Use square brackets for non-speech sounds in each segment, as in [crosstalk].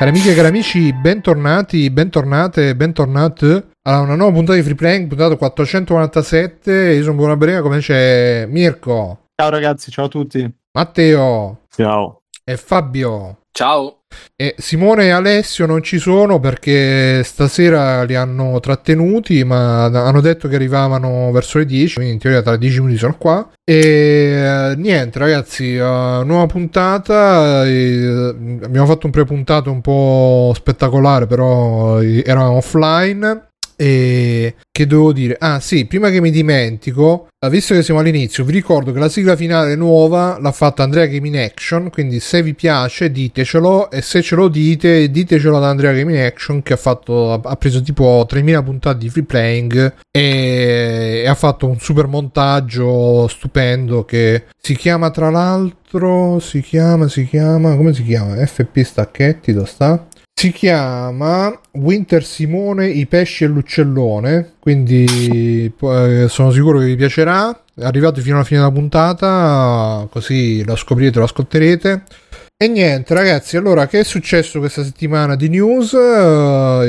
Cari amiche e cari amici, bentornati, bentornate, bentornate a una nuova puntata di Free Playing, puntata 497. Io sono Buona Berena, come c'è Mirko. Ciao ragazzi, ciao a tutti. Matteo. Ciao. E Fabio. Ciao. E Simone e Alessio non ci sono perché stasera li hanno trattenuti, ma hanno detto che arrivavano verso le 10, quindi in teoria tra 10 minuti sono qua. E eh, niente, ragazzi, uh, nuova puntata. E, abbiamo fatto un pre-puntato un po' spettacolare, però eravamo offline. E che devo dire? Ah, sì, prima che mi dimentico, visto che siamo all'inizio, vi ricordo che la sigla finale nuova l'ha fatta Andrea Gaming Action. Quindi, se vi piace, ditecelo. E se ce lo dite, ditecelo ad Andrea Gaming Action, che ha, fatto, ha preso tipo 3000 puntate di free playing e, e ha fatto un super montaggio stupendo. Che si chiama, tra l'altro, si chiama, si chiama, come si chiama? FP Stacchetti, dove sta? Si chiama Winter Simone, i pesci e l'uccellone, quindi eh, sono sicuro che vi piacerà. Arrivate fino alla fine della puntata, così lo scoprirete, lo ascolterete. E niente, ragazzi, allora che è successo questa settimana di news? Uh,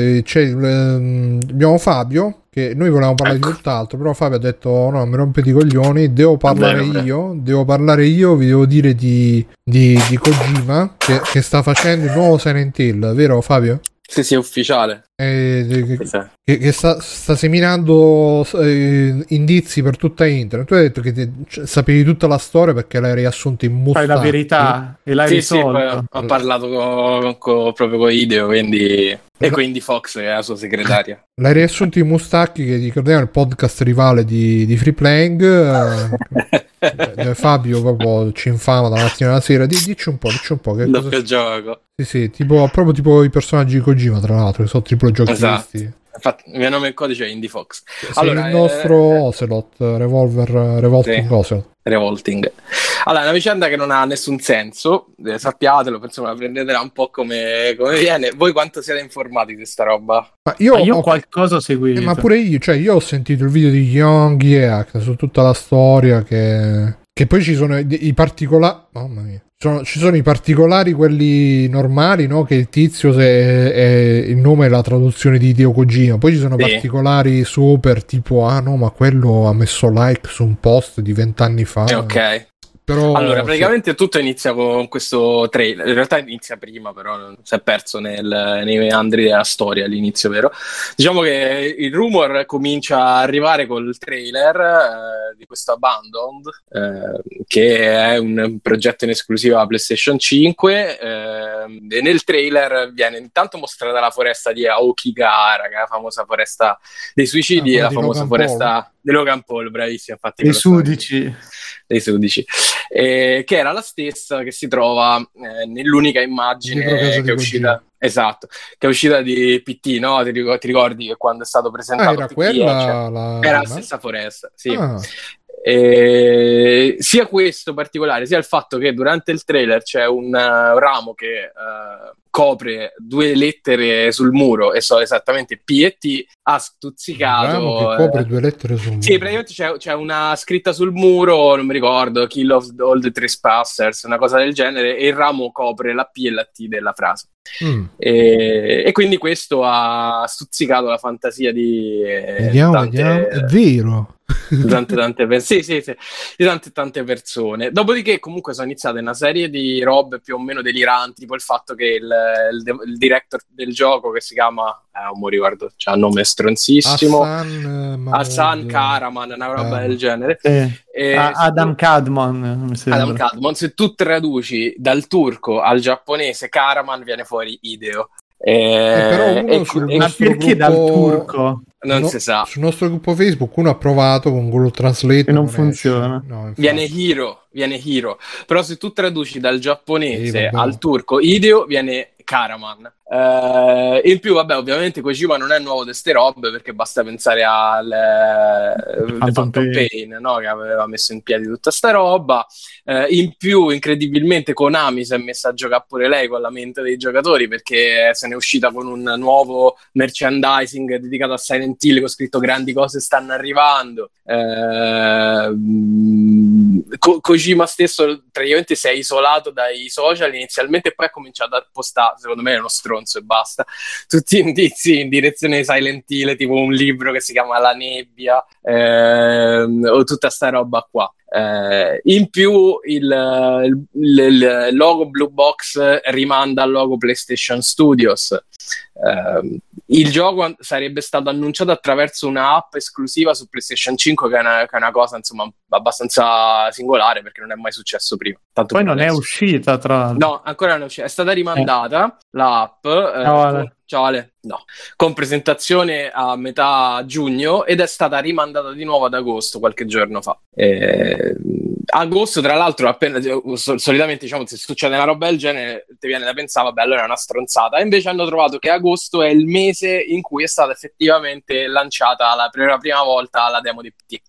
abbiamo Fabio che noi volevamo parlare ecco. di tutt'altro, però Fabio ha detto no, mi rompete i coglioni, devo parlare vabbè, io, vabbè. devo parlare io, vi devo dire di, di, di Kojima che, che, sta facendo il nuovo Silent Hill, vero Fabio? Sì, sì, è ufficiale. Eh, che, che sta, sta, seminando eh, indizi per tutta internet. Tu hai detto che ti, cioè, sapevi tutta la storia perché l'hai riassunta in Fai la verità e l'hai sì, risolto. Sì, ho parlato con, con, proprio con Ideo, quindi... E quindi Fox è la sua segretaria. [laughs] L'hai riassunto in Mustacchi, che ricordiamo il podcast rivale di, di Free Playing. [laughs] Eh, Fabio proprio ci infama dalla mattina alla sera. Dici un po', dici un po'. Che Doppio cosa... gioco. Sì, sì, tipo, proprio tipo i personaggi di Kojima, tra l'altro, che sono triplo giochisti. Esatto. Infatti, il mio nome in codice è Indie Fox. Sì, allora, il nostro eh... Ocelot, Revolver, Revolting sì. Ocelot. Revolting. Allora, è una vicenda che non ha nessun senso, eh, sappiatelo, insomma, la prendetela un po' come, come, viene. Voi quanto siete informati di questa roba? Ma io, ma io ho qualcosa seguito. Eh, ma pure io, cioè, io ho sentito il video di Young Yeak su tutta la storia che... Che poi ci sono i, i particolari... Mamma mia. Sono, ci sono i particolari, quelli normali, no? Che il tizio è, è il nome è la traduzione di Dio Kojima. Poi ci sono sì. particolari super, tipo, ah no, ma quello ha messo like su un post di vent'anni fa. Eh, ok. Però, allora, praticamente sì. tutto inizia con questo trailer. In realtà inizia prima, però si è perso nel, nei meandri della storia all'inizio, vero? Diciamo che il rumor comincia a arrivare col trailer eh, di questo Abandoned, eh, che è un progetto in esclusiva a PlayStation 5. Eh, e nel trailer viene intanto mostrata la foresta di Aokigahara, che è la famosa foresta dei suicidi, ah, e la famosa foresta Paul. di Logan Paul, bravissima. Infatti, dei sudici. Dei sudici eh, che era la stessa che si trova eh, nell'unica immagine che è uscita. Esatto, che è uscita di PT, no? Ti ricordi, ti ricordi che quando è stato presentato ah, era PT, quella cioè, la... era la stessa foresta, sì. Ah. E sia questo particolare, sia il fatto che durante il trailer c'è un uh, ramo che uh, copre due lettere sul muro e so esattamente P e T, ha stuzzicato. che copre eh, due lettere sul muro. Sì, praticamente c'è, c'è, una scritta sul muro, non mi ricordo, Kill of all the Trespassers, una cosa del genere, e il ramo copre la P e la T della frase. Mm. E, e, quindi questo ha stuzzicato la fantasia di eh, vediamo, tante, vediamo. è vero di tante, tante, per- sì, sì, sì, di tante, tante persone. Dopodiché comunque sono iniziate una serie di robe più o meno deliranti tipo il fatto che il, il, il director del gioco che si chiama eh, non mi ricordo, c'ha un nome stronzissimo. Hassan, uh, Hassan Karaman, una roba uh, del genere. Eh. E Adam Kadmon Adam Kadmon, se tu traduci dal turco al giapponese Karaman viene fuori Ideo. Eh, eh, però uno sul e, ma perché gruppo... dal turco? Non no, si sa. Sul nostro gruppo Facebook uno ha provato con Google Translate. E non, non funziona. No, viene Hiro, viene Hiro. Però se tu traduci dal giapponese al turco, Ideo viene Karaman. Uh, in più, vabbè, ovviamente Kojima non è nuovo di ste robe perché basta pensare al uh, Phantom Pain, no? che aveva messo in piedi tutta sta roba. Uh, in più, incredibilmente, Konami si è messa a giocare pure lei con la mente dei giocatori perché se ne è uscita con un nuovo merchandising dedicato a Silent Hill con scritto grandi cose stanno arrivando. Uh, Ko- Kojima stesso praticamente si è isolato dai social inizialmente e poi ha cominciato a postare, secondo me è uno stronzo e basta, tutti indizi in direzione Silent Hill, tipo un libro che si chiama La nebbia ehm, o tutta sta roba qua. Eh, in più il, il, il, logo Blue Box rimanda al logo PlayStation Studios. Eh, il gioco sarebbe stato annunciato attraverso un'app esclusiva su PlayStation 5, che è una, che è una cosa insomma abbastanza singolare perché non è mai successo prima. Tanto Poi non è uscita, tra l'altro. No, ancora non è uscita. È stata rimandata eh. l'app. No, vale. Ciao Ale. No, con presentazione a metà giugno ed è stata rimandata di nuovo ad agosto qualche giorno fa. Eh, agosto, tra l'altro, appena, solitamente diciamo se succede una roba del genere ti viene da pensare, vabbè, allora è una stronzata. E invece hanno trovato che agosto è il mese in cui è stata effettivamente lanciata la, per la prima volta la demo di PT.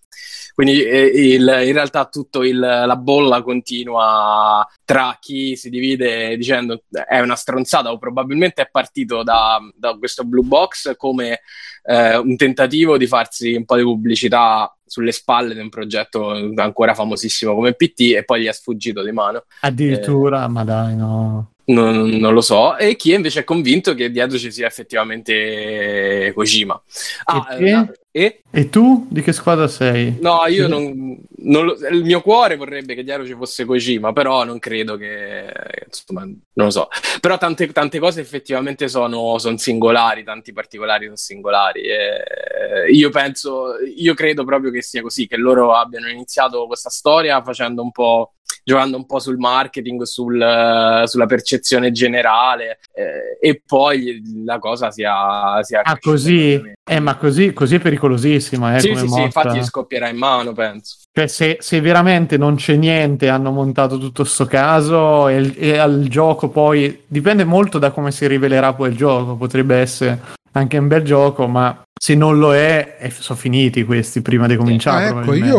Quindi eh, il, in realtà tutta la bolla continua tra chi si divide dicendo è una stronzata o probabilmente è partito da, da questo blue box come eh, un tentativo di farsi un po' di pubblicità sulle spalle di un progetto ancora famosissimo come PT e poi gli è sfuggito di mano. Addirittura, eh, ma dai, no. Non, non, lo so, e chi invece è convinto che dietro ci sia effettivamente Kojima. Ah, e? e, tu di che squadra sei? No, io non, non lo, il mio cuore vorrebbe che dietro ci fosse Kojima, però non credo che insomma, non lo so. Però tante, tante cose effettivamente sono, sono, singolari, tanti particolari sono singolari. E io penso, io credo proprio che sia così, che loro abbiano iniziato questa storia facendo un po' giocando un po' sul marketing, sul, sulla percezione generale eh, e poi la cosa sia... sia ah, così? Eh, ma così, così è pericolosissima. Eh, sì, sì, sì, infatti scoppierà in mano, penso. Cioè, se, se, veramente non c'è niente, hanno montato tutto sto caso e, e al gioco poi dipende molto da come si rivelerà poi il gioco. Potrebbe essere anche un bel gioco, ma se non lo è, sono finiti questi prima di cominciare. Ah, ecco, io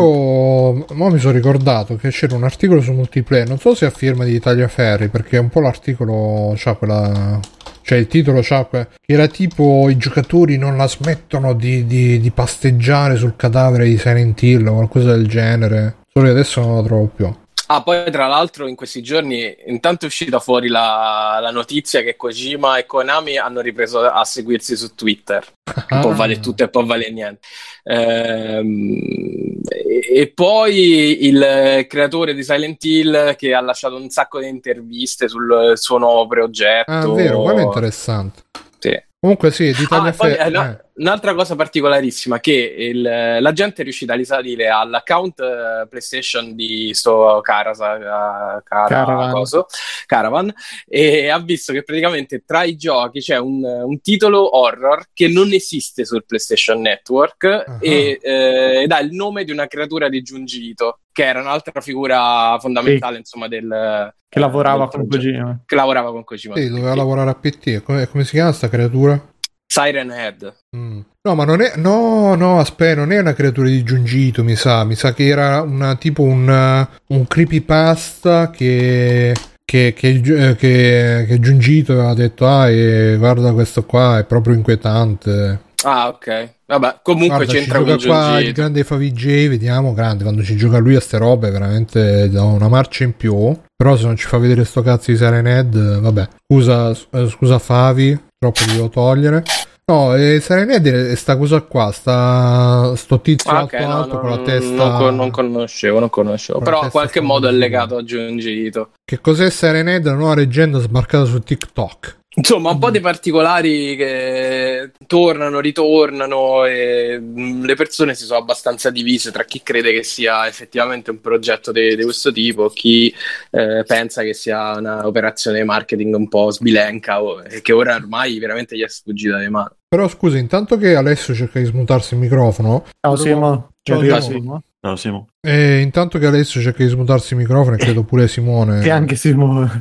mo mi sono ricordato che c'era un articolo su multiplayer, non so se a firma di Tagliaferri, perché un po' l'articolo c'ha quella. Cioè il titolo c'ha che era tipo i giocatori non la smettono di, di, di pasteggiare sul cadavere di Silent Hill o qualcosa del genere. Solo che adesso non lo trovo più. Ah, poi tra l'altro in questi giorni intanto è uscita fuori la, la, notizia che Kojima e Konami hanno ripreso a seguirsi su Twitter. Ah. Può vale tutto e può vale niente. Ehm, e, e, poi il creatore di Silent Hill che ha lasciato un sacco di interviste sul suo nuovo progetto. Ah, vero, quello è interessante. Sì. Comunque sì, di ah, poi, eh, eh. Un'altra cosa particolarissima che il, la gente è riuscita a risalire all'account uh, PlayStation di sto Carasa, uh, Cara, Caravan. Coso, Caravan e ha visto che praticamente tra i giochi c'è un, un titolo horror che non esiste sul PlayStation Network uh-huh. e, eh, ed ha il nome di una creatura di Giungito che era un'altra figura fondamentale sì. insomma del che lavorava con Kojima che lavorava con Kojima sì, doveva sì. lavorare a PT come, come si chiama questa creatura? Siren Head. Mm. No, ma non è. No, no, aspetta, non è una creatura di Giungito, mi sa. Mi sa che era una tipo un, un creepypasta che. Che, che, che, che Giungito aveva detto: Ah, e guarda questo qua, è proprio inquietante. Ah, ok. Vabbè, comunque Guarda, c'entra con qua il grande Favij, vediamo, grande, quando ci gioca lui a ste robe veramente da una marcia in più. Però se non ci fa vedere sto cazzo di Serened, vabbè. Scusa, eh, scusa Favi, troppo li devo togliere. No, e Serened è sta cosa qua, sta sto tizio ah, okay, alto, no, alto no, con la testa... Non, non conoscevo, non conoscevo, però in qualche modo è legato a Giungito. Che cos'è Serened? La nuova leggenda sbarcata su TikTok. Insomma, un po' di particolari che tornano, ritornano e mm, le persone si sono abbastanza divise tra chi crede che sia effettivamente un progetto di, di questo tipo, chi eh, pensa che sia un'operazione di marketing un po' sbilenca o, e che ora ormai veramente gli è sfuggita di mano. Però scusa, intanto che Alessio cerca di smutarsi il microfono. Ciao Simo. Ciao, ciao Simo. Ciao Simo. E intanto che Alessio cerca di smutarsi il microfono, e credo pure Simone. Che anche Simone.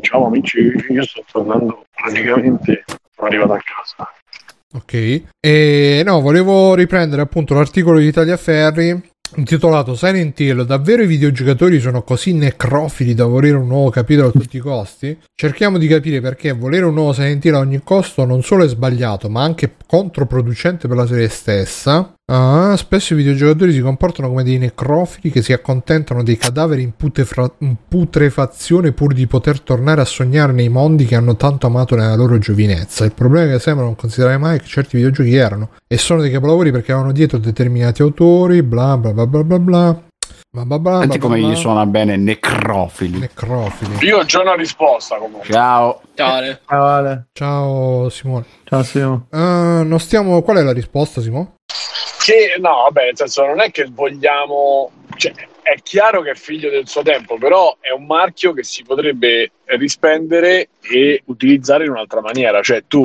Ciao amici, io sto tornando praticamente arrivato a casa. Ok, e no, volevo riprendere appunto l'articolo di Tagliaferri intitolato Silent Hill davvero i videogiocatori sono così necrofili da volere un nuovo capitolo a tutti i costi? Cerchiamo di capire perché volere un nuovo Silent Hill a ogni costo non solo è sbagliato ma anche controproducente per la serie stessa Uh, spesso i videogiocatori si comportano come dei necrofili che si accontentano dei cadaveri in, putrefra- in, putrefazione pur di poter tornare a sognare nei mondi che hanno tanto amato nella loro giovinezza. Il problema è che sembrano non considerare mai che certi videogiochi erano e sono dei capolavori perché avevano dietro determinati autori, bla bla bla bla bla bla. Ma babà, Senti come gli suona bene necrofili. necrofili. Io ho già una risposta comunque. Ciao. Ciao Ale. Ciao Ale. Ciao Simone. Ciao Simone. Uh, non stiamo... Qual è la risposta Simone? Che no, vabbè, nel senso non è che vogliamo... Cioè, è chiaro che è figlio del suo tempo, però è un marchio che si potrebbe rispendere e utilizzare in un'altra maniera. Cioè tu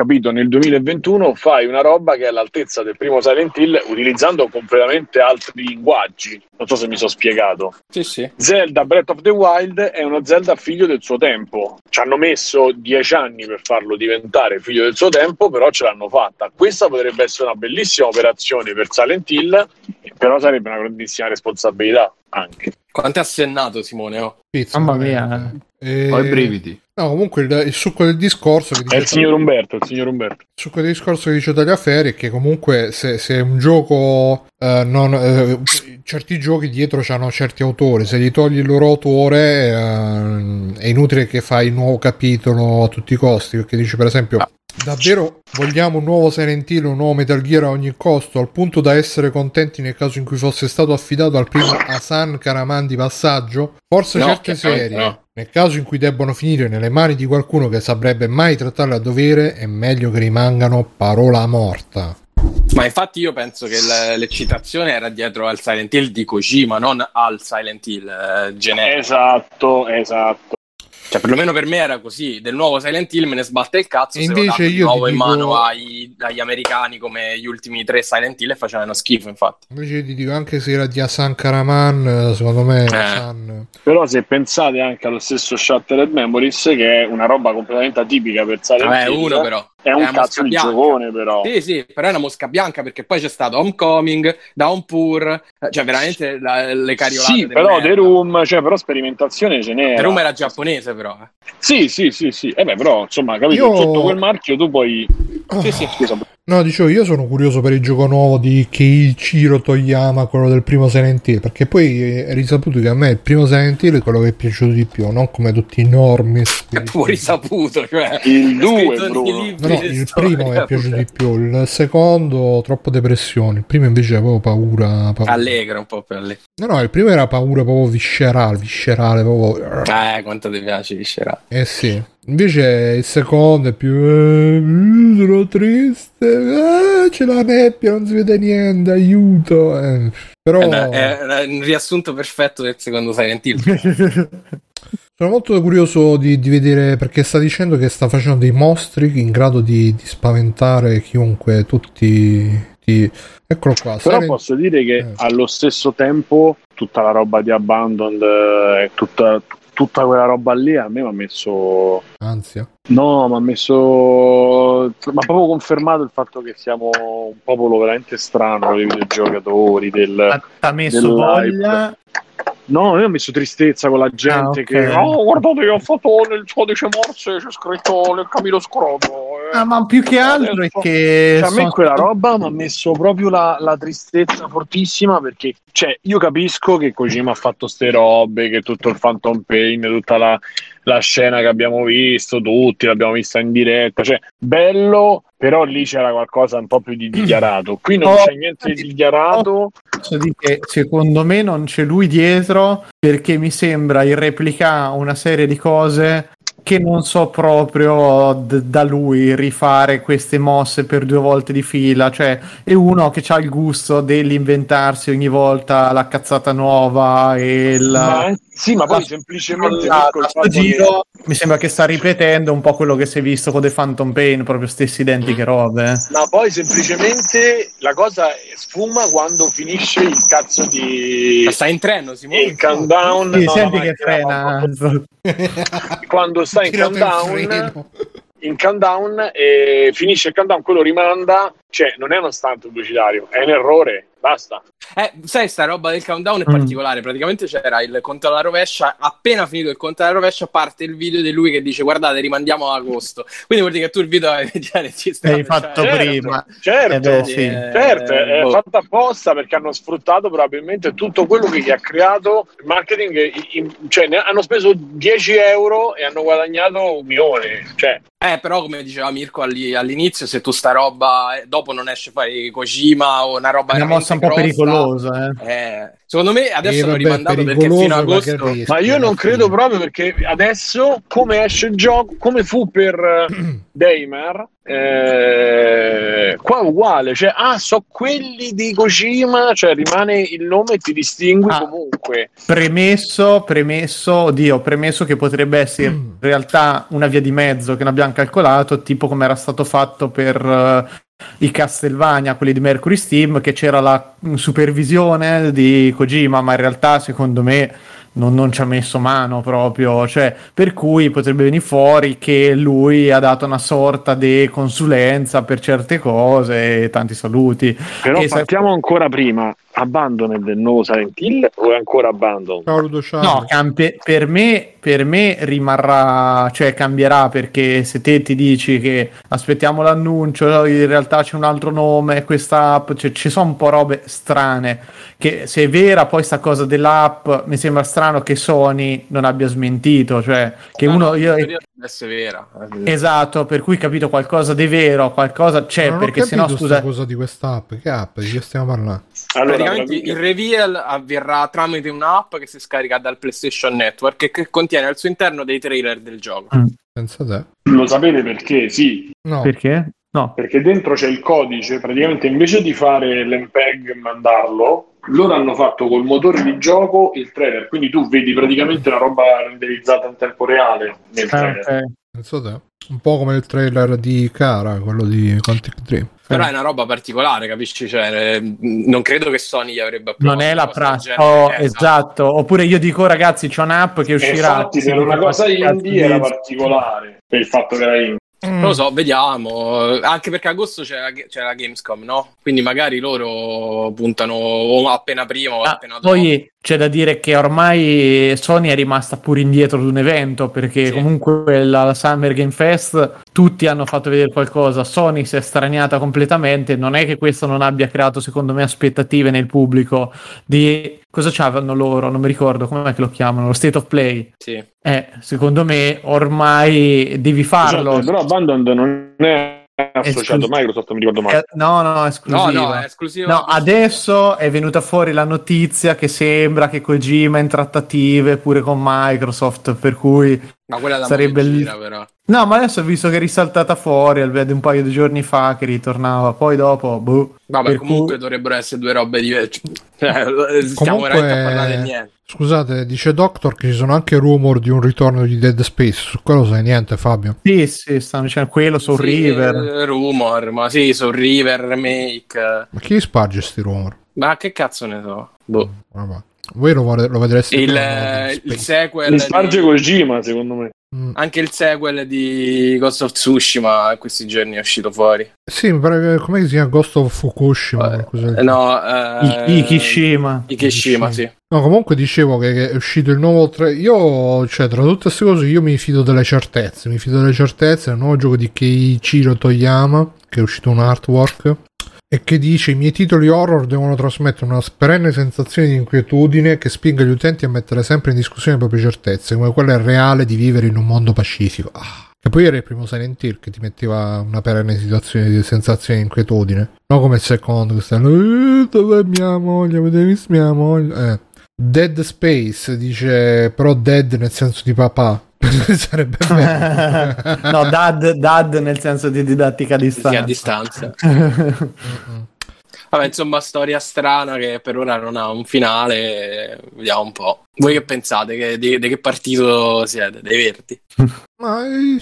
capito, nel 2021 fai una roba che è all'altezza del primo Silent Hill utilizzando completamente altri linguaggi. Non so se mi sono spiegato. Sì, sì. Zelda Breath of the Wild è uno Zelda figlio del suo tempo. Ci hanno messo dieci anni per farlo diventare figlio del suo tempo, però ce l'hanno fatta. Questa potrebbe essere una bellissima operazione per Silent Hill, però sarebbe una grandissima responsabilità anche. Quanto è assennato Simone? Oh? Mamma mia. Eh, Ho i brividi. No, comunque il, il, succo del discorso che dice è il signor Umberto, il signor Umberto. Il succo del discorso che dice Tagliaferri è che comunque se, se un gioco eh, non, eh, certi giochi dietro hanno certi autori, se gli togli il loro autore eh, è inutile che fai il nuovo capitolo a tutti i costi, perché dice per esempio ah. Davvero vogliamo un nuovo Silent Hill, un nuovo Metal Gear a ogni costo, al punto da essere contenti nel caso in cui fosse stato affidato al primo Asan Karaman di passaggio? Forse no, certe serie, no. nel caso in cui debbano finire nelle mani di qualcuno che saprebbe mai trattarle a dovere, è meglio che rimangano parola morta. Ma infatti io penso che l'eccitazione era dietro al Silent Hill di Kojima, non al Silent Hill eh, generico. Esatto, esatto. Cioè, perlomeno per me era così. Del nuovo Silent Hill me ne sbatte il cazzo. E invece io. Di nuovo in dico... mano ai, agli americani come gli ultimi tre Silent Hill e facevano schifo, infatti. Invece ti dico, anche se era di Asan Karaman, secondo me. Eh. Asan... Però se pensate anche allo stesso Shattered Memories, che è una roba completamente atipica per Silent Hill. È uno, però. È un cazzo di giocone, però. Sì, sì, però è una mosca bianca perché poi c'è stato Homecoming, Downpour, cioè veramente la, le cariolate. Sì, però merda. The Room, cioè, però sperimentazione ce n'era. The Room era giapponese, però. Eh. Sì, sì, sì, sì. Eh beh, però, insomma, capito, Io... sotto quel marchio tu puoi... Sì, sì, scusa. No, dicevo, io sono curioso per il gioco nuovo di Keiichiro Toyama, quello del primo Silent Hill, perché poi è risaputo che a me il primo Silent Hill è quello che è piaciuto di più, non come tutti i normi. È pure risaputo, cioè... Il 2, No, no, il primo mi è piaciuto di più, il secondo troppo depressione, il primo invece avevo paura... paura. Allegra un po' per allegro. No, no, il primo era paura proprio viscerale, viscerale, proprio... Eh, quanto ti piace viscerale. Eh sì. Invece il secondo è più eh, sono triste, eh, c'è la nebbia, non si vede niente, aiuto. Eh, però... È, un riassunto perfetto del secondo Silent Hill. [laughs] Sono molto curioso di, di, vedere perché sta dicendo che sta facendo dei mostri in grado di, di spaventare chiunque, tutti... Eccolo qua. Però Silent... posso dire che eh. allo stesso tempo tutta la roba di Abandoned è eh, tutta, tutta quella roba lì a me mi ha messo ansia no mi ha messo ma proprio confermato il fatto che siamo un popolo veramente strano dei videogiocatori del, ha messo voglia No, io ho messo tristezza con la gente ah, okay. che oh guardate che ho fatto nel codice morse c'è scritto nel camino scroto eh. ah, ma più che altro Adesso, è che cioè, a me quella roba mi ha messo proprio la, la, tristezza fortissima perché cioè, io capisco che Kojima ha fatto ste robe che tutto il Phantom Pain tutta la, la scena che abbiamo visto tutti l'abbiamo vista in diretta cioè bello però lì c'era qualcosa un po' più di dichiarato. Qui non oh, c'è niente di dichiarato. Secondo me non c'è lui dietro perché mi sembra irreplica una serie di cose che non so proprio d- da lui rifare queste mosse per due volte di fila, cioè è uno che ha il gusto dell'inventarsi ogni volta la cazzata nuova e la... Ma, sì, ma poi semplicemente la, la, giro che... mi sembra che sta ripetendo un po' quello che si è visto con The Phantom Pain, proprio stesse identiche robe. Ma poi semplicemente la cosa sfuma quando finisce il cazzo di... Ma sta in treno, si muove. Il countdown. Sì, no, senti che frena. [laughs] quando sta in countdown in countdown e finisce il countdown, quello rimanda, cioè non è uno stunt pubblicitario, è un errore. Basta. Eh, sai, sta roba del countdown è mm. particolare. Praticamente c'era il conto alla rovescia. Appena finito il conto alla rovescia, parte il video di lui che dice: Guardate, rimandiamo ad agosto. Quindi vuol dire che tu il video [laughs] già ci Hai fatto certo, prima. Certo, eh beh, sì. certo è boh. fatto apposta perché hanno sfruttato probabilmente tutto quello che gli ha creato il marketing. In, cioè, hanno speso 10 euro e hanno guadagnato un milione. Cioè, eh, però, come diceva Mirko all'inizio, se tu sta roba eh, dopo non esce fai Kojima o una roba. Una mossa un po' pericolosa. Eh. Eh, secondo me adesso eh, hanno rimandato perché fino a agosto. Ma io non credo proprio perché adesso, come esce il gioco, come fu per [clears throat] Daymar, eh, qua è uguale. Cioè, ah, so quelli di Kojima, cioè rimane il nome e ti distingui ah, comunque. Premesso, premesso, oddio, premesso che potrebbe essere in realtà una via di mezzo che non abbiamo calcolato, tipo come era stato fatto per i Castlevania, quelli di Mercury Steam, che c'era la supervisione di Kojima, ma in realtà secondo me non, non, ci ha messo mano proprio, cioè, per cui potrebbe venire fuori che lui ha dato una sorta di consulenza per certe cose tanti saluti. Però e partiamo se... ancora prima, Abandoned del nuovo Silent Hill o è ancora Abandoned? No, campi- per, me, per me rimarrà, cioè cambierà perché se te ti dici che aspettiamo l'annuncio, in realtà c'è un altro nome, questa app, cioè, ci sono un po' robe strane, che se è vera poi sta cosa dell'app mi sembra strano che Sony non abbia smentito, cioè che no, uno... No, io, essere vera. Esatto, per cui capito qualcosa di vero, qualcosa c'è, perché sennò scusa... cosa di questa app, che app? Di che stiamo parlando? Allora, Praticamente il reveal avverrà tramite un'app che si scarica dal PlayStation Network e che contiene al suo interno dei trailer del gioco. Mm. Pensa te. Lo sapete perché? Sì. No. Perché? No. Perché dentro c'è il codice, praticamente invece di fare l'MPEG e mandarlo, loro hanno fatto col motore di gioco il trailer, quindi tu vedi praticamente una roba renderizzata in tempo reale nel ah, trailer. Okay. Penso te. Un po' come il trailer di Cara, quello di Quantic Dream. Però è una roba particolare, capisci? Cioè, eh, non credo che Sony gli avrebbe Non è la prassi, oh, esatto. esatto. Oppure io dico, ragazzi, c'è un'app che uscirà. Infatti, se una cosa indie era particolare per il fatto che era indie. Mm. Non lo so, vediamo. Anche perché agosto c'è la, c'è la, Gamescom, no? Quindi magari loro puntano o appena prima o ah, appena dopo. Poi c'è da dire che ormai Sony è rimasta pure indietro di un evento perché sì. comunque la Summer Game Fest tutti hanno fatto vedere qualcosa. Sony si è straniata completamente. Non è che questo non abbia creato, secondo me, aspettative nel pubblico di cosa c'avevano loro? Non mi ricordo come che lo chiamano, lo State of Play. Sì. Eh, secondo me ormai devi farlo. Esatto, però Abandoned non è associato a Microsoft, mi ricordo male. Eh, no, no, è esclusivo. No, no, è esclusivo. No, adesso è venuta fuori la notizia che sembra che Kojima è in trattative pure con Microsoft, per cui ma quella da sarebbe gira, però. No, ma adesso ho visto che è risaltata fuori, vede un paio di giorni fa che ritornava, poi dopo, boh. Vabbè, comunque cui... dovrebbero essere due robe diverse. [laughs] Cioè, stiamo comunque... veramente a parlare di niente. Scusate, dice Doctor che ci sono anche rumor di un ritorno di Dead Space. Su quello sai niente, Fabio? Sì, sì, stanno dicendo quello su sì, River. Eh, rumor, ma sì, su River remake. Ma chi sparge sti rumor? Ma che cazzo ne so? Boh. Vabbè. Voi lo, lo vedreste il, eh, il sequel. Mi sparge di... Kojima, secondo me. Mm. Anche il sequel di Ghost of Tsushima questi giorni è uscito fuori. Sì, mi pare che come si chiama Ghost of Fukushima? Eh, no, eh, Ikishima. Ikishima, sì. No, comunque dicevo che è uscito il nuovo tra... Io, cioè, tra tutte queste cose, io mi fido delle certezze. Mi fido delle certezze. Il nuovo gioco di Keiichiro Toyama, che è uscito un artwork e che dice i miei titoli horror devono trasmettere una perenne sensazione di inquietudine che spinga gli utenti a mettere sempre in discussione le proprie certezze, come quella reale di vivere in un mondo pacifico. Ah. E poi era il primo Silent Hill che ti metteva una perenne situazione di sensazione di inquietudine. Non come il secondo che stanno eh, dove è mia moglie, avete visto mia moglie? Eh. Dead Space dice però dead nel senso di papà [laughs] sarebbe bello [laughs] no dad, dad nel senso di didattica a distanza, sì, a distanza. [laughs] Vabbè, insomma, storia strana che per ora non ha un finale. Vediamo un po'. Voi che pensate? Che, di, di, che partito siete? Dei Verdi? Ma eh,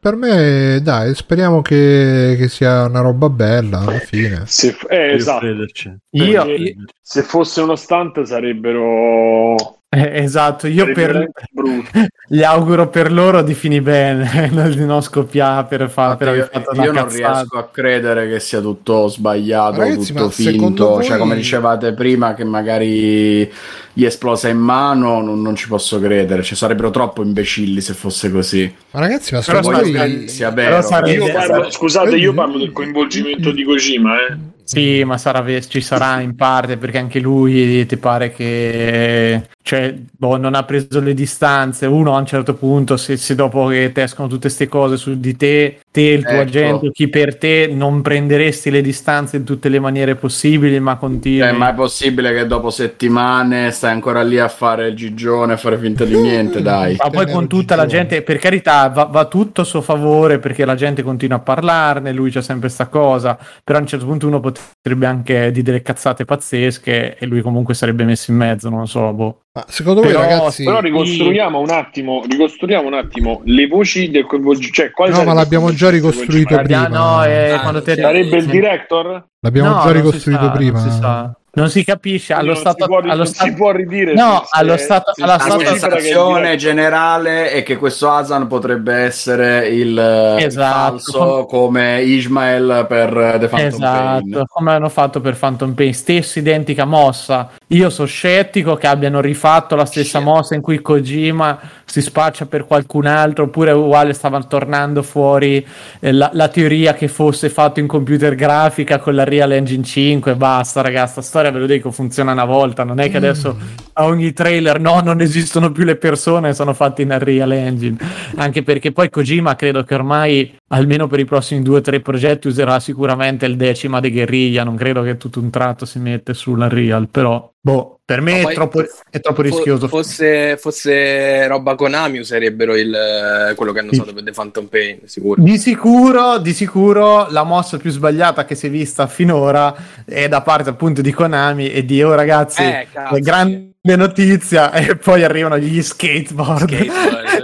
per me, dai, speriamo che, che, sia una roba bella alla fine. Se, eh, esatto. Io, io, se fosse uno stunt sarebbero Eh, esatto, io per, [laughs] gli auguro per loro di finire bene, [laughs] di non scoppiare per, fa, per aver fatto io, io non riesco a credere che sia tutto sbagliato, Ragazzi, tutto finto, voi... cioè come dicevate prima che magari gli esplosa in mano, non, non ci posso credere, ci sarebbero troppo imbecilli se fosse così. Ma ragazzi, ma secondo voi sia vero. Io parlo, scusate, io parlo del coinvolgimento di Kojima, eh. Sì, ma sarà, ci sarà in parte perché anche lui ti pare che cioè, boh, non ha preso le distanze. Uno a un certo punto, se, se dopo che ti escono tutte queste cose su di te, te, il tuo ecco. agente, chi per te, non prenderesti le distanze in tutte le maniere possibili, ma continui. Cioè, ma è possibile che dopo settimane stai ancora lì a fare il gigione, a fare finta di niente, dai. Ma poi con tutta la gente, per carità, va, va, tutto a suo favore perché la gente continua a parlarne, lui c'è sempre questa cosa, però a un certo punto uno potrebbe anche dire delle cazzate pazzesche e lui comunque sarebbe messo in mezzo, non so, boh. Ma secondo però, voi, ragazzi. Però ricostruiamo un attimo, ricostruiamo un attimo le voci del coinvolgimento. Cioè, quali no, ma l'abbiamo già ricostruito prima. No, eh, ah, sarebbe il director? L'abbiamo no, già ricostruito prima. Non si capisce allo non stato, si può, allo stato, si può ridire. No, allo stato, alla la sensazione generale è che questo Hasan potrebbe essere il eh, esatto. falso come Ismael per The Phantom esatto, Pain. come hanno fatto per Phantom Pain, stessa identica mossa. Io sono scettico che abbiano rifatto la stessa Shit. mossa in cui Kojima si spaccia per qualcun altro, oppure uguale stavano tornando fuori eh, la, la, teoria che fosse fatto in computer grafica con la Real Engine 5. Basta, ragazzi, sta storia ve lo dico, funziona una volta. Non è che adesso a ogni trailer no, non esistono più le persone, sono fatti in Real Engine. Anche perché poi Kojima credo che ormai, almeno per i prossimi due o tre progetti, userà sicuramente il decima di guerriglia. Non credo che tutto un tratto si mette sulla Real, però Boh, per me è troppo, è troppo, rischioso. Fosse, fosse roba Konami userebbero il, quello che hanno usato per The Phantom Pain, sicuro. Di sicuro, di sicuro la mossa più sbagliata che si è vista finora è da parte appunto di Konami e di oh ragazzi, eh, cazzo, grande sì. Notizia e poi arrivano gli skateboard.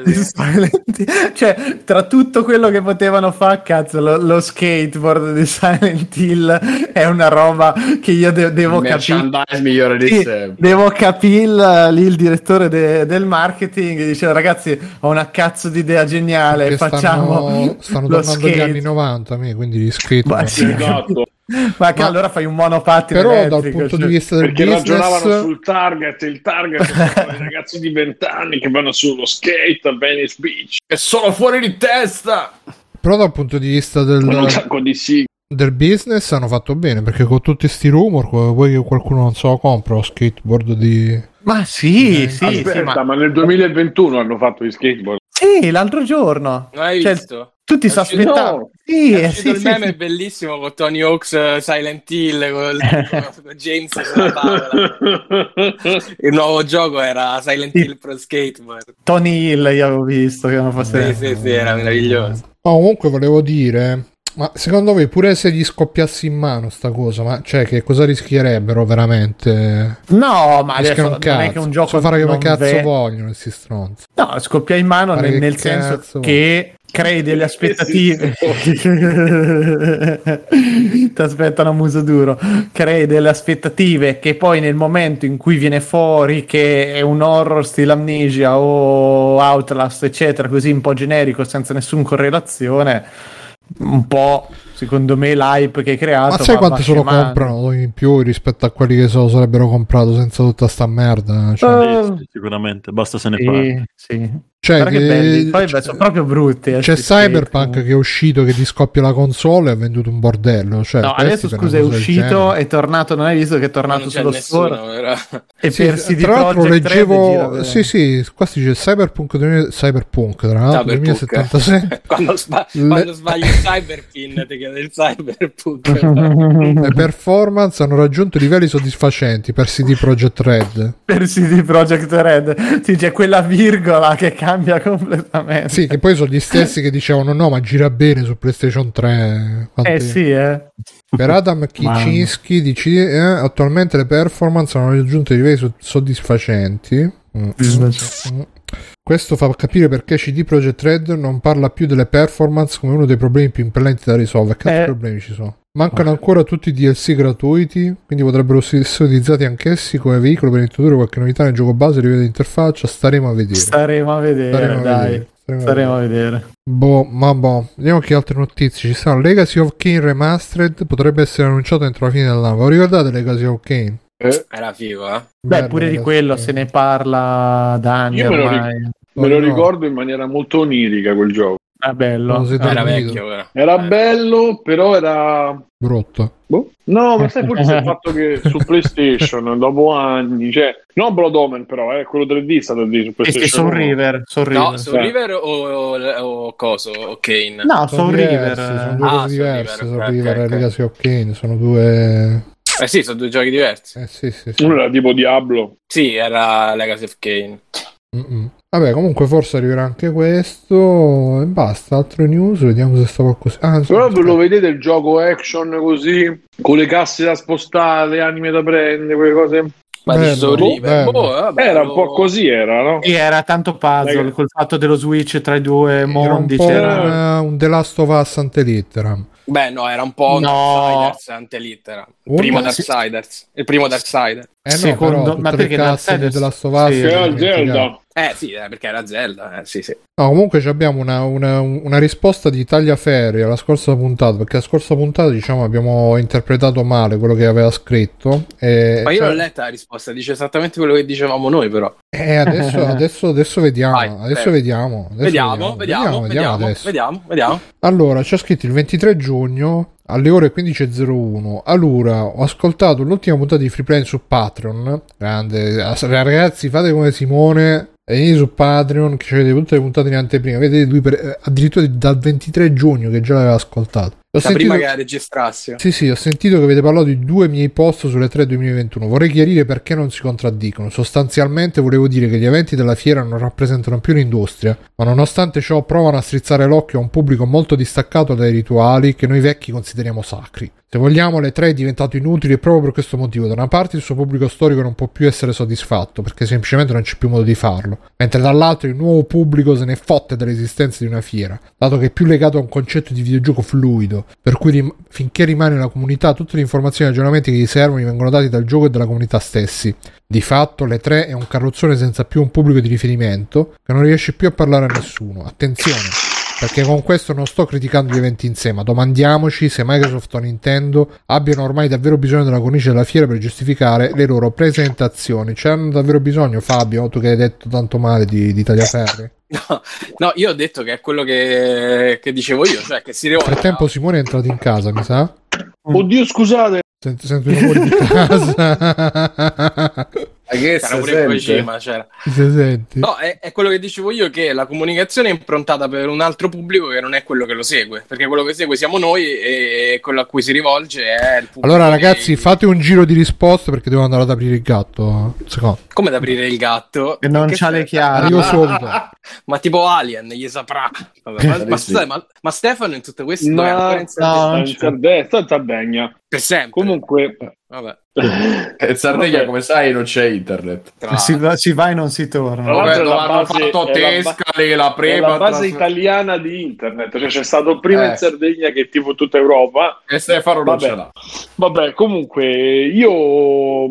skateboard [laughs] sì. cioè, tra tutto quello che potevano fare, cazzo, lo, lo, skateboard di Silent Hill è una roba che io de- devo capire. migliore di sì, Devo capire lì il direttore de- del marketing dice ragazzi ho una cazzo di idea geniale, Perché facciamo stanno, stanno tornando skate. gli anni 90 me, quindi gli skateboard. Ma sì, esatto. [laughs] Ma che Ma, allora fai un monopattino però elettrico, dal punto cioè... di vista del perché business ragionavano sul target il target sono [laughs] i ragazzi di 20 anni che vanno sullo skate a Venice Beach. E sono fuori di testa! Però dal punto di vista del, di sì. del business hanno fatto bene perché con tutti questi rumor vuoi che qualcuno non se lo compra lo skateboard di ma sì, eh, sì, aspetta, sì ma... ma... nel 2021 hanno fatto gli skateboard sì l'altro giorno non hai cioè, visto? Tutti si aspettavano. No. Sì, è sì, il meme sì. è bellissimo con Tony Hawks uh, Silent Hill con, [laughs] con James sulla tavola. il nuovo gioco era Silent sì. Hill Pro Skateboard. Tony Hill io avevo visto che non fosse. Sì, sì, sì, era meraviglioso. Ma comunque volevo dire ma secondo voi pure se gli scoppiasse in mano sta cosa, ma cioè che cosa rischierebbero veramente? No, ma adesso non è che un gioco so fare come cazzo ve... vogliono questi stronzi. No, scoppia in mano nel, nel senso che crei delle [laughs] aspettative. [laughs] Ti aspettano a muso duro. Crei delle aspettative che poi nel momento in cui viene fuori che è un horror stile Amnesia o Outlast, eccetera, così un po' generico senza nessuna correlazione 嗯八 secondo me l'hype che hai creato ma sai quanto se lo comprano in più rispetto a quelli che se lo sarebbero comprato senza tutta sta merda cioè. uh, sicuramente basta se ne sì, parla sì. Cioè, che, belli. Poi sono proprio brutti. Eh, c'è Cyberpunk che è uscito che ti scoppia la console e ha venduto un bordello. Cioè, no, adesso scusa, è uscito, è tornato. Non hai visto che è tornato sullo store? E sì, per CD tra l'altro leggevo. Sì, sì, qua si dice Cyberpunk, Cyberpunk tra l'altro 2076. [laughs] quando, sba- Le... quando sbagli il Cyberpin ti il Cyberpunk. [laughs] Le performance hanno raggiunto livelli soddisfacenti per CD Projekt Red. Per CD Projekt Red, sì, c'è quella virgola che cambia completamente. Sì, che poi sono gli stessi che dicevano no, ma gira bene su PlayStation 3. Quanti... Eh sì, eh. Per Adam Kicinski dice eh, attualmente le performance hanno raggiunto livelli soddisfacenti. Mm. Questo fa capire perché CD Projekt Red non parla più delle performance come uno dei problemi più impellenti da risolvere. Che altri eh, problemi ci sono? Mancano ancora tutti i DLC gratuiti, quindi potrebbero essere utilizzati anch'essi come veicolo per introdurre qualche novità nel gioco base a livello di interfaccia. Staremo a vedere. Staremo a vedere, Staremo dai. A vedere. Staremo, Staremo a vedere. Boh, ma boh. Vediamo che altre notizie ci sono. Legacy of Kane Remastered potrebbe essere annunciato entro la fine dell'anno. Vi ricordate Legacy of Kane? Eh. Era figo, eh? Beh, pure di quello se ne parla da anni Io me lo, ric- me lo ricordo in maniera molto onirica quel gioco. Era bello. Era vecchio, era. era bello, però era brutto. Boh. No, ma sai forse il [laughs] fatto che su PlayStation dopo anni, cioè non Blood Omen però, eh, quello 3D è stato lì su PlayStation. Soul River, Soul River. No, Soul River o, o, o coso, o Kane? No, Soul River. Sono due ah, cose diverse, Soul River, e Legacy of Kane, sono due eh sì, sono due giochi diversi. Eh sì, sì, sì. Uno era tipo Diablo. Sì, era Legacy of Kane. Mm-mm. Vabbè, comunque forse arriverà anche questo e basta. Altre news, vediamo se sta qualcosa. Ah, Però ve lo vedete il gioco action così, con le casse da spostare, le anime da prendere, quelle cose. Ma bello, sorrive. Boh, vabbè, era un po' così, era, no? Sì, era tanto puzzle Dai. col fatto dello switch tra i due mondi. Era un, c'era... un The Last of Us Antelitteram. Beh, no, era un po' no. Darksiders Antelittera. Il primo Darksiders. Il primo Darksiders. Eh no, Secondo... però, ma perché Darksiders della Stovaz sì, Zelda. Eh sì, eh, perché era Zelda, eh, sì, sì. No, comunque abbiamo una, una, una, risposta di Tagliaferri alla scorsa puntata, perché la scorsa puntata diciamo abbiamo interpretato male quello che aveva scritto. E, Ma io cioè... l'ho letta la risposta, dice esattamente quello che dicevamo noi però. Eh, adesso, [laughs] adesso, adesso vediamo, Vai, adesso vediamo, adesso vediamo, vediamo, vediamo, vediamo, vediamo, vediamo, vediamo. Allora, c'è scritto il 23 giugno alle ore 15.01 allora ho ascoltato l'ultima puntata di Free Play su Patreon grande ragazzi fate come Simone Venite su Patreon che avete tutte le puntate in anteprima. Vedete lui per, eh, addirittura dal 23 giugno che già l'aveva ascoltato. Ho da sentito, prima che la registrassi. Sì, sì, ho sentito che avete parlato di due miei post sulle 3 2021. Vorrei chiarire perché non si contraddicono. Sostanzialmente volevo dire che gli eventi della fiera non rappresentano più l'industria, ma nonostante ciò provano a strizzare l'occhio a un pubblico molto distaccato dai rituali che noi vecchi consideriamo sacri. Se vogliamo, le 3 è diventato inutile proprio per questo motivo. Da una parte il suo pubblico storico non può più essere soddisfatto perché semplicemente non c'è più modo di farlo, mentre dall'altro il nuovo pubblico se ne fotte dell'esistenza di una fiera, dato che è più legato a un concetto di videogioco fluido, per cui rim- finché rimane una comunità tutte le informazioni e aggiornamenti che gli servono gli vengono dati dal gioco e dalla comunità stessi. Di fatto, le 3 è un carrozzone senza più un pubblico di riferimento che non riesce più a parlare a nessuno. Attenzione! Perché con questo non sto criticando gli eventi in sé, ma domandiamoci se Microsoft o Nintendo abbiano ormai davvero bisogno della cornice della fiera per giustificare le loro presentazioni. Cioè, hanno davvero bisogno, Fabio, tu che hai detto tanto male di, di Tagliaferri? No, no, io ho detto che è quello che, che dicevo io, cioè che si rivolge. Nel frattempo Simone è entrato in casa, mi sa? Oddio, scusate. Sento, sento i rumori di [laughs] casa. [laughs] che c'era pure in Kojima c'era. no è, è, quello che dicevo io che la comunicazione è improntata per un altro pubblico che non è quello che lo segue. Perché quello che segue siamo noi e quello a cui si rivolge è il pubblico allora ragazzi che... fate un giro di risposte perché devo andare ad aprire il gatto secondo. come ad aprire il gatto? Che non c'ha le chiavi. Io subito. [laughs] Ma tipo Alien gli saprà. Vabbè, ma, ma, scusate, ma, ma, Stefano in tutto questo no, no, in Sardegna per sempre. Comunque Vabbè. In Sardegna, come sai, non c'è internet. Si va, si va, e non si torna. Vabbè, lo hanno fatto Tescali, la, ba- la prima. la base trans... italiana di internet. Cioè, c'è stato prima eh. in Sardegna che tipo tutta Europa. E Stefano non Vabbè. ce l'ha. Vabbè, comunque, io,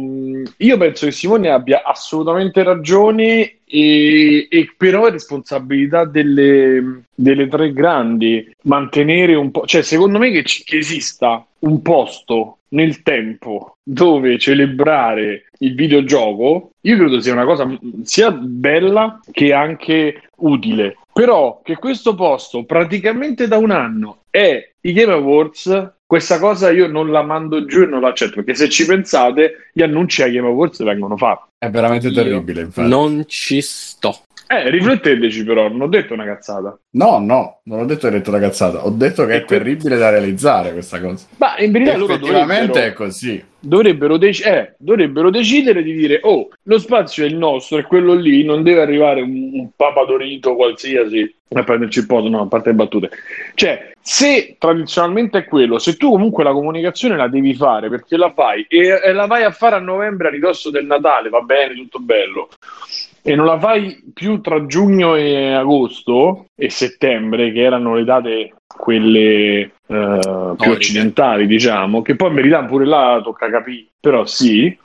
io penso che Simone abbia assolutamente ragione. E, e, però è responsabilità delle, delle, tre grandi mantenere un po', cioè secondo me che, ci, che esista un posto nel tempo dove celebrare il videogioco, io credo sia una cosa sia bella che anche utile. Però che questo posto praticamente da un anno è i Game Awards, questa cosa io non la mando giù e non l'accetto, perché se ci pensate, gli annunci ai Game Awards vengono fatti. È veramente terribile, infatti. Non ci sto. Eh, rifletteteci però, non ho detto una cazzata. No, no, non ho detto che hai detto una cazzata, ho detto che e è que- terribile da realizzare questa cosa. Ma in verità loro dovrebbero, è così. Dovrebbero, dec- eh, dovrebbero, decidere di dire, oh, lo spazio è il nostro, è quello lì, non deve arrivare un, un papadorito qualsiasi a prenderci il posto, no, a parte le battute. Cioè, se tradizionalmente è quello, se tu comunque la comunicazione la devi fare perché la fai e, e la vai a fare a novembre a ridosso del Natale, va bene, tutto bello e non la fai più tra giugno e agosto e settembre, che erano le date quelle uh, più occidentali, diciamo, che poi in verità pure là tocca capire, però sì.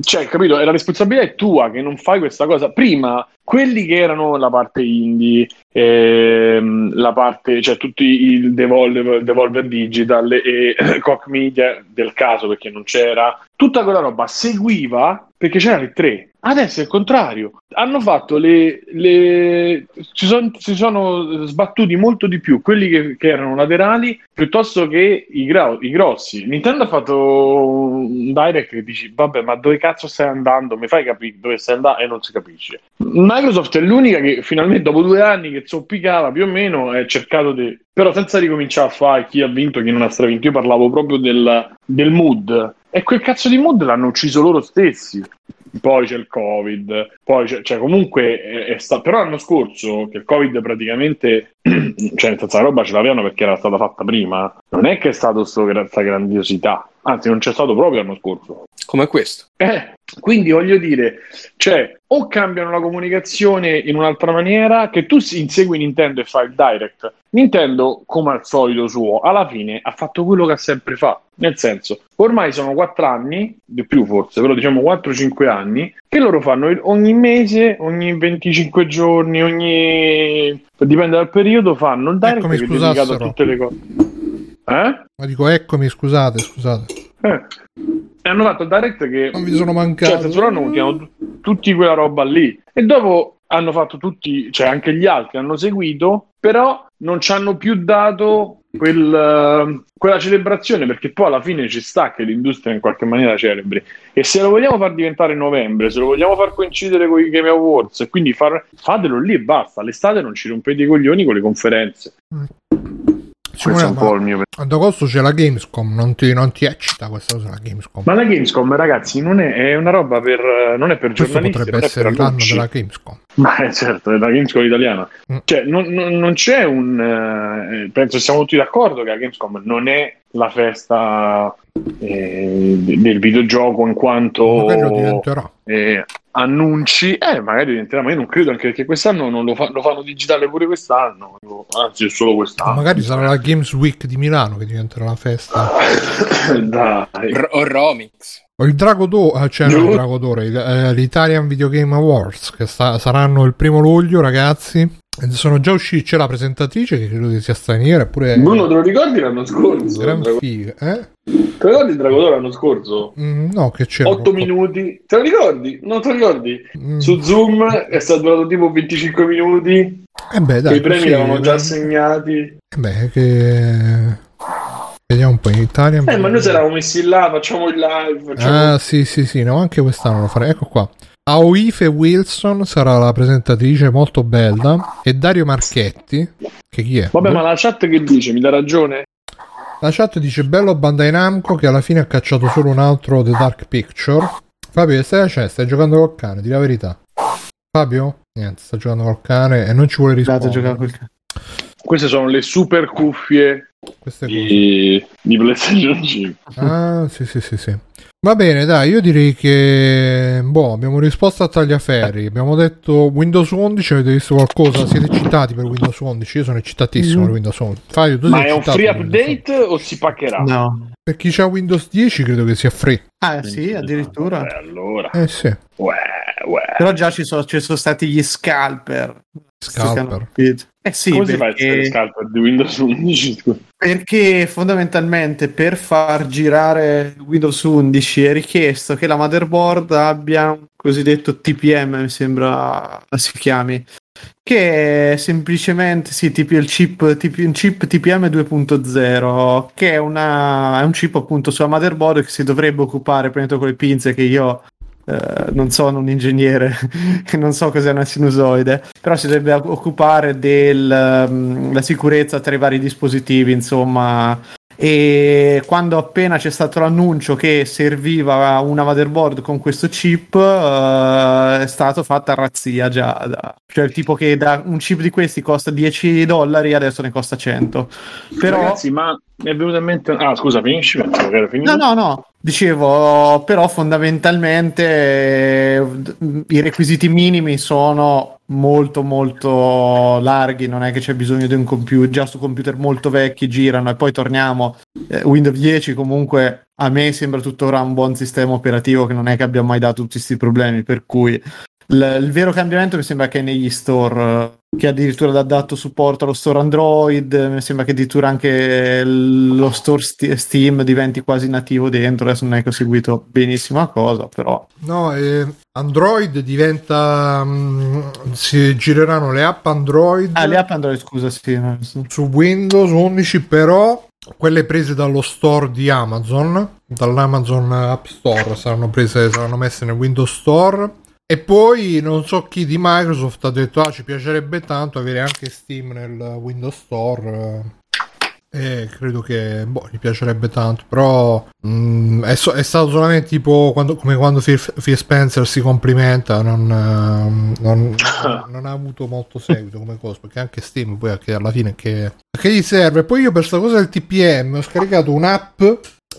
Cioè, capito? La responsabilità è tua che non fai questa cosa. Prima, quelli che erano la parte indie, ehm, la parte, cioè tutti il Devolver, Devolver Digital e [clears throat] Cock Media del caso perché non c'era, tutta quella roba seguiva perché c'erano le tre. Adesso è il contrario. Hanno fatto le. le si, son, si, sono sbattuti molto di più quelli che, che erano laterali piuttosto che i, gra- i, grossi. Nintendo ha fatto un direct che dici: Vabbè, ma dove cazzo stai andando? Mi fai capire dove stai andando? E non si capisce. Microsoft è l'unica che finalmente, dopo due anni che zoppicava più o meno, è cercato di. Però senza ricominciare a fare chi ha vinto e chi non ha stravinto. Io parlavo proprio del, del mood. E quel cazzo di mood l'hanno ucciso loro stessi poi c'è il covid, poi c'è, cioè comunque è, è sta- però l'anno scorso che il covid praticamente, [clears throat] cioè nel senso la roba ce l'avevano perché era stata fatta prima, non è che è stata questa grandiosità, anzi non c'è stato proprio l'anno scorso. Come questo. Eh, quindi voglio dire, cioè, o cambiano la comunicazione in un'altra maniera, che tu insegui Nintendo e fai il direct. Nintendo, come al solito suo, alla fine ha fatto quello che ha sempre fatto. Nel senso, ormai sono 4 anni, di più forse, però diciamo 4-5 anni, che loro fanno ogni mese, ogni 25 giorni, ogni... dipende dal periodo, fanno il direct eccomi, dedicato a tutte le cose. Eh? Ma dico, eccomi, scusate, scusate. Eh. E hanno fatto il direct che... Non vi sono mancato. Cioè, hanno tutti quella roba lì. E dopo hanno fatto tutti, cioè anche gli altri hanno seguito, però non ci hanno più dato quel, quella celebrazione perché poi alla fine ci sta che l'industria in qualche maniera celebri e se lo vogliamo far diventare novembre se lo vogliamo far coincidere con i Game Awards e quindi far, fatelo lì e basta l'estate non ci rompete i coglioni con le conferenze mm. Questo è un po' il mio ad agosto c'è la Gamescom, non ti, non ti eccita questa cosa la Gamescom. Ma la Gamescom, ragazzi, non è, è una roba per non è per Questo giornalisti, potrebbe essere l'anno della Gamescom. Ma è certo, è la Gamescom italiana. Mm. Cioè, non, non, non, c'è un eh, penso siamo tutti d'accordo che la Gamescom non è la festa eh, del videogioco in quanto magari lo diventerà. Eh, annunci, eh, magari diventerà, ma io non credo anche perché quest'anno non lo, fa, lo fanno digitale pure quest'anno, anzi è solo quest'anno. Ma magari sarà la Games Week di Milano che diventerà la festa. [coughs] Dai. R- o Romix. Il Drago d'Oro, cioè no, il Drago d'Oro, eh, l'Italian Video Game Awards, che sta, saranno il primo luglio, ragazzi. Sono già usciti, c'è la presentatrice che credo che sia straniera. Eppure Bruno, te lo ricordi l'anno scorso? Gran figa, eh? Te lo ricordi il Dragodoro l'anno scorso? Mm, no, che c'è? 8 minuti. Te lo ricordi? Non te lo ricordi? Mm. Su Zoom è stato durato tipo 25 minuti. Eh beh, dai. I premi sì, erano già assegnati. Eh beh, che... Vediamo un po' in Italia. Eh, ma noi ci eravamo messi là, facciamo il live. Facciamo... Ah, sì, sì, sì, no, anche quest'anno lo farei. Ecco qua. Aoife Wilson sarà la presentatrice molto bella e Dario Marchetti che chi è? Vabbè ma la chat che dice? Mi dà ragione? La chat dice bello Bandai Namco che alla fine ha cacciato solo un altro The Dark Picture Fabio stai facendo? Stai giocando col cane, di la verità Fabio? Niente, sta giocando col cane e non ci vuole rispondere Queste sono le super cuffie di, di PlayStation [laughs] 5 Ah sì sì sì sì Va bene, dai, io direi che boh, abbiamo risposto a tagliaferri. Abbiamo detto Windows 11, avete visto qualcosa? Siete eccitati per Windows 11? Io sono eccitatissimo mm. per Windows 11. Fabio, tu Ma è un free update o si paccherà? No. Per chi ha Windows 10 credo che sia free. Ah, sì, addirittura. Beh, allora. Eh sì. Uè, uè. Però già ci sono, ci sono stati gli scalper. Scalper. Eh sì, Come perché... si fa il scalper di Windows 11? Perché fondamentalmente per far girare Windows 11 è richiesto che la motherboard abbia un cosiddetto TPM, mi sembra si chiami, che è semplicemente sì, tipo il chip, tipo, un chip TPM 2.0, che è, una, è un chip appunto sulla motherboard che si dovrebbe occupare, prendo con le pinze che io Uh, non sono un ingegnere e [laughs] non so cos'è una sinusoide, però si dovrebbe occupare della um, sicurezza tra i vari dispositivi, insomma. E quando appena c'è stato l'annuncio che serviva una motherboard con questo chip, uh, è stato fatta razzia già. Da, cioè, il tipo che da un chip di questi costa 10 dollari, adesso ne costa 100. Però... Ragazzi, ma mi è venuto in mente. Ah, scusa, finisci? No, no, no. Dicevo, però fondamentalmente eh, i requisiti minimi sono molto molto larghi, non è che c'è bisogno di un computer, già su computer molto vecchi girano e poi torniamo. Eh, Windows 10 comunque a me sembra tuttora un buon sistema operativo che non è che abbia mai dato tutti questi problemi, per cui il, il vero cambiamento mi sembra che è negli store che addirittura ha dato supporto allo store Android, mi sembra che addirittura anche lo store Steam diventi quasi nativo dentro, adesso non è che ho seguito benissimo la cosa, però... No, eh, Android diventa... Um, si gireranno le app Android... Ah, le app Android, scusa, sì. Su Windows 11, però quelle prese dallo store di Amazon, dall'Amazon App Store, saranno prese, saranno messe nel Windows Store e poi non so chi di Microsoft ha detto: Ah, ci piacerebbe tanto avere anche Steam nel Windows Store. E credo che boh, gli piacerebbe tanto. Però mh, mm, è, so- è, stato solamente tipo quando, come quando Phil, Phil Spencer si complimenta. Non, uh, non, [laughs] non, ha avuto molto seguito come cosa. Perché anche Steam poi alla fine che, che gli serve. Poi io per questa cosa del TPM ho scaricato un'app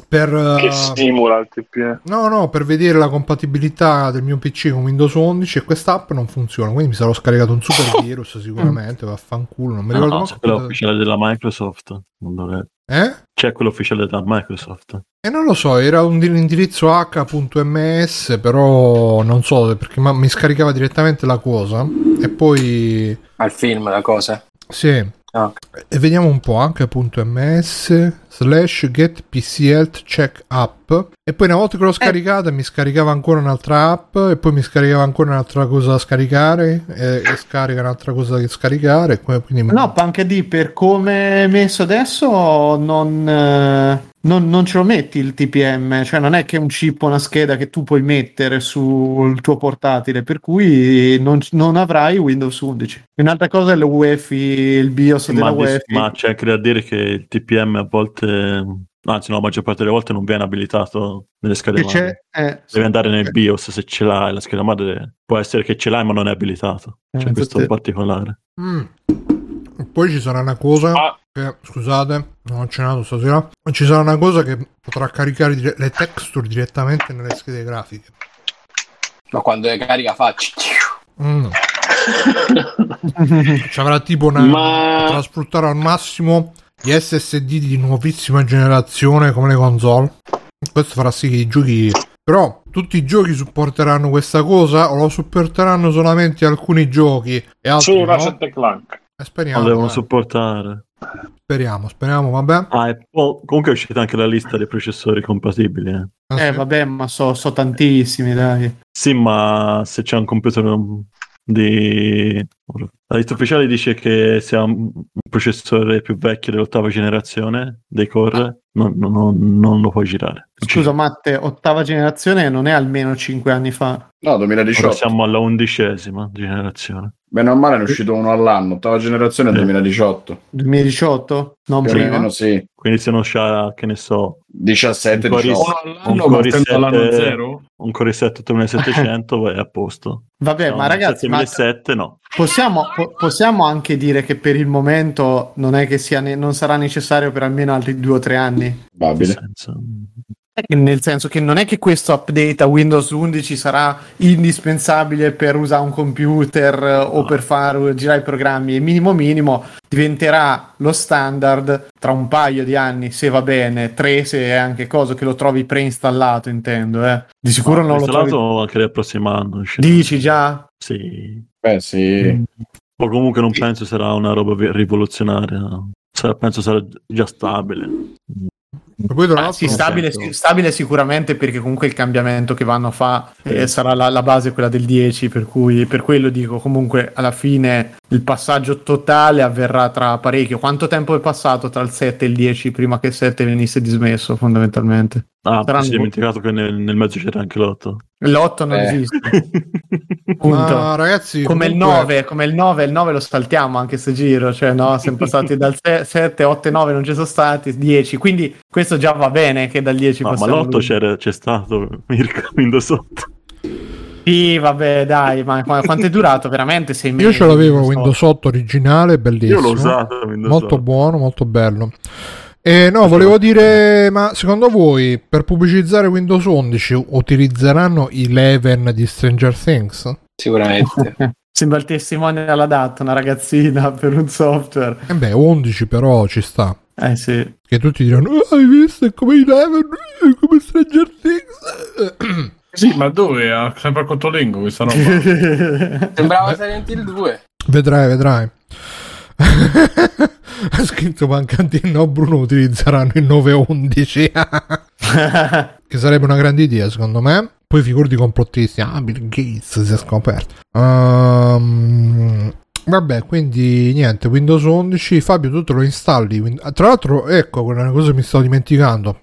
per, che simula il TPE no no per vedere la compatibilità del mio pc con Windows 11 e quest'app non funziona quindi mi sarò scaricato un super [laughs] virus sicuramente vaffanculo non mi ricordo no, no, c'è quello ufficiale della Microsoft non eh? c'è quello ufficiale della Microsoft. E eh, non lo so era un indirizzo h.ms però non so perché mi scaricava direttamente la cosa e poi al film la cosa? Sì Ah. E vediamo un po' anche appunto ms slash get pc health check app e poi una volta che l'ho eh. scaricata eh. mi scaricava ancora un'altra app e poi mi scaricava ancora un'altra cosa da scaricare e, e scarica un'altra cosa da scaricare quindi... no anche di per come messo adesso non, eh, non, non, ce lo metti il TPM, cioè non è che un chip o una scheda che tu puoi mettere sul tuo portatile, per cui non, non avrai Windows 11. Un'altra cosa è l'UEFI, il BIOS della ma, UEFI. Ma c'è anche da dire che il TPM a volte, anzi no, la maggior parte delle volte non viene abilitato nelle schede madre. Eh, Devi andare nel BIOS se ce l'hai, la scheda madre può essere che ce l'hai ma non è abilitato. C'è cioè, questo particolare. Mm. Poi ci sarà una cosa ah. che, scusate, non ho cenato stasera. Ci sarà una cosa che potrà caricare dire- le texture direttamente nelle schede grafiche. Ma quando le carica faccio. Mm. [laughs] ci avrà tipo una. Ma... Potrà sfruttare al massimo gli SSD di nuovissima generazione come le console. Questo farà sì che i giochi. Però tutti i giochi supporteranno questa cosa o lo supporteranno solamente alcuni giochi e altri Solo no? Ratchet Clank. Eh, speriamo. Lo devono supportare. Speriamo, speriamo, vabbè. Ah, e poi, comunque è uscita anche la lista dei processori compatibili. Eh, ah, eh sì. vabbè, ma so, so tantissimi, dai. Sì, ma se c'è un computer di... La lista ufficiale dice che sia un processore più vecchio dell'ottava generazione dei core, non, non, non lo puoi girare. Scusa Matte, ottava generazione non è almeno 5 anni fa? No, 2018. Ora siamo alla undicesima generazione. Bene o male ne è uscito uno all'anno, ottava generazione sì. 2018. 2018? Non Più prima? Meno, sì. Quindi se non c'ha, che ne so... 17, un 18. Un Core 7, un Core 7 8700 vai a posto. Vabbè, no, ma ragazzi... 2007 ma... no. Possiamo, po- possiamo, anche dire che per il momento non è che sia ne- non sarà necessario per almeno altri due o tre anni. Probabile. Nel senso che non è che questo update a Windows 11 sarà indispensabile per usare un computer no. o per far girare i programmi. Il minimo minimo diventerà lo standard tra un paio di anni, se va bene, tre se è anche cosa che lo trovi preinstallato, intendo. Eh. Di sicuro no, non lo trovi... anche nel prossimo anno. Dici già? Sì. Beh, sì. Mm. O comunque non penso sarà una roba rivoluzionaria. penso sarà già stabile. Poi, ah, sì, stabile, stabile, sicuramente perché comunque il cambiamento che vanno a fare eh, sarà la, la, base quella del 10 per cui per quello dico comunque alla fine il passaggio totale avverrà tra parecchio. Quanto tempo è passato tra il 7 e il 10 prima che il 7 venisse dismesso fondamentalmente? Ah, Saranno... si è dimenticato che nel, nel, mezzo c'era anche l'8. L'8 non eh. esiste. [laughs] Ma ragazzi, come, comunque... il 9, come il 9, il 9 lo saltiamo anche se giro, cioè no, siamo passati [laughs] dal 7, 8 9 non ci sono stati, 10, quindi questo già va bene che dal 10 no, Ma l'8 c'è stato Mirko [laughs] Windows 8. Sì, vabbè, dai, ma quanto è durato veramente? Sei mesi? Io ce l'avevo Windows 8 originale, bellissimo. Io l'ho usato. Windows molto 8. buono, molto bello. Eh, no, volevo dire, ma secondo voi per pubblicizzare Windows 11 utilizzeranno i Leven di Stranger Things? Sicuramente. [laughs] Sembra il testimone alla data, una ragazzina [laughs] per un software. Eh beh, 11 però ci sta. Eh sì. Che tutti diranno, oh, hai visto? È come i Leven, è come Stranger Things. [clears throat] Sì, ma dove? Ha sempre il contolengo questa roba. [laughs] Sembrava Silent Hill 2. Vedrai, vedrai. [laughs] ha scritto Mancantino no Bruno utilizzeranno il [laughs] 911 che sarebbe una grande idea secondo me. Poi figure di complottisti ah Bill Gates si è scoperto. Um, vabbè quindi niente Windows 11 Fabio tu te lo installi. Tra l'altro ecco una cosa mi sto dimenticando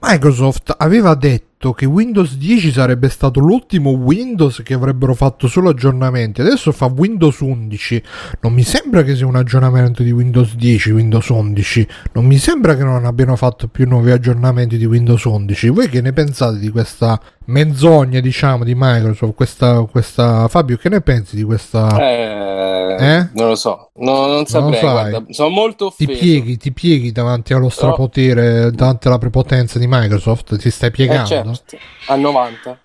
Microsoft aveva detto che Windows 10 sarebbe stato l'ultimo Windows che avrebbero fatto solo aggiornamenti. Adesso fa Windows 11. Non mi sembra che sia un aggiornamento di Windows 10, Windows 11. Non mi sembra che non abbiano fatto più nuovi aggiornamenti di Windows 11. Voi che ne pensate di questa menzogna, diciamo, di Microsoft? Questa, questa... Fabio, che ne pensi di questa... Eh, eh? Non lo so, no, non saprei. Non guarda, sono molto offeso. Ti pieghi, ti pieghi davanti allo strapotere, no. davanti alla prepotenza di Microsoft? Ti stai piegando? Eh, certo. A 90.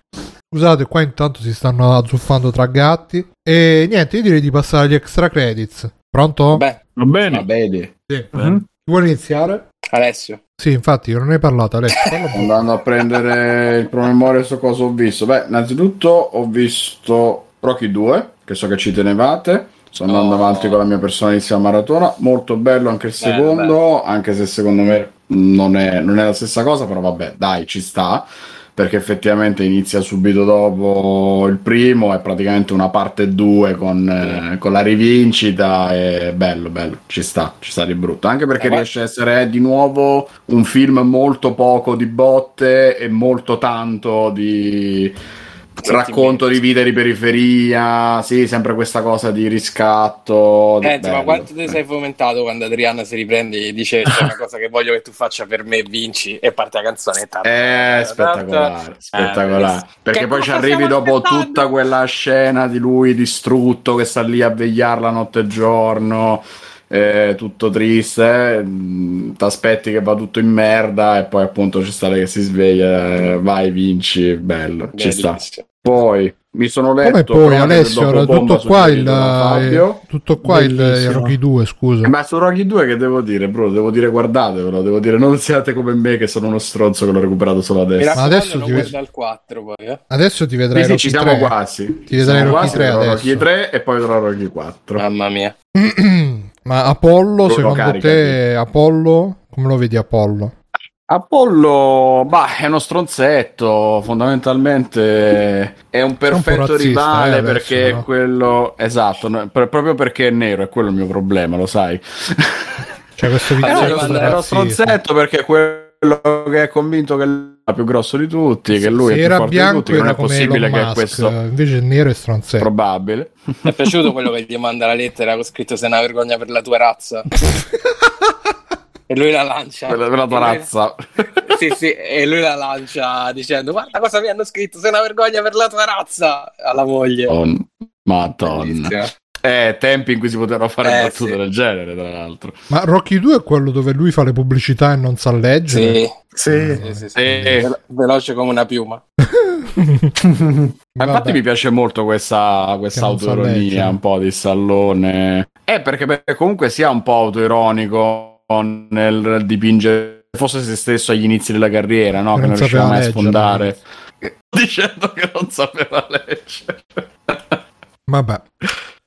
Scusate, qua intanto si stanno azzuffando tra gatti. E niente, io direi di passare agli extra credits. Pronto? Beh, va bene. Va bene. Sì. Mm-hmm. Vuoi iniziare? Alessio. Sì, infatti, non ne hai parlato, Alessio. [laughs] Andando a prendere il promemoria su cosa ho visto. Beh, innanzitutto ho visto Rocky 2, che so che ci tenevate. Sto andando oh. avanti con la mia personalissima maratona. Molto bello anche il secondo, bello. anche se secondo me non è, non è la stessa cosa, però vabbè, dai, ci sta perché effettivamente inizia subito dopo il primo, è praticamente una parte 2 con, eh, con, la rivincita, è bello, bello, ci sta, ci sta di brutto, anche perché eh, riesce a essere di nuovo un film molto poco di botte e molto tanto di racconto di vita di periferia, sì, sempre questa cosa di riscatto. Senti, ma quanto ti sei fomentato quando Adriana si riprende e dice c'è una cosa che voglio che tu faccia per me, vinci e parte la canzonetta. Eh, spettacolare, spettacolare. Eh, Perché poi ci arrivi dopo aspettando? tutta quella scena di lui distrutto che sta lì a vegliarla notte e giorno eh, tutto triste, mm, ti aspetti che va tutto in merda e poi appunto c'è sta che si sveglia, eh, vai, vinci, bello, ci sta. Poi mi sono letto come poi Alessio era tutto qua il eh, tutto qua il, il Rocky 2 scusa. Ma su Rocky 2 che devo dire bro? Devo dire guardatevelo devo dire non siate come me che sono uno stronzo che l'ho recuperato solo adesso. Ma adesso ti, ved... 4, poi, eh. adesso ti vedrai sì, sì, ci siamo 3. quasi. Ti vedrai Rocky 3 adesso Rocky 3 e poi vedrò Rocky 4 mamma mia [clears throat] Ma Apollo, lo secondo carica, te, sì. Apollo, come lo vedi Apollo? Apollo, bah, è uno stronzetto, fondamentalmente è un perfetto è un razzista, rivale eh, perché è quello, esatto, no, per, proprio perché è nero, è quello il mio problema, lo sai. Cioè questo [laughs] video è uno stronzetto perché è quello che è convinto che più grosso di tutti, che lui Se è più forte bianco, di tutti, non è possibile che Musk, questo... Invece il nero è stronzetto. Probabile. Mi è piaciuto quello che gli manda la lettera con scritto sei una vergogna per la tua razza. [laughs] e lui la lancia. Per la tua razza. [laughs] sì, sì, e lui la lancia dicendo guarda cosa mi hanno scritto, sei una vergogna per la tua razza alla moglie. Oh, madonna. Eh, tempi in cui si potevano fare eh, battute sì. del genere, tra l'altro. Ma Rocky 2 è quello dove lui fa le pubblicità e non sa leggere? Sì, sì, sì, sì, sì. veloce come una piuma. [laughs] Ma infatti mi piace molto questa, questa autoironia un po' di Stallone. Eh, perché, perché comunque sia un po' autoironico nel dipingere fosse se stesso agli inizi della carriera, no? Che, che non, riusciva mai a sfondare. [laughs] Dicendo che non sapeva leggere. Vabbè.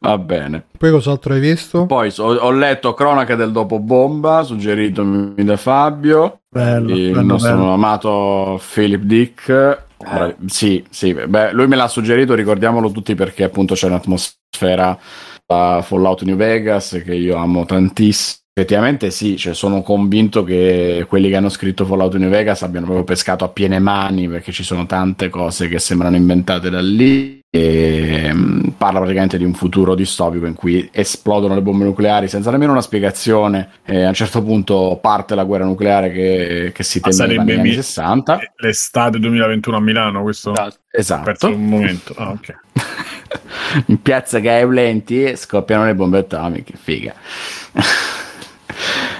Va bene. Poi cos'altro hai visto? Poi ho, ho letto Cronache del dopo bomba, suggeritomi da Fabio, bello, il bello, nostro bello. amato Philip Dick. Eh. Sì, sì, beh, lui me l'ha suggerito, ricordiamolo tutti perché appunto c'è un'atmosfera da Fallout New Vegas che io amo tantissimo. Effettivamente sì, cioè sono convinto che quelli che hanno scritto Fallout New Vegas abbiano proprio pescato a piene mani perché ci sono tante cose che sembrano inventate da lì e um, parla praticamente di un futuro distopico in cui esplodono le bombe nucleari senza nemmeno una spiegazione e a un certo punto parte la guerra nucleare che, che si temeva negli anni 60 l'estate 2021 a Milano questo? Esatto perso un momento. Ah, ok. [laughs] In piazza Gaeulenti scoppiano le bombe atomiche figa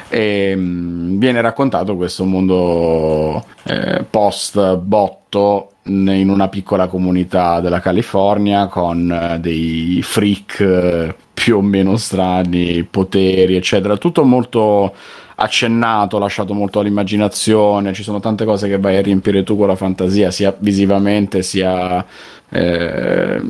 e mh, mm, viene raccontato questo mondo eh, post botto in una piccola comunità della California con eh, dei freak eh, più o meno strani, poteri, eccetera. Tutto molto accennato, lasciato molto all'immaginazione. Ci sono tante cose che vai a riempire tu con la fantasia, sia visivamente sia eh,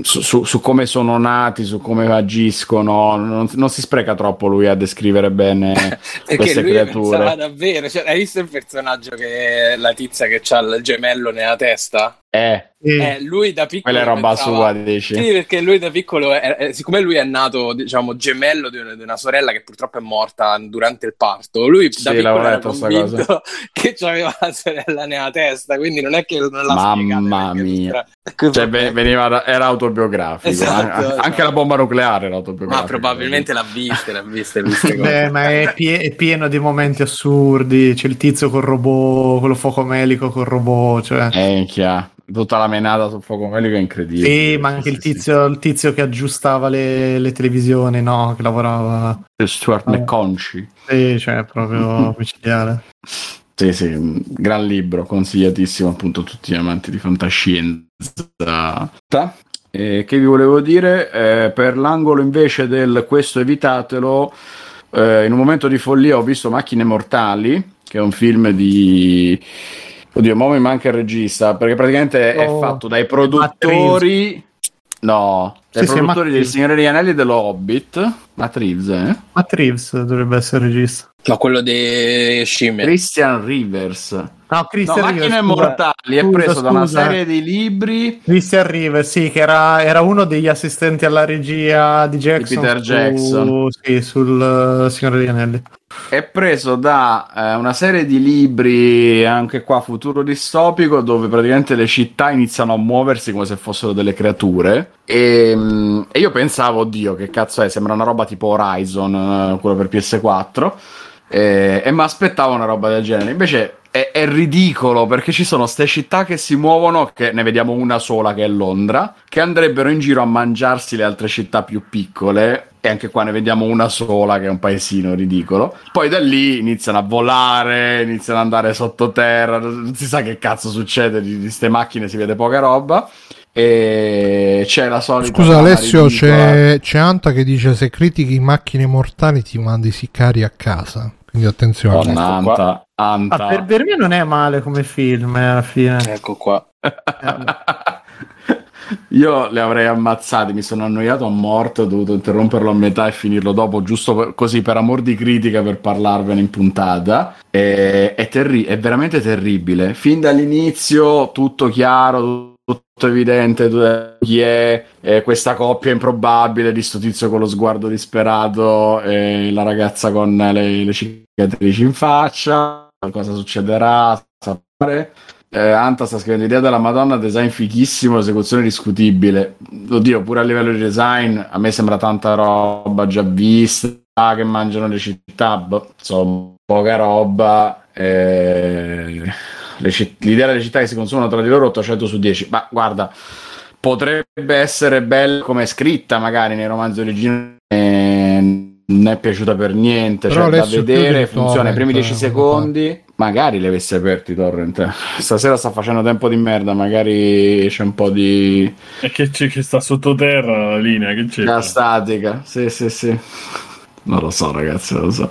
su, su, su, come sono nati, su come agiscono. Non, non, si spreca troppo lui a descrivere bene [laughs] queste lui creature. davvero, cioè, hai visto il personaggio che è la tizia che ha il gemello nella testa? Eh. Eh, lui da piccolo quella è roba pensava, sua dici sì perché lui da piccolo è, è, siccome lui è nato diciamo gemello di una, di una, sorella che purtroppo è morta durante il parto lui da sì, piccolo era convinto cosa. [laughs] che aveva la sorella nella testa quindi non è che non l'ha mamma mia cioè, veniva, era autobiografico esatto, eh. esatto. anche la bomba nucleare era autobiografica ma probabilmente l'ha vista l'ha vista, vista Beh, ma è, pie- è, pieno di momenti assurdi c'è il tizio col robot quello fuoco melico col robot cioè chiaro tutta la menata sul fuoco melico è incredibile. Sì, ma anche il tizio, il tizio che aggiustava le, le, televisioni, no? Che lavorava. Stuart eh. McConci. Sì, cioè, proprio [laughs] micidiale. Sì, sì, un gran libro, consigliatissimo appunto a tutti gli amanti di fantascienza. Eh, che vi volevo dire? Eh, per l'angolo invece del questo evitatelo, eh, in un momento di follia ho visto Macchine Mortali, che è un film di Oddio, ma mi manca il regista perché praticamente oh, è fatto dai produttori. No, dai sì, produttori sì, del Signore degli Anelli e dello Hobbit. Matt Reeves, eh? Matt Reeves dovrebbe essere il regista. No, quello di Scimmia. Christian Rivers. No, Christian no, Rivers. Macchine Mortali è preso scusa. da una serie di libri. Christian Rivers, sì, che era, era, uno degli assistenti alla regia di Jackson. Di Peter su, Jackson. Sì, sul uh, Signore degli Anelli. È preso da eh, una serie di libri, anche qua futuro distopico, dove praticamente le città iniziano a muoversi come se fossero delle creature. E, mm, e io pensavo, oddio, che cazzo è? Sembra una roba tipo Horizon, eh, quello per PS4 eh, e mi aspettavo una roba del genere. Invece è, è, ridicolo perché ci sono queste città che si muovono, che ne vediamo una sola che è Londra, che andrebbero in giro a mangiarsi le altre città più piccole. E anche qua ne vediamo una sola che è un paesino ridicolo. Poi da lì iniziano a volare, iniziano ad andare sottoterra. Non si sa che cazzo succede di queste macchine, si vede poca roba. E c'è la solita. Scusa, Alessio, c'è, c'è, Anta che dice: Se critichi macchine mortali, ti mandi i sicari a casa. Quindi attenzione. Oh, Anta, Anta. Ah, per, per, me non è male come film, eh, alla fine. Ecco qua. [laughs] Io le avrei ammazzati, mi sono annoiato a morte, ho dovuto interromperlo a metà e finirlo dopo, giusto per, così per amor di critica per parlarvene in puntata. E, è, terri- è veramente terribile. Fin dall'inizio tutto chiaro, tutto evidente chi è eh, questa coppia improbabile di sto tizio con lo sguardo disperato e la ragazza con le, le cicatrici in faccia qualcosa succederà sapere eh, Anta sta scrivendo idea della Madonna, design fighissimo, esecuzione discutibile. Oddio, pure a livello di design, a me sembra tanta roba già vista, che mangiano le città, boh, insomma, poca roba. Eh citt- l'idea delle città che si consumano tra di loro 800 su 10. Ma guarda, potrebbe essere bella come è scritta magari nei romanzi originali. Eh, non è piaciuta per niente. Però cioè, da vedere funziona i primi 10 secondi. Magari li avessi aperti torrent. [laughs] Stasera sta facendo tempo di merda. Magari c'è un po' di. E che, c'è, che sta sottoterra la linea? Che c'è? La statica. Sì, sì, sì. Non lo so, ragazzi, non lo so.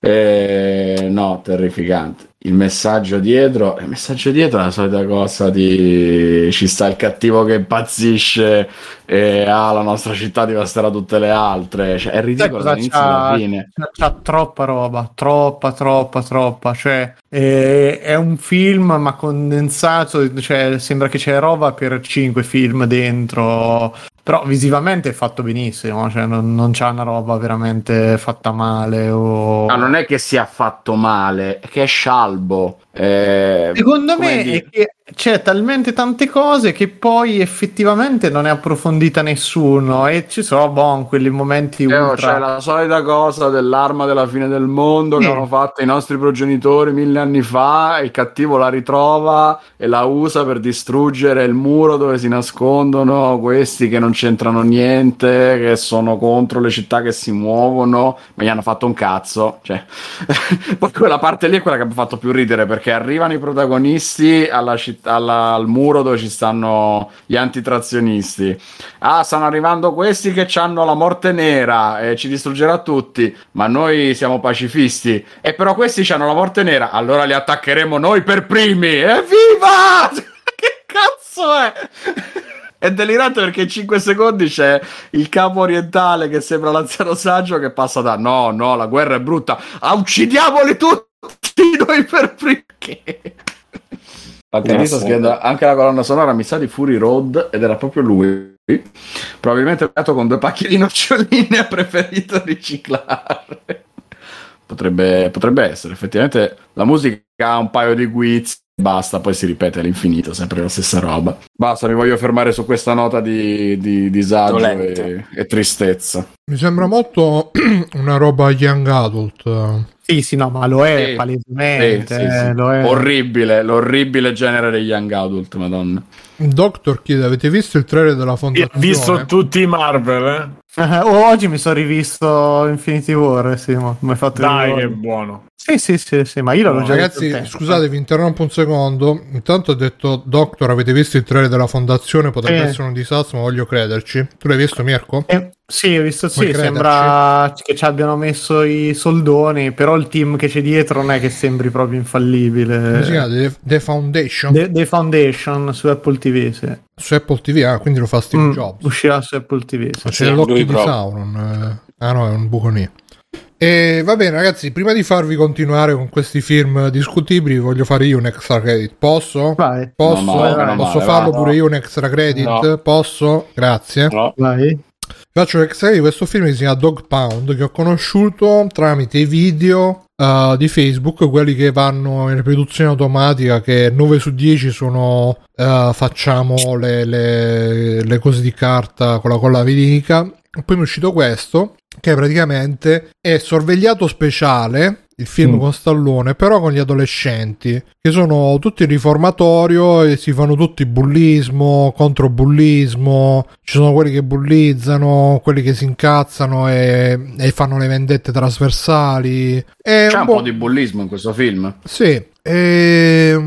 Eh, no, terrificante il messaggio dietro, il messaggio dietro è la solita cosa di ci sta il cattivo che impazzisce e ah, la nostra città devasterà tutte le altre. Cioè, è ridicolo dall'inizio alla fine. C'ha, c'ha, troppa roba, troppa, troppa, troppa. Cioè, è, è, un film ma condensato, cioè, sembra che c'è roba per cinque film dentro. Però visivamente è fatto benissimo, cioè non, non c'è una roba veramente fatta male. O... No, non è che sia fatto male, è che è scialbo. Eh, Secondo me è che c'è talmente tante cose che poi effettivamente non è approfondita nessuno e ci sono boh, quelli momenti eh, ultra... c'è la solita cosa dell'arma della fine del mondo che hanno fatto i nostri progenitori mille anni fa il cattivo la ritrova e la usa per distruggere il muro dove si nascondono questi che non c'entrano niente che sono contro le città che si muovono. Ma gli hanno fatto un cazzo cioè. [laughs] Poi quella parte lì è quella che mi ha fatto più ridere perché arrivano i protagonisti alla città alla, al muro dove ci stanno gli antitrazionisti. Ah, stanno arrivando questi che hanno la morte nera e ci distruggerà tutti, ma noi siamo pacifisti. E però questi hanno la morte nera, allora li attaccheremo noi per primi. Evviva! [laughs] che cazzo è? È delirante perché in 5 secondi c'è il capo orientale che sembra l'anziano saggio che passa da no, no, la guerra è brutta, ah, uccidiamoli tutti [laughs] noi per primi. Infatti, sto scrivendo anche la colonna sonora mi sa di Fury Road ed era proprio lui. Probabilmente ho con due pacchi di noccioline [laughs] ha preferito riciclare. Potrebbe, potrebbe essere, effettivamente la musica ha un paio di guizzi basta, poi si ripete all'infinito, sempre la stessa roba. Basta, mi voglio fermare su questa nota di, di disagio e, e, tristezza. Mi sembra molto [clears throat] una roba young adult. Sì, sì, no, ma lo è sì, palesemente. Sì, sì, lo è. Orribile, l'orribile genere degli young adult, madonna. Doctor chiede, avete visto il trailer della fondazione? Ho visto tutti i Marvel, eh? Oh, oggi mi sono rivisto Infinity War, sì, ma mi fatto Dai, che buono. Sì, sì, sì, sì, ma io l'avevo no, già Ragazzi, scusate, vi interrompo un secondo. Intanto ho detto, Doctor, avete visto il trailer della fondazione? Potrebbe eh. essere un disastro, ma voglio crederci. Tu l'hai visto, Mirko? Eh, sì, ho visto, sì, sembra che ci abbiano messo i soldoni, però il team che c'è dietro non è che sembri proprio infallibile. Chiama? The, The Foundation? The, The, Foundation su Apple TV, sì. Su Apple TV, ah, quindi lo fa Steve mm, Jobs. Uscirà su Apple TV. Sì. C'è sì, l'occhio di Sauron. Eh. Ah no, è un buco lì. E va bene, ragazzi, prima di farvi continuare con questi film discutibili, voglio fare io un extra credit. Posso? Vai. Posso? No, no, Posso vale, farlo pure io un extra credit? Posso? Grazie. Vai. Faccio l'extra di questo film che si chiama Dog Pound, che ho conosciuto tramite i video uh, di Facebook, quelli che vanno in riproduzione automatica, che 9 su 10 sono uh, facciamo le, le, le cose di carta con la colla vinica. Poi mi è uscito questo che praticamente è sorvegliato speciale il film mm. con Stallone, però con gli adolescenti, che sono tutti in riformatorio e si fanno tutti bullismo, controbullismo, ci sono quelli che bullizzano, quelli che si incazzano e, e fanno le vendette trasversali. È C'è un, un po'... di bullismo in questo film. Sì, e...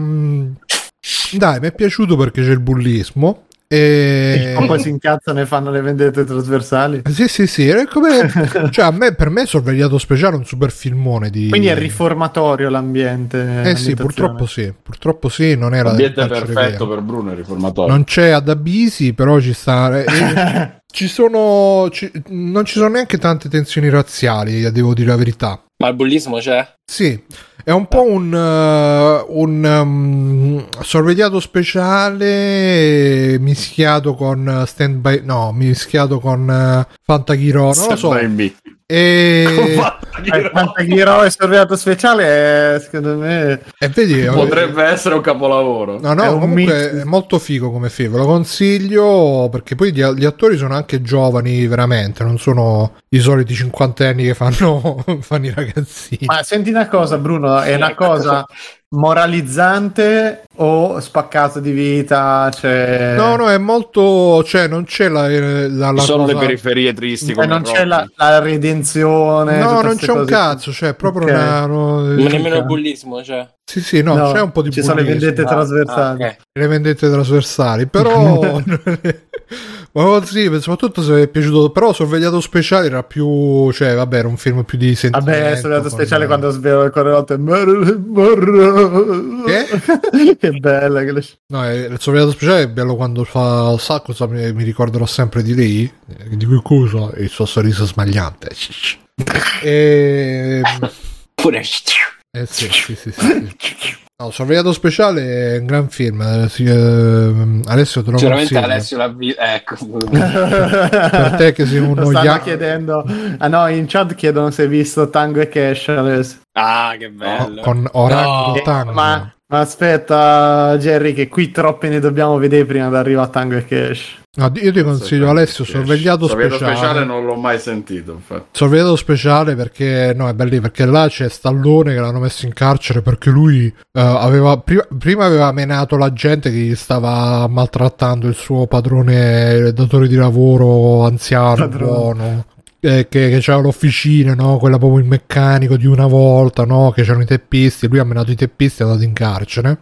dai, mi è piaciuto perché c'è il bullismo. E... poi si incazzano e fanno le vendette trasversali. Sì, sì, sì. Come... [laughs] cioè, a me, per me è sorvegliato speciale un super filmone di. Quindi è riformatorio l'ambiente. Eh sì, purtroppo sì. Purtroppo sì, non era. L'ambiente perfetto per Bruno è riformatorio. Non c'è ad Abisi, però ci sta. Eh, [laughs] ci sono. Ci... non ci sono neanche tante tensioni razziali, devo dire la verità. Ma il bullismo c'è? Sì, è un po' un, uh, un um, sorvegliato speciale mischiato con Stand By... No, mischiato con uh, Fantachiro, non lo so. E Fantaghiro e sorvegliato speciale, secondo me, e vedi, potrebbe è... essere un capolavoro. No, no, è comunque è molto figo come film. Lo consiglio perché poi gli, gli, attori sono anche giovani, veramente. Non sono i soliti cinquantenni che fanno, [laughs] fanno i ragazzini. Ma senti una cosa, Bruno, è una cosa moralizzante o spaccato di vita? Cioè... No, no, è molto. cioè, non c'è la. la, la sono cosa... le periferie tristi. Eh, non c'è la, la, redenzione. No, non c'è cose. un cazzo, cioè, proprio okay. una. No, Ma nemmeno il bullismo, cioè. Sì, sì, no, no, c'è un po' di Ci bullismo. sono le vendette ah, trasversali. Ah, okay. Le vendette trasversali, però. [laughs] [laughs] Ma sì, soprattutto se è piaciuto. Però Sorvegliato Speciale era più. Cioè, vabbè, era un film più di sentimento. Vabbè, Sorvegliato Speciale quando svelo le volte. Che? [laughs] che bella. Che le... No, il Sorvegliato Speciale è bello quando fa. Sa cosa mi, mi ricorderò sempre di lei? Di cui cosa? Il suo sorriso smagliante. [laughs] e. Pure. Eh sì, sì, sì. sì, sì. No, Sorvegliato Speciale è un gran film. Eh, eh, Alessio te lo Sicuramente Alessio l'ha visto. Ecco. [laughs] per te che sei uno Stanno chiedendo. Ah no, in chat chiedono se hai visto Tango e Cash Alessio. Ah, che bello. No, con Orango no, Tango. Ma Aspetta, Jerry, che qui troppe ne dobbiamo vedere prima di arrivare a Tango e Cash. No, io ti consiglio Alessio sorvegliato, sorvegliato speciale. speciale non l'ho mai sentito infatti. sorvegliato speciale perché no è bello perché là c'è Stallone che l'hanno messo in carcere perché lui uh, aveva prima, prima, aveva menato la gente che gli stava maltrattando il suo padrone il datore di lavoro anziano Padrone. buono eh, che, che c'era l'officina, no? quella proprio il meccanico di una volta, no? che c'erano i teppisti, lui ha menato i teppisti e è andato in carcere.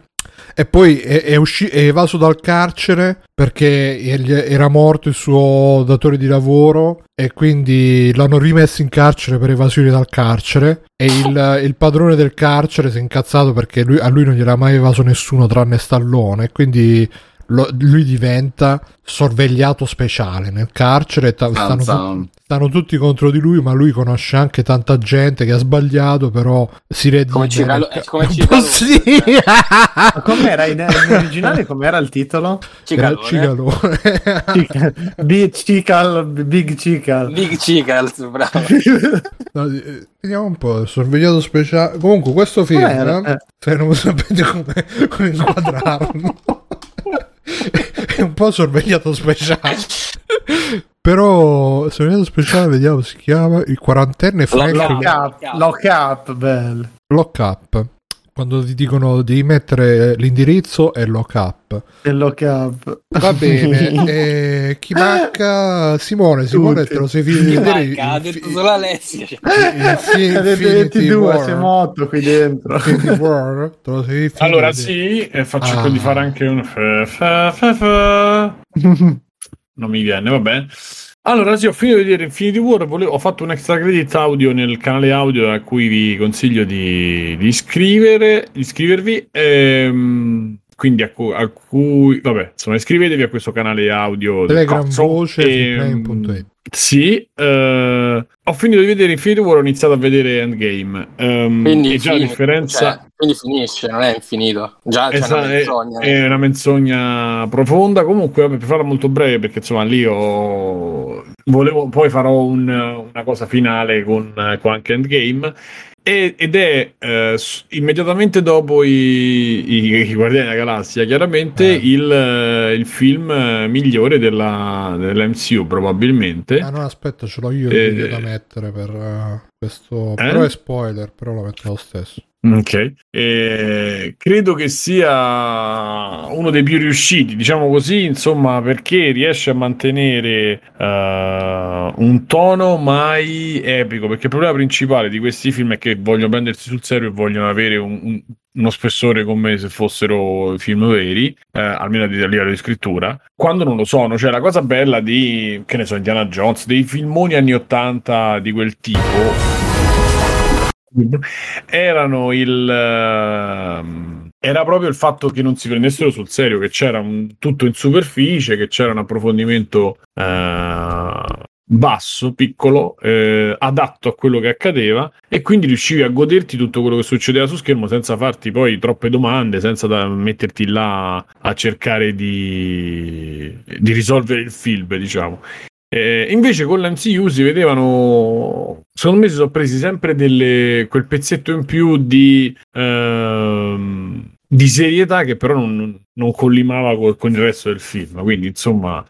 E poi è, è, usci- è evaso dal carcere perché era morto il suo datore di lavoro e quindi l'hanno rimesso in carcere per evasione dal carcere e il, il padrone del carcere si è incazzato perché lui, a lui non gliel'ha mai evaso nessuno tranne Stallone quindi lo, lui diventa sorvegliato speciale nel carcere t- stanno, stanno, tutti contro di lui ma lui conosce anche tanta gente che ha sbagliato però si redime come Cicalo, nel... come Cicalo, [laughs] sì. [laughs] com'era? In, in, originale com'era il titolo? Cicalone Cicalone Big Cical Big Cical. Big Cical bravo. No, eh, vediamo un po' sorvegliato speciale. Comunque questo film eh? se non sapete come, come inquadrarlo è un po' sorvegliato speciale. Però sorvegliato speciale, vediamo si chiama il quarantenne Frank Lock up, lock up, bello. Lock up. Quando ti dicono di mettere l'indirizzo è lock up. È lock up. Va bene. [laughs] e chi manca? Simone, Simone Tutti. te lo sei visto vedere. Manca, ha detto solo Alessia. [laughs] Infinity 22, siamo 8 qui dentro. War, te lo sei allora sì, e faccio ah. di fare anche un... [laughs] non mi viene, va bene. Allora, sì, ho finito di vedere Infinity War. Volevo, ho fatto un extra credit audio nel canale audio a cui vi consiglio di, di, iscrivervi. Ehm, quindi a, cu- a, cui, vabbè, insomma, iscrivetevi a questo canale audio. Telegram voce e, sì, uh, ho finito di vedere Infinity War, ho iniziato a vedere Endgame. Um, quindi, già fine, differenza... Cioè, quindi finisce, non è infinito. Già c'è esatto, una menzogna. È, è, una menzogna profonda. Comunque, per farla molto breve, perché insomma lì ho... Volevo, poi farò un, una cosa finale con, con anche Endgame ed è eh, immediatamente dopo i, i, i, Guardiani della Galassia, chiaramente eh. il, eh, il, film migliore della, dell'MCU, probabilmente. Ah, no, aspetta, ce l'ho io il video da mettere per uh, questo. Eh? Però è spoiler, però lo metto lo stesso. Ok, e credo che sia uno dei più riusciti, diciamo così, insomma, perché riesce a mantenere uh, un tono mai epico. Perché il problema principale di questi film è che vogliono prendersi sul serio e vogliono avere un, un, uno spessore come se fossero film veri, eh, almeno a livello di scrittura, quando non lo sono. Cioè, la cosa bella di, che ne so, Indiana Jones, dei filmoni anni 80 di quel tipo erano il uh, era proprio il fatto che non si prendessero sul serio, che c'era un, tutto in superficie, che c'era un approfondimento uh, basso, piccolo, eh, adatto a quello che accadeva e quindi riuscivi a goderti tutto quello che succedeva su schermo senza farti poi troppe domande, senza da metterti là a cercare di, di risolvere il film, diciamo. Eh, invece con l'MCU si vedevano, secondo me si sono presi sempre delle, quel pezzetto in più di, ehm, di serietà che però non, non collimava col, con il resto del film. Quindi insomma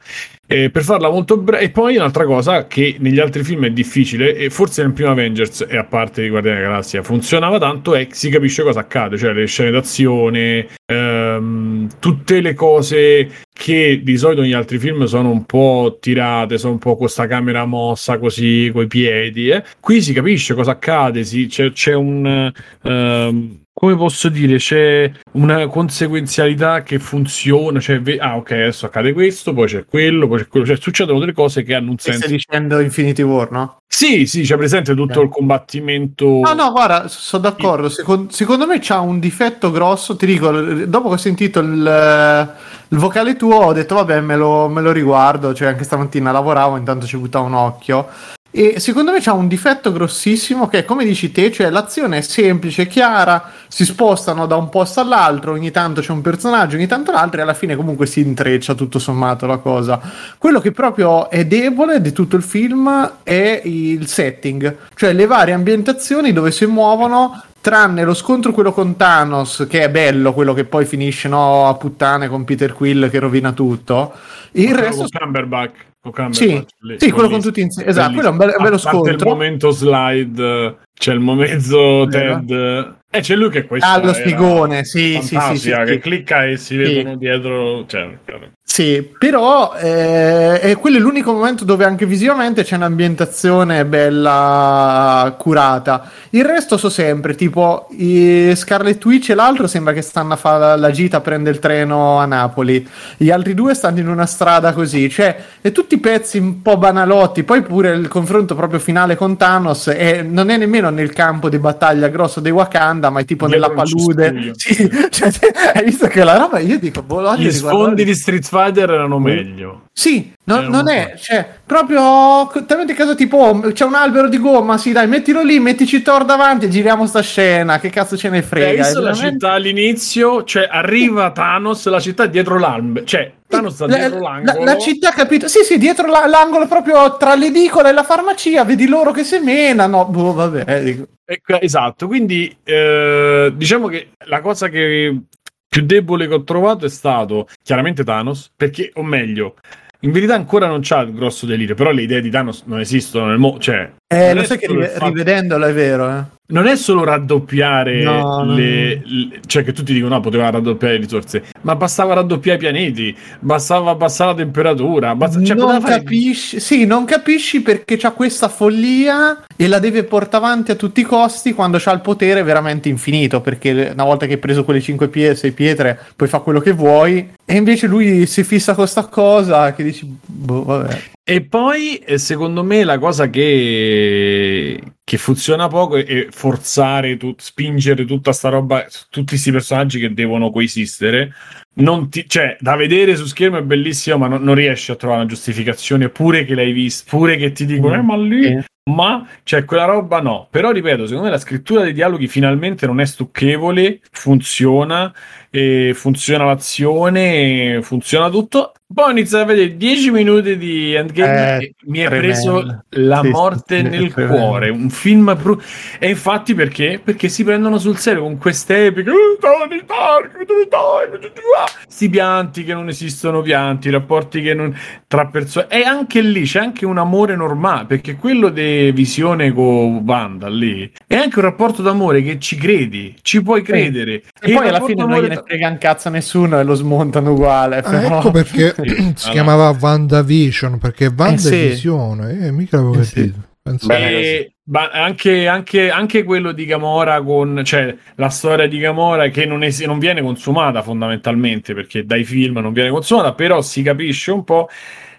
eh, per farla molto breve, e poi un'altra cosa che negli altri film è difficile, e forse nel primo Avengers, e a parte di Guardiani della Galassia, funzionava tanto, è che si capisce cosa accade, cioè le scene d'azione, ehm, tutte le cose che di solito negli altri film sono un po' tirate, sono un po' questa camera mossa così, coi piedi. Eh. Qui si capisce cosa accade, si, c'è, c'è un. Um, come posso dire, c'è una conseguenzialità che funziona, cioè, ah ok, adesso accade questo, poi c'è quello, poi c'è quello, cioè succedono delle cose che hanno un senso. Stai dicendo Infinity War, no? Sì, sì, c'è presente tutto okay. il combattimento. No, no, guarda, sono d'accordo, secondo, secondo me c'ha un difetto grosso, ti dico, dopo che ho sentito il, il vocale tuo ho detto vabbè me lo, me lo riguardo, cioè anche stamattina lavoravo, intanto ci buttavo un occhio e secondo me c'ha un difetto grossissimo che è come dici te, cioè l'azione è semplice, chiara, si spostano da un posto all'altro, ogni tanto c'è un personaggio, ogni tanto l'altro e alla fine comunque si intreccia tutto sommato la cosa. Quello che proprio è debole di tutto il film è il setting, cioè le varie ambientazioni dove si muovono tranne lo scontro quello con Thanos, che è bello, quello che poi finisce no, a puttane con Peter Quill che rovina tutto. Il Ma resto... Cumberbatch. Sì, sì quello con tutti insieme. Esatto, quello è un, be- un bello scontro. il momento slide, c'è il momento Ted e eh, c'è lui che questo ah, lo spigone, sì, sì, sì, sì, che clicca e si vedono sì. dietro. Cioè, sì, però eh, è quello è l'unico momento dove anche visivamente c'è un'ambientazione bella curata. Il resto so sempre, tipo Scarlet Witch e l'altro sembra che stanno a fare la gita, prende il treno a Napoli. Gli altri due stanno in una strada così, cioè, e tutti pezzi un po' banalotti. Poi pure il confronto proprio finale con Thanos è, non è nemmeno nel campo di battaglia grosso dei Wakanda Wakanda, ma è tipo Dietro nella palude. [laughs] Sì, cioè, hai visto che la roba io dico, boh, gli sfondi di Street Fighter erano meglio. Sì, no, non è, cioè, proprio talmente caso tipo oh, c'è un albero di gomma, sì, dai, mettilo lì, mettici Thor davanti e giriamo sta scena, che cazzo ce ne frega. Hai visto veramente... la città all'inizio, cioè arriva Thanos, la città dietro l'albero, cioè Thanos sta dietro l'angolo. La, la, città, capito? Sì, sì, dietro la, l'angolo proprio tra l'edicola e la farmacia, vedi loro che semenano. Boh, vabbè. Dico. Ecco, esatto, quindi eh, diciamo che la cosa che più debole che ho trovato è stato chiaramente Thanos, perché, o meglio, in verità ancora non c'ha il grosso delirio, però le idee di Thanos non esistono nel mondo, cioè... Eh, lo sai che fatto... rivedendolo è vero, eh. Non è solo raddoppiare no, le, le, cioè che tutti dicono no poteva raddoppiare le risorse ma bastava raddoppiare i pianeti bastava abbassare la temperatura basta, cioè, non capisci sì non capisci perché c'ha questa follia e la deve portare avanti a tutti i costi quando c'ha il potere veramente infinito perché una volta che hai preso quelle 5 pietre 6 pietre puoi fare quello che vuoi e invece lui si fissa con sta cosa che dici boh vabbè e poi, eh, secondo me, la cosa che, che funziona poco è forzare, tu, spingere tutta sta roba, tutti questi personaggi che devono coesistere. Ti, cioè, da vedere su schermo è bellissimo, ma non, non, riesci a trovare una giustificazione, pure che l'hai visto, pure che ti dicono, mm. eh, ma lì... Eh. Ma cioè, quella roba no. Però ripeto, secondo me la scrittura dei dialoghi finalmente non è stucchevole, funziona, funziona l'azione, funziona tutto. Poi ho iniziato a vedere 10 minuti di Endgame eh, e mi è preso la sì, morte sì, nel cuore. Un film bru- e infatti perché? Perché si prendono sul serio con queste epiche questi pianti che non esistono pianti, rapporti che non tra persone e anche lì c'è anche un amore normale, perché quello di visione con Wanda lì è anche un rapporto d'amore che ci credi, ci puoi credere. E, e poi alla fine non gliene frega un cazzo a nessuno e lo smontano uguale. Ah, ecco perché si chiamava WandaVision, perché Wanda eh, è visione, eh, mica l'avevo eh, capito. Sì. E, anche, anche, anche, quello di Gamora con cioè la storia di Gamora che non, es- non viene consumata fondamentalmente perché dai film non viene consumata però si capisce un po'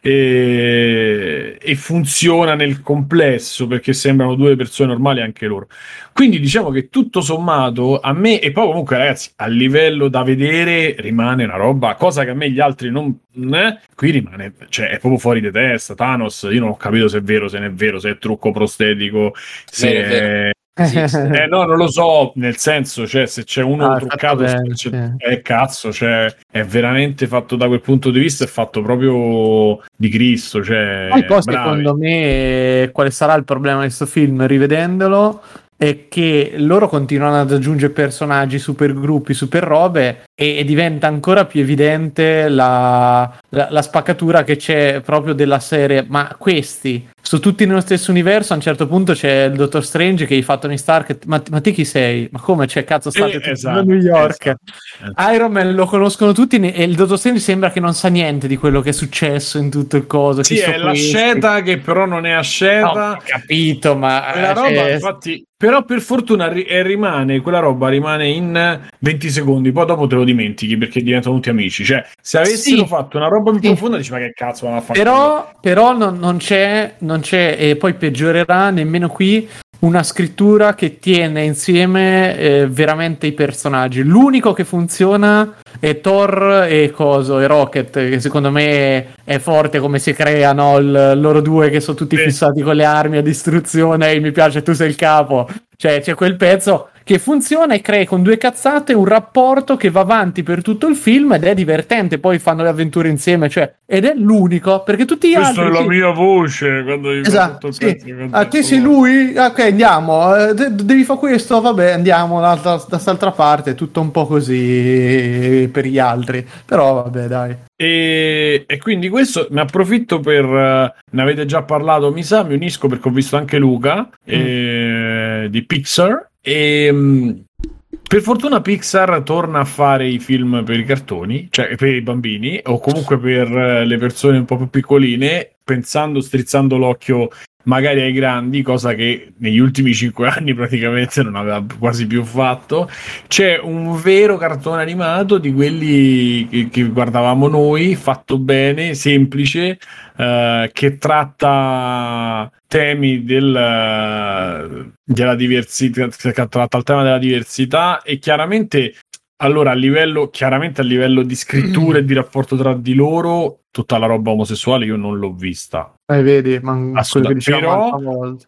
e, e, funziona nel complesso perché sembrano due persone normali anche loro. Quindi diciamo che tutto sommato a me, e poi comunque ragazzi, a livello da vedere rimane una roba, cosa che a me gli altri non... Eh, qui rimane, cioè è proprio fuori di testa. Thanos, io non ho capito se è vero, se non è vero, se è trucco prostetico, se è. Eh, no, non lo so, nel senso, cioè, se c'è uno ah, truccato, bene, sì. è cazzo, cioè, è veramente fatto da quel punto di vista, è fatto proprio di Cristo. Cioè, poi, poi secondo me, quale sarà il problema di questo film, rivedendolo, è che loro continuano ad aggiungere personaggi, super gruppi, super robe e, e diventa ancora più evidente la, la, la, spaccatura che c'è proprio della serie. Ma questi sono tutti nello stesso universo. A un certo punto c'è il Dottor Strange che gli fa Tony Stark. Ma, ma te chi sei? Ma come c'è? Cazzo, state eh, esatto, a New York. Esatto. Iron Man lo conoscono tutti e il Dottor Strange sembra che non sa niente di quello che è successo in tutto il coso. Sì, è l'asceta che però non è asceta. No, capito, ma la roba, cioè... infatti, però per fortuna ri- rimane, quella roba rimane in 20 secondi, poi dopo te lo dimentichi perché diventano tutti amici. Cioè, se avessero sì. fatto una roba più sì. profonda, dici ma che cazzo vanno a fare? Però, però non, non, c'è, non c'è, e poi peggiorerà nemmeno qui una scrittura che tiene insieme eh, veramente i personaggi. L'unico che funziona è Thor e Coso e Rocket, che secondo me è forte come si creano il, loro due che sono tutti fissati con le armi a distruzione e mi piace tu sei il capo. Cioè c'è quel pezzo che funziona e crea con due cazzate un rapporto che va avanti per tutto il film ed è divertente. Poi fanno le avventure insieme, cioè, ed è l'unico perché tutti gli Questa altri. Questa è la mia voce quando esatto, sì. A te sei lui, ok, andiamo. Eh, devi fare questo, vabbè, andiamo da quest'altra parte. Tutto un po' così per gli altri, però vabbè, dai. E, e, quindi questo ne approfitto per ne avete già parlato mi sa mi unisco perché ho visto anche Luca mm. eh, di Pixar e mm, per fortuna Pixar torna a fare i film per i cartoni, cioè per i bambini o comunque per le persone un po' più piccoline, pensando, strizzando l'occhio magari ai grandi, cosa che negli ultimi cinque anni praticamente non aveva quasi più fatto. C'è un vero cartone animato di quelli che, che guardavamo noi, fatto bene, semplice, eh, che tratta temi del, della diversità, tratta il tema della diversità e chiaramente allora, a livello, chiaramente a livello di scrittura e di rapporto tra di loro, tutta la roba omosessuale io non l'ho vista. Eh, vedi, ma però,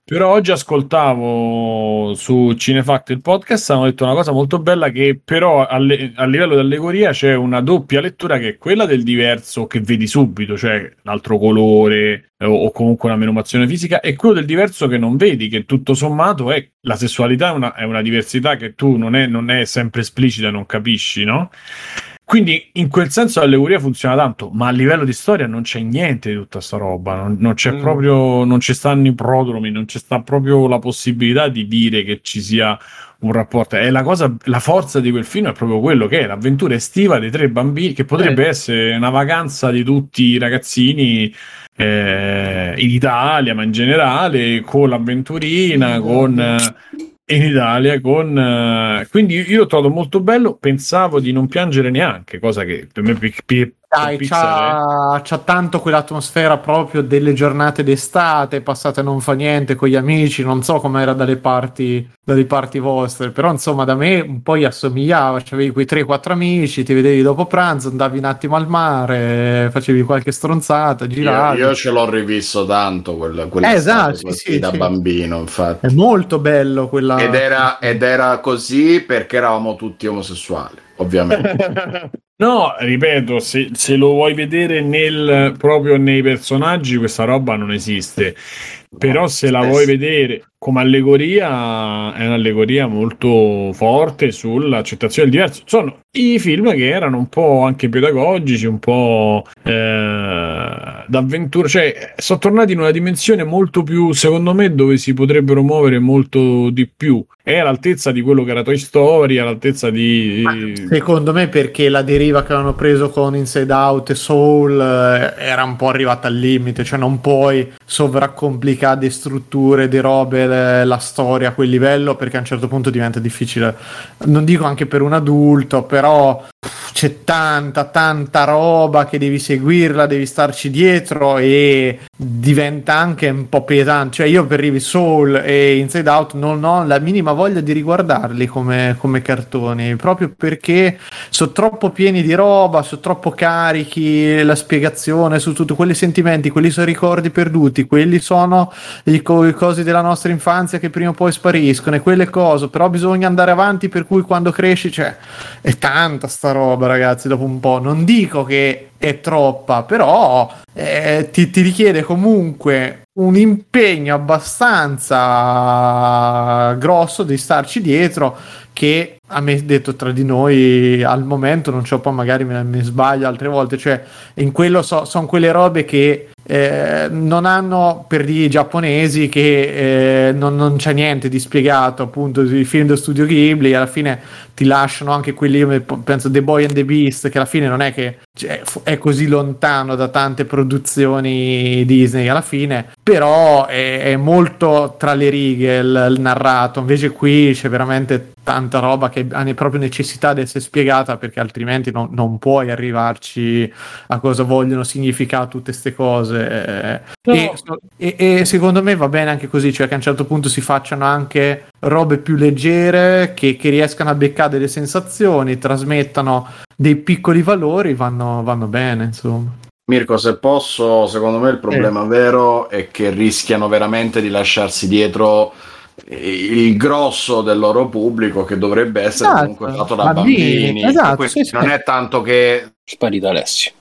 però, oggi ascoltavo su Cinefact il podcast, hanno detto una cosa molto bella che però a, le, a livello di allegoria c'è una doppia lettura che è quella del diverso che vedi subito, cioè l'altro colore o, o comunque una menomazione fisica, e quello del diverso che non vedi, che tutto sommato è la sessualità è una, è una diversità che tu non è, non è sempre esplicita, non capisci, no? Quindi in quel senso l'allegoria funziona tanto, ma a livello di storia non c'è niente di tutta sta roba, non, non c'è mm. proprio, non ci stanno i prodromi, non c'è sta proprio la possibilità di dire che ci sia un rapporto. E la cosa, la forza di quel film è proprio quello che è l'avventura estiva dei tre bambini, che potrebbe eh. essere una vacanza di tutti i ragazzini eh, in Italia, ma in generale, con l'avventurina, con in Italia con uh, quindi io l'ho trovato molto bello. Pensavo di non piangere neanche cosa che per me dai, c'ha, c'ha, tanto quell'atmosfera proprio delle giornate d'estate passate non fa niente con gli amici, non so com'era dalle parti, dalle parti vostre, però insomma da me un po' gli assomigliava, c'avevi quei 3-4 amici, ti vedevi dopo pranzo, andavi un attimo al mare, facevi qualche stronzata, giravi. Io, io ce l'ho rivisto tanto quel, eh, esatto, sì, sì, da sì. bambino, infatti. È molto bello quella... Ed era, ed era così perché eravamo tutti omosessuali, ovviamente. [laughs] No, ripeto, se, se, lo vuoi vedere nel, proprio nei personaggi, questa roba non esiste. Però se la vuoi vedere come allegoria, è un'allegoria molto forte sull'accettazione del diverso. Sono i film che erano un po' anche pedagogici, un po' eh, d'avventura, cioè sono tornati in una dimensione molto più, secondo me, dove si potrebbero muovere molto di più. È all'altezza di quello che era Toy Story, all'altezza di... Ma secondo me perché la deriva che hanno preso con Inside Out e Soul eh, era un po' arrivata al limite, cioè non puoi sovraccomplicare strutture, di robe, la storia a quel livello perché a un certo punto diventa difficile. Non dico anche per un adulto, però c'è tanta, tanta roba che devi seguirla, devi starci dietro e diventa anche un po' pesante. Cioè, io per Rivi Soul e Inside Out non ho la minima voglia di riguardarli come, come cartoni, proprio perché sono troppo pieni di roba, sono troppo carichi, la spiegazione su tutti quei sentimenti, quelli sono ricordi perduti, quelli sono i, co- i cosi della nostra infanzia che prima o poi spariscono e quelle cose, però bisogna andare avanti per cui quando cresci, cioè, è tanta sta roba ragazzi dopo un po', non dico che è troppa, però eh, ti, ti richiede comunque un impegno abbastanza grosso di starci dietro che a me detto tra di noi al momento non c'ho poi magari mi, mi sbaglio altre volte cioè in quello so, sono quelle robe che eh, non hanno per di giapponesi che eh, non, non, c'è niente di spiegato appunto i film dello studio Ghibli. Alla fine ti lasciano anche quelli io penso The Boy and the Beast che alla fine non è che cioè, è così lontano da tante produzioni Disney alla fine. Però è, è molto tra le righe il, il narrato. Invece qui c'è veramente tanta roba che ha proprio necessità di essere spiegata perché altrimenti non, non puoi arrivarci a cosa vogliono significare tutte queste cose. No. E, e, e, secondo me va bene anche così, cioè che a un certo punto si facciano anche robe più leggere che, che riescano a beccare delle sensazioni, trasmettano dei piccoli valori, vanno, vanno bene, insomma. Mirko, se posso, secondo me il problema eh. vero è che rischiano veramente di lasciarsi dietro il grosso del loro pubblico che dovrebbe essere esatto. comunque fatto da bambini, bambini. Esatto, sì, non sì. è tanto che sparito Alessio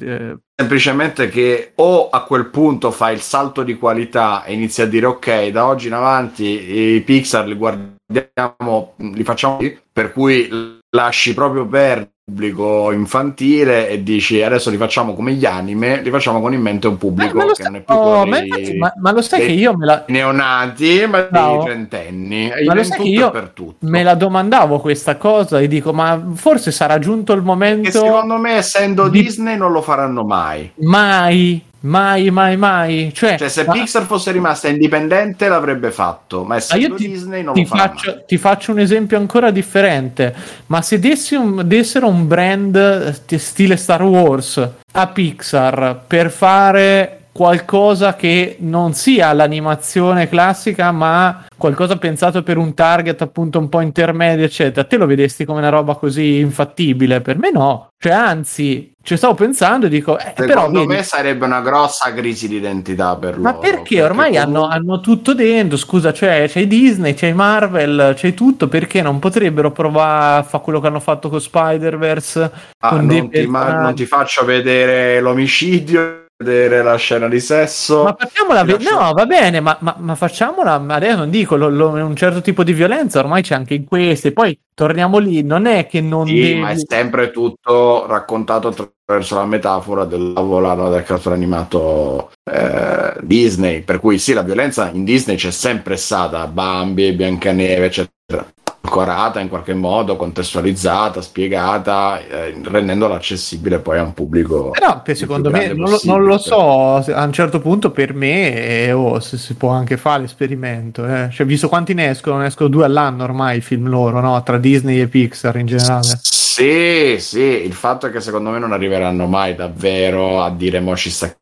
eh, semplicemente che o a quel punto fai il salto di qualità e inizi a dire ok da oggi in avanti i Pixar li guardiamo li facciamo per cui lasci proprio perdere pubblico infantile e dici adesso li facciamo come gli anime, li facciamo con in mente un pubblico che non è più oh, ma, infatti, ma, ma, lo sai che io me la neonati, ma no. dei trentenni, ma lo sai che io per tutto. me la domandavo questa cosa e dico ma forse sarà giunto il momento che secondo me essendo di... Disney non lo faranno mai. Mai Mai, mai, mai. Cioè, cioè se ma... Pixar fosse rimasta indipendente l'avrebbe fatto, ma essendo ma ti, Disney non ti lo faccio, Ti faccio un esempio ancora differente. Ma se un, dessero un brand stile Star Wars a Pixar per fare qualcosa che non sia l'animazione classica, ma qualcosa pensato per un target appunto un po' intermedio, eccetera. Te lo vedesti come una roba così infattibile? Per me no. Cioè, anzi, ci stavo pensando e dico, eh, Secondo però, me sarebbe una grossa crisi di identità per loro. Ma perché, perché ormai comunque... hanno, hanno, tutto dentro? Scusa, cioè, c'è Disney, c'è Marvel, c'è tutto. Perché non potrebbero provare a fare quello che hanno fatto con Spider-Verse? Ah, con non, ti, ma, non ti faccio vedere l'omicidio vedere la scena di sesso. Ma facciamola, ve- no, va bene, ma, ma, ma facciamola. Adesso non dico lo, lo, un certo tipo di violenza, ormai c'è anche in queste. Poi torniamo lì, non è che non. Sì, devi... ma è sempre tutto raccontato attraverso la metafora del volano del cartone animato eh, Disney. Per cui sì, la violenza in Disney c'è sempre stata, Bambi, Biancaneve, eccetera ancorata in qualche modo, contestualizzata, spiegata, eh, rendendola accessibile poi a un pubblico. Però secondo me non lo, non lo, so, a un certo punto per me eh, oh, se si può anche fare l'esperimento. Eh. Cioè, visto quanti ne escono, ne escono due all'anno ormai i film loro, no? tra Disney e Pixar in generale. Sì, sì, il fatto è che secondo me non arriveranno mai davvero a dire mo ci sta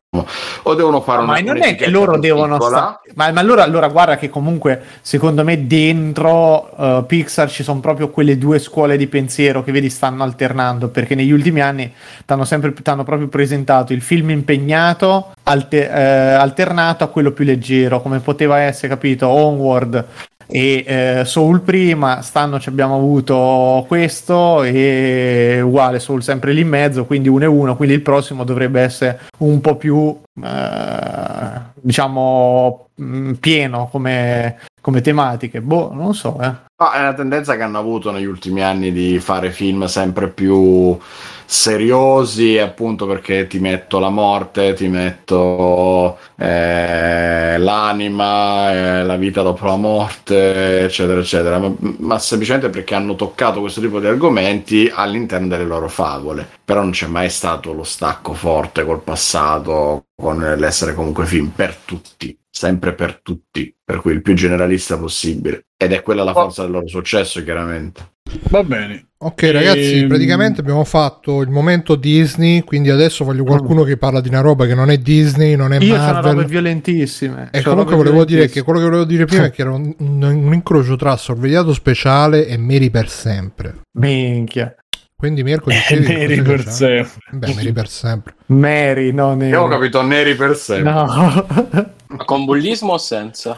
o devono fare una ma non è che loro devono sta... ma, ma allora, allora, guarda che comunque secondo me dentro uh, Pixar ci sono proprio quelle due scuole di pensiero che vedi stanno alternando perché negli ultimi anni t'hanno sempre t'hanno proprio presentato il film impegnato alte, eh, alternato a quello più leggero come poteva essere capito Onward e eh, Soul prima, stanno ci abbiamo avuto questo e uguale Soul sempre lì in mezzo, quindi uno e uno, quindi il prossimo dovrebbe essere un po' più eh, diciamo mm, pieno come, come tematiche, boh, non so, eh. No, è una tendenza che hanno avuto negli ultimi anni di fare film sempre più seriosi, appunto perché ti metto la morte, ti metto eh, l'anima, eh, la vita dopo la morte, eccetera, eccetera, ma, ma, semplicemente perché hanno toccato questo tipo di argomenti all'interno delle loro favole. Però non c'è mai stato lo stacco forte col passato, con l'essere comunque film per tutti sempre per tutti, per cui il più generalista possibile. Ed è quella la forza del loro successo, chiaramente. Va bene. Ok, e... ragazzi, ehm, praticamente abbiamo fatto il momento Disney. Quindi adesso voglio qualcuno che parla di una roba che non è Disney, non è Io Marvel. Io robe violentissime. E comunque volevo dire che quello che volevo dire prima è che era un, un, un incrocio tra sorvegliato speciale e Mary per sempre. Minchia. Quindi Mirko dicevi [laughs] Neri per sempre. Beh, Neri per sempre. Mary, no, Neri. Io ho capito Neri per sempre. No. Ma con bullismo o senza?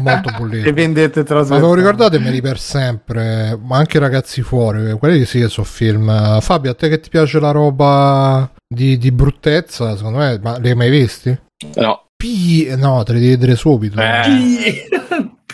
Molto bullismo. [laughs] e vendette trasversali. Ma ve lo ricordate Mary per sempre? Ma anche Ragazzi fuori, quelli sì che sono film. Fabio, a te che ti piace la roba di, di bruttezza, secondo me, ma li hai mai visti? No. P... No, te li devi vedere subito. Eh. [laughs]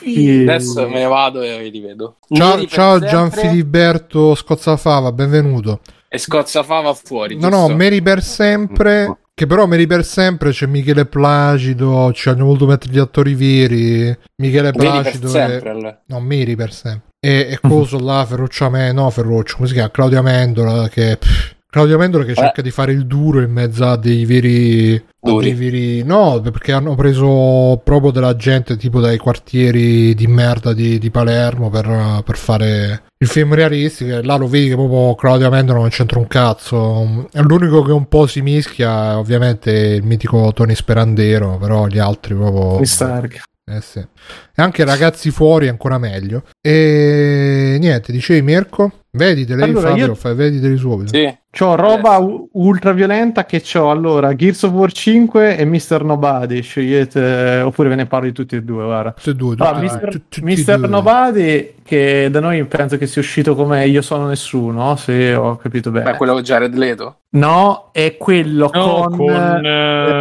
Adesso me ne vado e li rivedo. Ciao, ciao Gianfiliberto Scozzafava, benvenuto. E Scozzafava fuori. No, giusto? no, Mary per sempre. Che però Mary per sempre c'è Michele Placido. Ci hanno voluto mettere gli attori veri. Michele Placido. Sempre, e... No, Mary per sempre. E, e coso là, Ferruccio Me, no, Ferruccio, come si chiama? Claudia Mendola, che. Pff, Claudio Mendola che eh. cerca di fare il duro in mezzo a dei veri, dei veri. No, perché hanno preso proprio della gente tipo dai quartieri di merda di, di Palermo per, per, fare il film realistico. E là lo vedi che proprio Claudio Mendola non c'entra un cazzo. L'unico che un po' si mischia, ovviamente, il mitico Tony Sperandero, però gli altri proprio. Stark. Eh sì. E anche ragazzi fuori ancora meglio. E niente, dicevi Mirko? Vedi, lei allora, Fabio, io... fai, vediteli subito. Sì. C'ho roba u- ultra violenta che c'ho allora Gears of War 5 e Mr. Nobody. Scegliete, oppure ve ne parlo di tutti e due. Guarda. Tutti e due, allora, ah, Mr. Mr. Nobody, che da noi penso che sia uscito come Io sono nessuno, se ho capito bene. Beh, quello Jared Leto? No, è quello no, con, con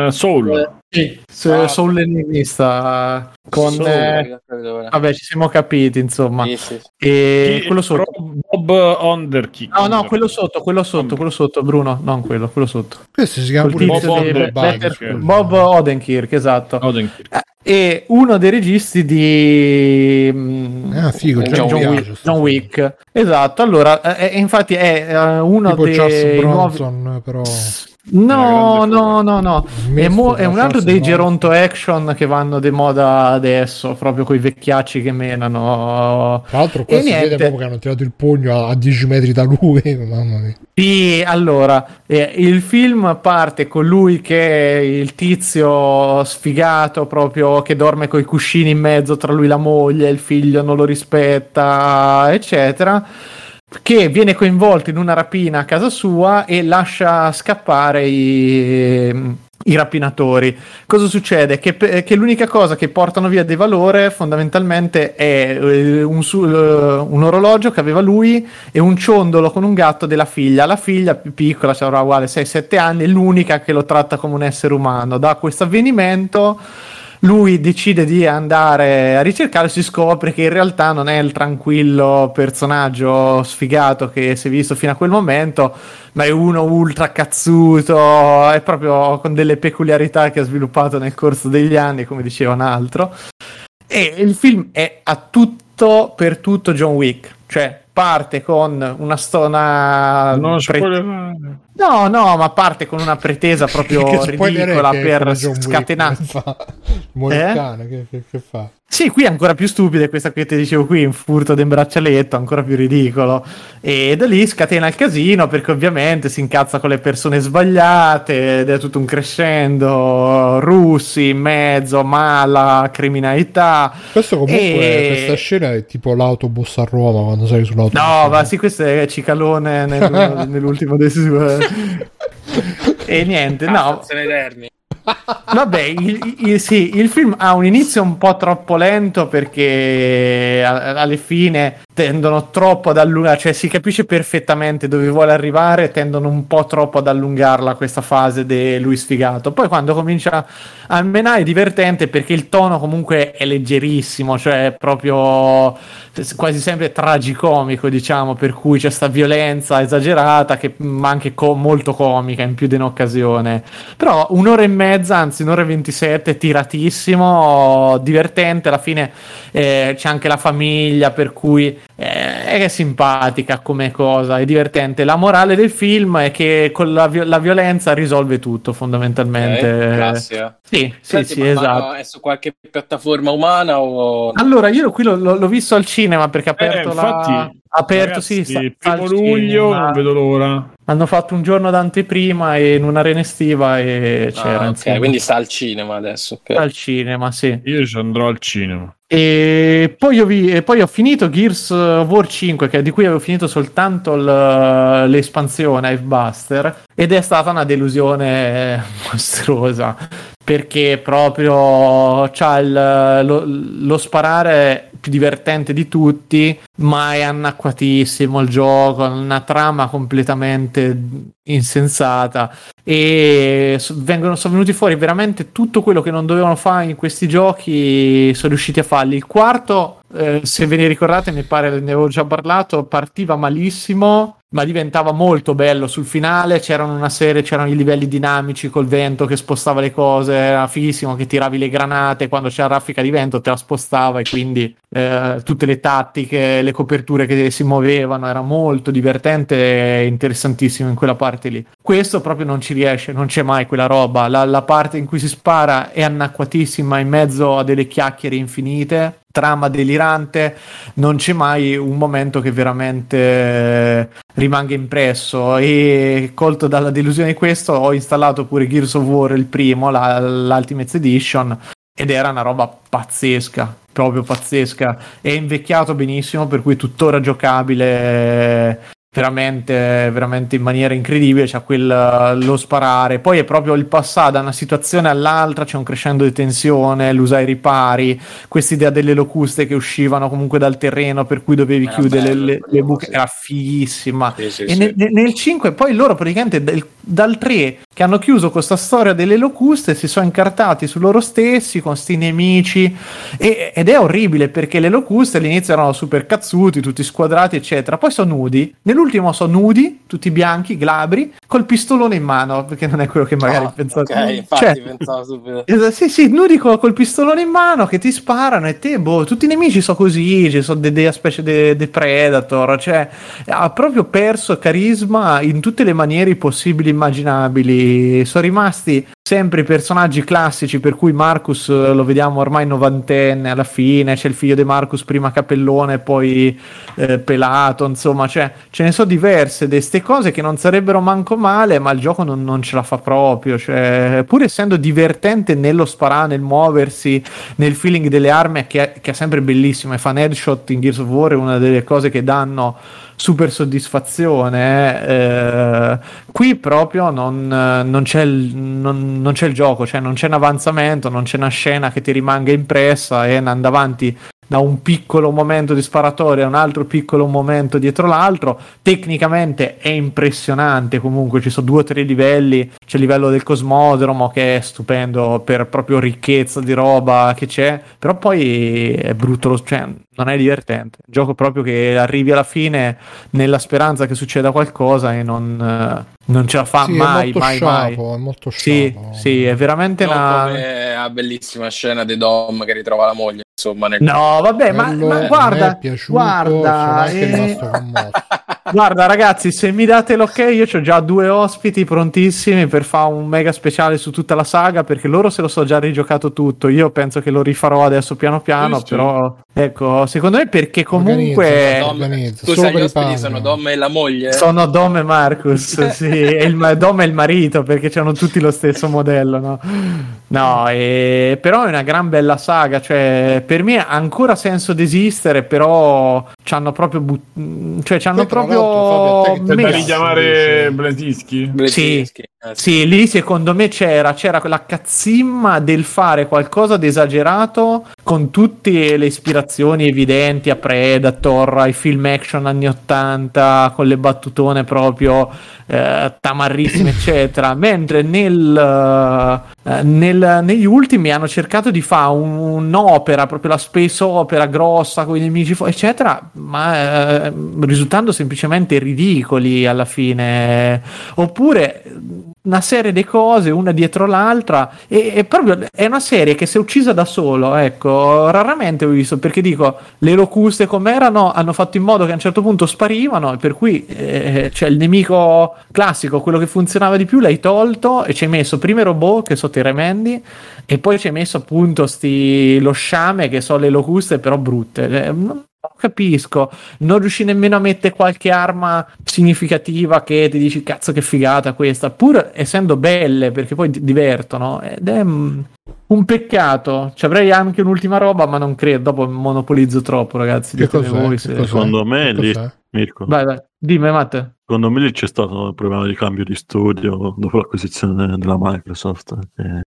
uh, Soul. Sì, ah, Soul l'enigmista con Soul, eh, vabbè ci siamo capiti insomma. Sì, sì. e Chi, quello sotto. Bob Underkick no no quello sotto quello sotto quello sotto Bruno non quello quello sotto. Questo si chiama Bob, Bob, Better, Bob Odenkirk esatto. Odenkirk. Eh, e uno dei registi di mm, ah, figo, John, John, Wick, John Wick. esatto allora eh, infatti è uh, uno tipo dei Bronson, nuovi... però No, no, no, no. È, mo- è, un altro dei Geronto Action che vanno di moda adesso, proprio con i vecchiacci che menano. Tra l'altro, qua e si niente. vede proprio che hanno tirato il pugno a 10 metri da lui. [laughs] Mamma mia. Sì, allora, eh, il film parte con lui che è il tizio sfigato, proprio che dorme con i cuscini in mezzo tra lui e la moglie, il figlio non lo rispetta, eccetera che viene coinvolto in una rapina a casa sua e lascia scappare i, i rapinatori. Cosa succede? Che, che, l'unica cosa che portano via di valore fondamentalmente è eh, un, eh, un, orologio che aveva lui e un ciondolo con un gatto della figlia. La figlia più piccola, cioè avrà uguale 6-7 anni, è l'unica che lo tratta come un essere umano. Da questo avvenimento lui decide di andare a ricercare e si scopre che in realtà non è il tranquillo personaggio sfigato che si è visto fino a quel momento, ma è uno ultra cazzuto, è proprio con delle peculiarità che ha sviluppato nel corso degli anni, come diceva un altro. E il film è a tutto per tutto John Wick, cioè parte con una storia... Non pre- No, no, ma parte con una pretesa proprio [laughs] ridicola per scatenare. [laughs] Muore eh? che, che, che fa? Sì, qui è ancora più stupido, questa che ti dicevo qui, un furto d'imbraccialetto, ancora più ridicolo. E da lì scatena il casino perché ovviamente si incazza con le persone sbagliate ed è tutto un crescendo, russi in mezzo, mala, criminalità. Questo comunque, e... questa scena è tipo l'autobus a Roma quando sei sull'autobus. No, ma sì, questo è Cicalone nel, [laughs] nell'ultimo dei suoi... e niente, no. Vabbè, il, il, sì, il film ha un inizio un po' troppo lento perché alla fine tendono troppo ad allungare, cioè si capisce perfettamente dove vuole arrivare, tendono un po' troppo ad allungarla questa fase di lui sfigato. Poi quando comincia a menare è divertente perché il tono comunque è leggerissimo, cioè proprio quasi sempre tragicomico, diciamo, per cui c'è questa violenza esagerata che ma anche co- molto comica in più di un'occasione. Però un'ora e mezza, anzi un'ora e ventisette, tiratissimo, divertente, alla fine eh, c'è anche la famiglia per cui eh, è simpatica come cosa, è divertente. La morale del film è che con la, vi- la violenza risolve tutto fondamentalmente. Okay, sì, Senti, sì, sì, esatto. È su qualche piattaforma umana o... Allora, io qui l'ho, l'ho visto al cinema perché ha aperto eh, infatti, la... Aperto, ragazzi, sì, il primo luglio, non vedo l'ora. Hanno fatto un giorno d'anteprima in un'arena estiva e c'era. Ah, ok, quindi sta al cinema adesso. Okay. Sta al cinema, sì. Io ci andrò al cinema. E poi, ho, vi- poi ho finito Gears of War 5, che, di cui avevo finito soltanto l- l'espansione Hive Buster, ed è stata una delusione [laughs] mostruosa perché proprio c'ha il, lo, lo, sparare più divertente di tutti, ma è anacquatissimo il gioco, una trama completamente insensata e vengono, sono venuti fuori veramente tutto quello che non dovevano fare in questi giochi, sono riusciti a farli. Il quarto, eh, se ve ne ricordate, mi pare ne avevo già parlato, partiva malissimo ma diventava molto bello sul finale. C'erano una serie, c'erano i livelli dinamici col vento che spostava le cose. Era fighissimo che tiravi le granate quando c'era raffica di vento, te la spostava e quindi eh, tutte le tattiche, le coperture che si muovevano. Era molto divertente e interessantissimo in quella parte lì. Questo proprio non ci riesce, non c'è mai quella roba. La, la parte in cui si spara è anacquatissima in mezzo a delle chiacchiere infinite trama delirante, non c'è mai un momento che veramente eh, rimanga impresso e colto dalla delusione di questo ho installato pure Gears of War il primo, la, l'Ultimate Edition ed era una roba pazzesca, proprio pazzesca. È invecchiato benissimo, per cui tuttora giocabile veramente, veramente in maniera incredibile. C'è quel lo sparare, poi è proprio il passare da una situazione all'altra. C'è un crescendo di tensione, l'usare i ripari. Questa idea delle locuste che uscivano comunque dal terreno, per cui dovevi era chiudere bello, le, le, buche, sì. era fighissima. Sì, sì, e nel, nel, 5, poi loro praticamente dal, dal 3 che hanno chiuso questa storia delle locuste si sono incartati su loro stessi con sti nemici. E, ed è orribile perché le locuste all'inizio erano super cazzuti, tutti squadrati, eccetera. Poi sono nudi. Nel Nell'ultimo sono nudi, tutti bianchi, glabri, col pistolone in mano, perché non è quello che magari oh, pensate. Ok, infatti cioè, pensavo subito. [laughs] sì, sì, nudi col, col, pistolone in mano che ti sparano e te, boh, tutti i nemici sono così, ci sono delle specie di de Predator, cioè ha proprio perso carisma in tutte le maniere possibili e immaginabili. Sono rimasti sempre i personaggi classici per cui Marcus eh, lo vediamo ormai novantenne alla fine, c'è il figlio di Marcus prima capellone poi eh, pelato, insomma cioè, ce ne sono diverse di queste cose che non sarebbero manco male ma il gioco non, non ce la fa proprio, cioè, pur essendo divertente nello sparare, nel muoversi, nel feeling delle armi che, che è sempre bellissimo e fan headshot in Gears of War è una delle cose che danno super soddisfazione. Eh, qui proprio non, non, c'è il, non, non, c'è il, gioco, cioè non c'è un avanzamento, non c'è una scena che ti rimanga impressa e andando avanti da un piccolo momento di sparatoria a un altro piccolo momento dietro l'altro. Tecnicamente è impressionante, comunque ci sono due o tre livelli, c'è il livello del cosmodromo che è stupendo per proprio ricchezza di roba che c'è, però poi è brutto, lo, cioè non è divertente. Gioco proprio che arrivi alla fine nella speranza che succeda qualcosa e non, non ce la fa sì, mai, mai, sciapo, mai. È molto sciapo. Sì, sì, è veramente non una... Come la bellissima scena di Dom che ritrova la moglie. Insomma, nel... No, vabbè, ma, ma, guarda, piaciuto, guarda, eh... [laughs] guarda, ragazzi, se mi date l'ok, io ho già due ospiti prontissimi per fare un mega speciale su tutta la saga perché loro se lo so già rigiocato tutto. Io penso che lo rifarò adesso piano piano, Giusto. però ecco, secondo me perché comunque organizza, organizza. tu sai gli ospiti sono Dom e la moglie. Sono Dom e Marcus, [laughs] sì, e il Dom e il marito perché hanno tutti lo stesso modello, no? No, e... però è una gran bella saga, cioè per me ha ancora senso di esistere, però ci hanno proprio but- cioè ci hanno proprio Fabio, te richiamare Blatischi? Sì, eh, sì, lì secondo me c'era, c'era quella cazzimma del fare qualcosa di esagerato con tutte le ispirazioni evidenti a Predator, ai film action anni 80, con le battutone proprio eh, tamarrissime, [coughs] eccetera. Mentre nel, eh, nel, negli ultimi hanno cercato di fare un, un'opera, proprio la space opera grossa con i nemici, eccetera, ma eh, risultando semplicemente ridicoli alla fine. Oppure una serie di cose una dietro l'altra e, e, proprio è una serie che si è uccisa da solo ecco raramente ho visto perché dico le locuste com'erano hanno fatto in modo che a un certo punto sparivano per cui eh, cioè il nemico classico quello che funzionava di più l'hai tolto e ci hai messo prima i robot che sono tremendi e poi ci hai messo appunto sti, lo sciame che sono le locuste però brutte. Eh, capisco, non riusci nemmeno a mettere qualche arma significativa che ti dici cazzo che figata questa, pur essendo belle perché poi ti divertono ed è un peccato. Ci avrei anche un'ultima roba, ma non credo, dopo monopolizzo troppo, ragazzi. Che cos'è? Voi se... Secondo me lì, Mirko. Vai, vai. Dimmi, Matte. Secondo me lì c'è stato un problema di cambio di studio dopo l'acquisizione della Microsoft. Che...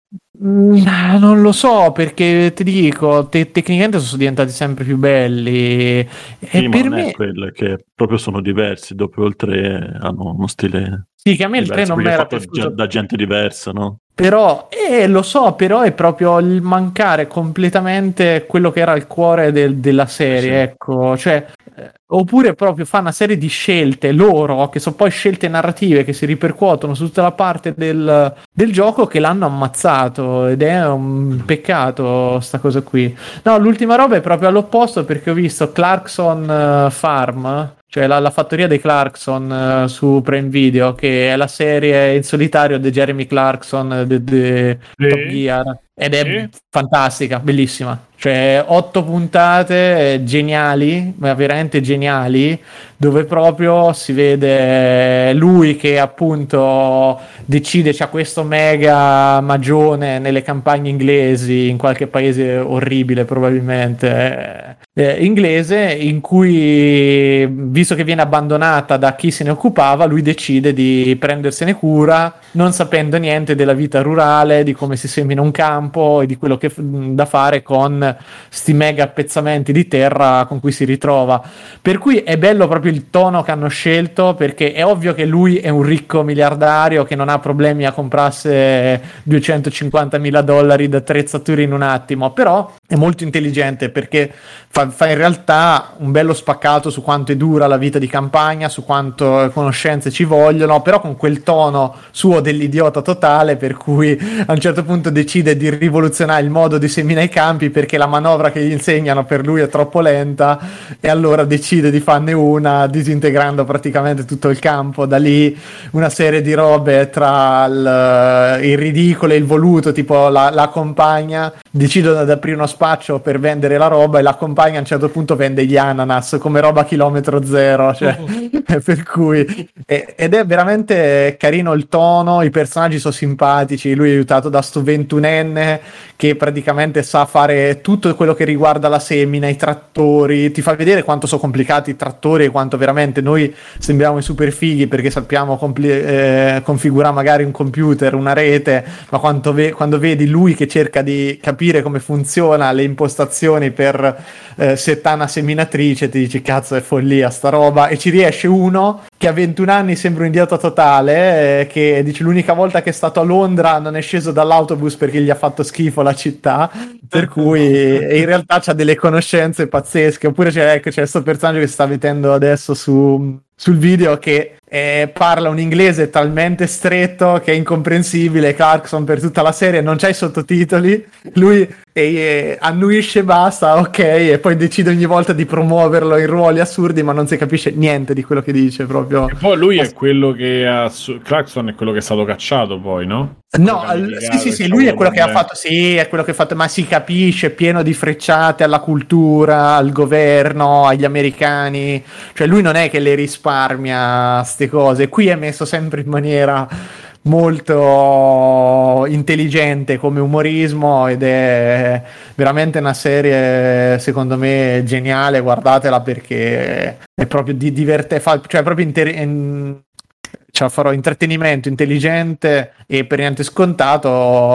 Mm, non lo so perché ti dico, te- tecnicamente sono diventati sempre più belli. Sì, e per me è quello che proprio sono diversi. Dopo il 3 hanno uno stile. Sì, che a me il 3 non mi era piaciuto. Da gente diversa, no? Però, eh, lo so, però è proprio il mancare completamente quello che era il cuore del, della serie, sì. ecco. Cioè, eh, oppure proprio fa una serie di scelte loro, che sono poi scelte narrative che si ripercuotono su tutta la parte del, del gioco che l'hanno ammazzato ed è un peccato sta cosa qui. No, l'ultima roba è proprio all'opposto perché ho visto Clarkson uh, Farm cioè la, la, fattoria dei Clarkson uh, su Prime Video, che è la serie in solitario di Jeremy Clarkson di Top Gear. ed è sì. fantastica, bellissima. Cioè, otto puntate geniali, ma veramente geniali, dove proprio si vede lui che appunto decide, c'ha questo mega magione nelle campagne inglesi, in qualche paese orribile probabilmente, eh, inglese, in cui, visto che viene abbandonata da chi se ne occupava, lui decide di prendersene cura, non sapendo niente della vita rurale, di come si semina un campo e di quello che da fare con sti mega appezzamenti di terra con cui si ritrova. Per cui è bello proprio il tono che hanno scelto, perché è ovvio che lui è un ricco miliardario che non ha problemi a comprarsi 250 mila dollari d'attrezzature in un attimo, però è molto intelligente perché fa, fa, in realtà un bello spaccato su quanto è dura la vita di campagna, su quanto conoscenze ci vogliono, però con quel tono suo dell'idiota totale per cui a un certo punto decide di rivoluzionare il modo di seminare i campi perché la manovra che gli insegnano per lui è troppo lenta e allora decide di farne una disintegrando praticamente tutto il campo. Da lì una serie di robe tra il, il ridicolo e il voluto, tipo la, la compagna decidono di aprire uno spaccio per vendere la roba e la compagna a un certo punto vende gli ananas come roba chilometro zero, cioè, [laughs] [laughs] per cui ed è veramente carino il tono, i personaggi sono simpatici, lui è aiutato da sto ventunenne che praticamente sa fare tutto quello che riguarda la semina, i trattori, ti fa vedere quanto sono complicati i trattori e quanto veramente noi sembriamo i super fighi perché sappiamo compli- eh, configurare magari un computer, una rete, ma ve- quando vedi lui che cerca di capire come funziona le impostazioni per eh, settare una seminatrice, ti dici cazzo è follia sta roba. E ci riesce uno che a 21 anni sembra un idiota totale, eh, che dice l'unica volta che è stato a Londra non è sceso dall'autobus perché gli ha fatto schifo la città, per cui in realtà ha delle conoscenze pazzesche, oppure c'è, ecco, c'è questo personaggio che sta vedendo adesso su, sul video che eh, parla un inglese talmente stretto che è incomprensibile. Clarkson per tutta la serie non c'ha i sottotitoli. Lui e annuisce basta, ok, e poi decide ogni volta di promuoverlo in ruoli assurdi, ma non si capisce niente di quello che dice proprio. E poi lui è quello che ha Clarkson è quello che è stato cacciato poi, no? No, sì, sì, sì, lui è quello che ha fatto, sì, è quello che ha fatto, ma si capisce, pieno di frecciate alla cultura, al governo, agli americani, cioè lui non è che le risparmia queste cose, qui è messo sempre in maniera molto intelligente come umorismo ed è veramente una serie secondo me geniale guardatela perché è proprio di divertente cioè proprio inter- in- cioè farò intrattenimento intelligente e per niente scontato.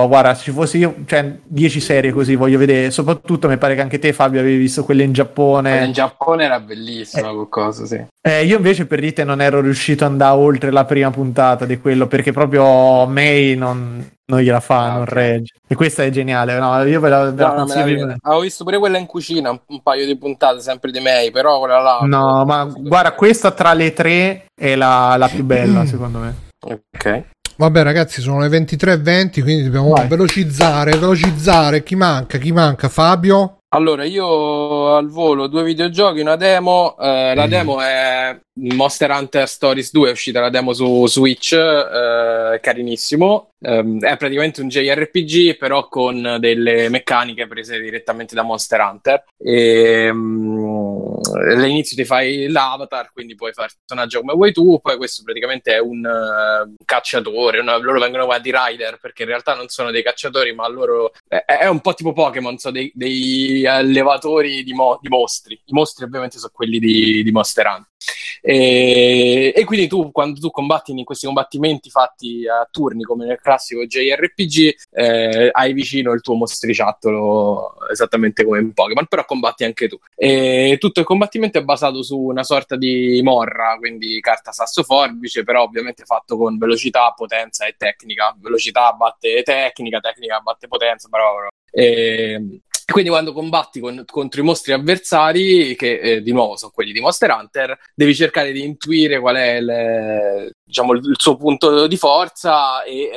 Guarda, se ci fossi io, cioè 10 serie così voglio vedere. Soprattutto mi pare che anche te, Fabio, avevi visto quelle in Giappone. Quella in Giappone era bellissima, eh, qualcosa, sì. Eh, io invece per dite non ero riuscito ad andare oltre la prima puntata di quello perché proprio May non, non gliela fa, ah, non okay. regge. E questa è geniale. No, io ve la, ve no, la Avevo visto pure quella in cucina, un, un, paio di puntate sempre di May, però quella là. No, ma guarda, questa tra le tre è la, la più bella, [clears throat] secondo me. Ok. Vabbè ragazzi sono le 23.20 quindi dobbiamo Vai. velocizzare, velocizzare. Chi manca? Chi manca? Fabio? Allora io al volo due videogiochi, una demo. Eh, la mm. demo è Monster Hunter Stories 2, è uscita la demo su Switch, eh, carinissimo. Um, è praticamente un JRPG, però con delle meccaniche prese direttamente da Monster Hunter. E, um, all'inizio ti fai l'avatar, quindi puoi fare il personaggio come vuoi tu. Poi questo praticamente è un uh, cacciatore. Una, loro vengono chiamati rider perché in realtà non sono dei cacciatori, ma loro è, è un po' tipo Pokémon, sono dei, dei allevatori di, mo- di, mostri. I mostri, ovviamente, sono quelli di, di Monster Hunter. E, e, quindi tu, quando tu combatti in questi combattimenti fatti a turni come nel classico JRPG, eh, hai vicino il tuo mostriciattolo esattamente come in Pokémon, però combatti anche tu. E tutto il combattimento è basato su una sorta di morra, quindi carta sasso forbice, però ovviamente fatto con velocità, potenza e tecnica. Velocità batte tecnica, tecnica batte potenza, però. E, quindi quando combatti con, contro i mostri avversari, che eh, di nuovo sono quelli di Monster Hunter, devi cercare di intuire qual è il, diciamo, il suo punto di forza e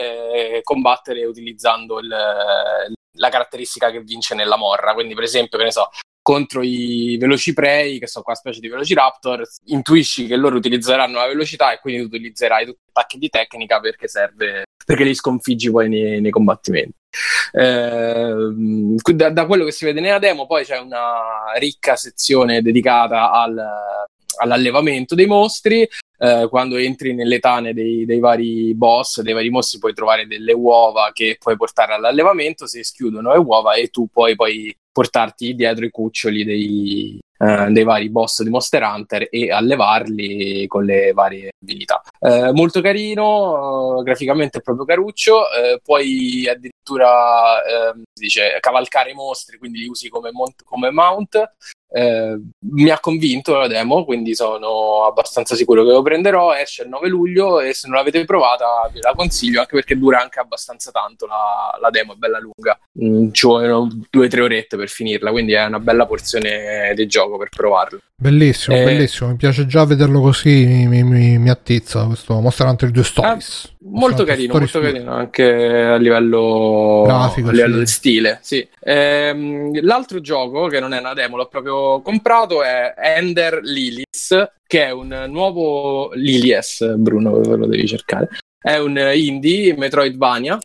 eh, combattere utilizzando il, la caratteristica che vince nella morra. Quindi, per esempio, che ne so, contro i veloci prey, che sono qua specie di velociraptor, intuisci che loro utilizzeranno la velocità e quindi utilizzerai tutti i attacchi di tecnica perché serve perché li sconfiggi poi nei, nei combattimenti. Eh, da, da, quello che si vede nella demo, poi c'è una ricca sezione dedicata al, all'allevamento dei mostri. Eh, quando entri nelle tane dei, dei, vari boss, dei vari mostri, puoi trovare delle uova che puoi portare all'allevamento. Si schiudono le uova e tu puoi poi portarti dietro i cuccioli dei, eh, dei vari boss di Monster Hunter e allevarli con le varie abilità. Eh, molto carino, graficamente è proprio caruccio, eh, puoi addirittura ehm, dice, cavalcare i mostri, quindi li usi come, mont- come mount. Eh, mi ha convinto la demo, quindi sono abbastanza sicuro che lo prenderò. Esce il 9 luglio e se non l'avete provata ve la consiglio anche perché dura anche abbastanza tanto. La, la demo è bella lunga, mm, ci vogliono due o tre orette per finirla, quindi è una bella porzione del gioco per provarlo. Bellissimo, eh, bellissimo. Mi piace già vederlo così. Mi, mi, mi attizza questo Monster Hunter 2 Stories. Eh, molto carino, molto carino anche a livello grafico, a livello sì. di stile. Sì. Ehm, l'altro gioco che non è una demo, l'ho proprio comprato è Ender Lilies, che è un nuovo Lilies, Bruno, lo devi cercare. È un indie Metroidvania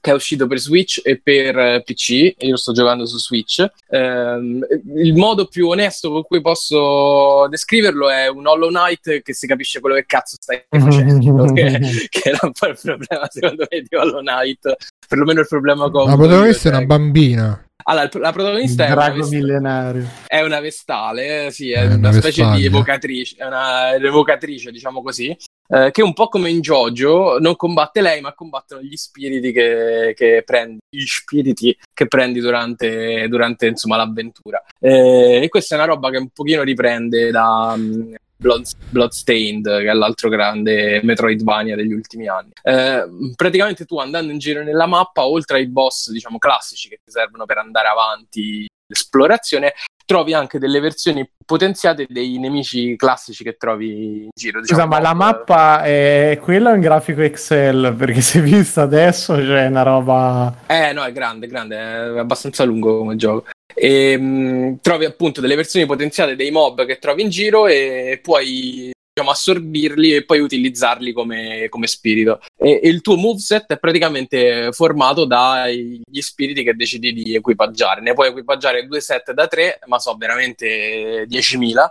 che è uscito per Switch e per eh, PC, io sto giocando su Switch. Eh, il modo più onesto con cui posso descriverlo è un Hollow Knight che si capisce quello che cazzo stai [laughs] facendo, che, [laughs] che era un po' il problema secondo me di Hollow Knight, perlomeno il problema con... La protagonista è una bambina. Allora, la protagonista è una, vest- è una, vestale, eh, sì, è, è una, una specie di evocatrice, è una evocatrice, diciamo così, eh, che un po' come in Jojo non combatte lei, ma combattono gli spiriti che, che prendi, gli spiriti che prendi durante, durante insomma, l'avventura. Eh, e questa è una roba che un pochino riprende da um, Blood, Bloodstained, che è l'altro grande Metroidvania degli ultimi anni. Eh, praticamente tu andando in giro nella mappa, oltre ai boss, diciamo, classici che ti servono per andare avanti l'esplorazione, trovi anche delle versioni potenziate dei nemici classici che trovi in giro. Diciamo, Scusa, ma la mappa è quella in grafico Excel? [laughs] Perché si è vista adesso c'è una roba... Eh no, è grande, grande, è abbastanza lungo come gioco. E, mh, mm, trovi appunto delle versioni potenziate dei mob che trovi in giro e puoi diciamo, assorbirli e poi utilizzarli come, come spirito. E, e, il tuo moveset è praticamente formato dagli spiriti che decidi di equipaggiare. Ne puoi equipaggiare due set da tre, ma so veramente 10.000.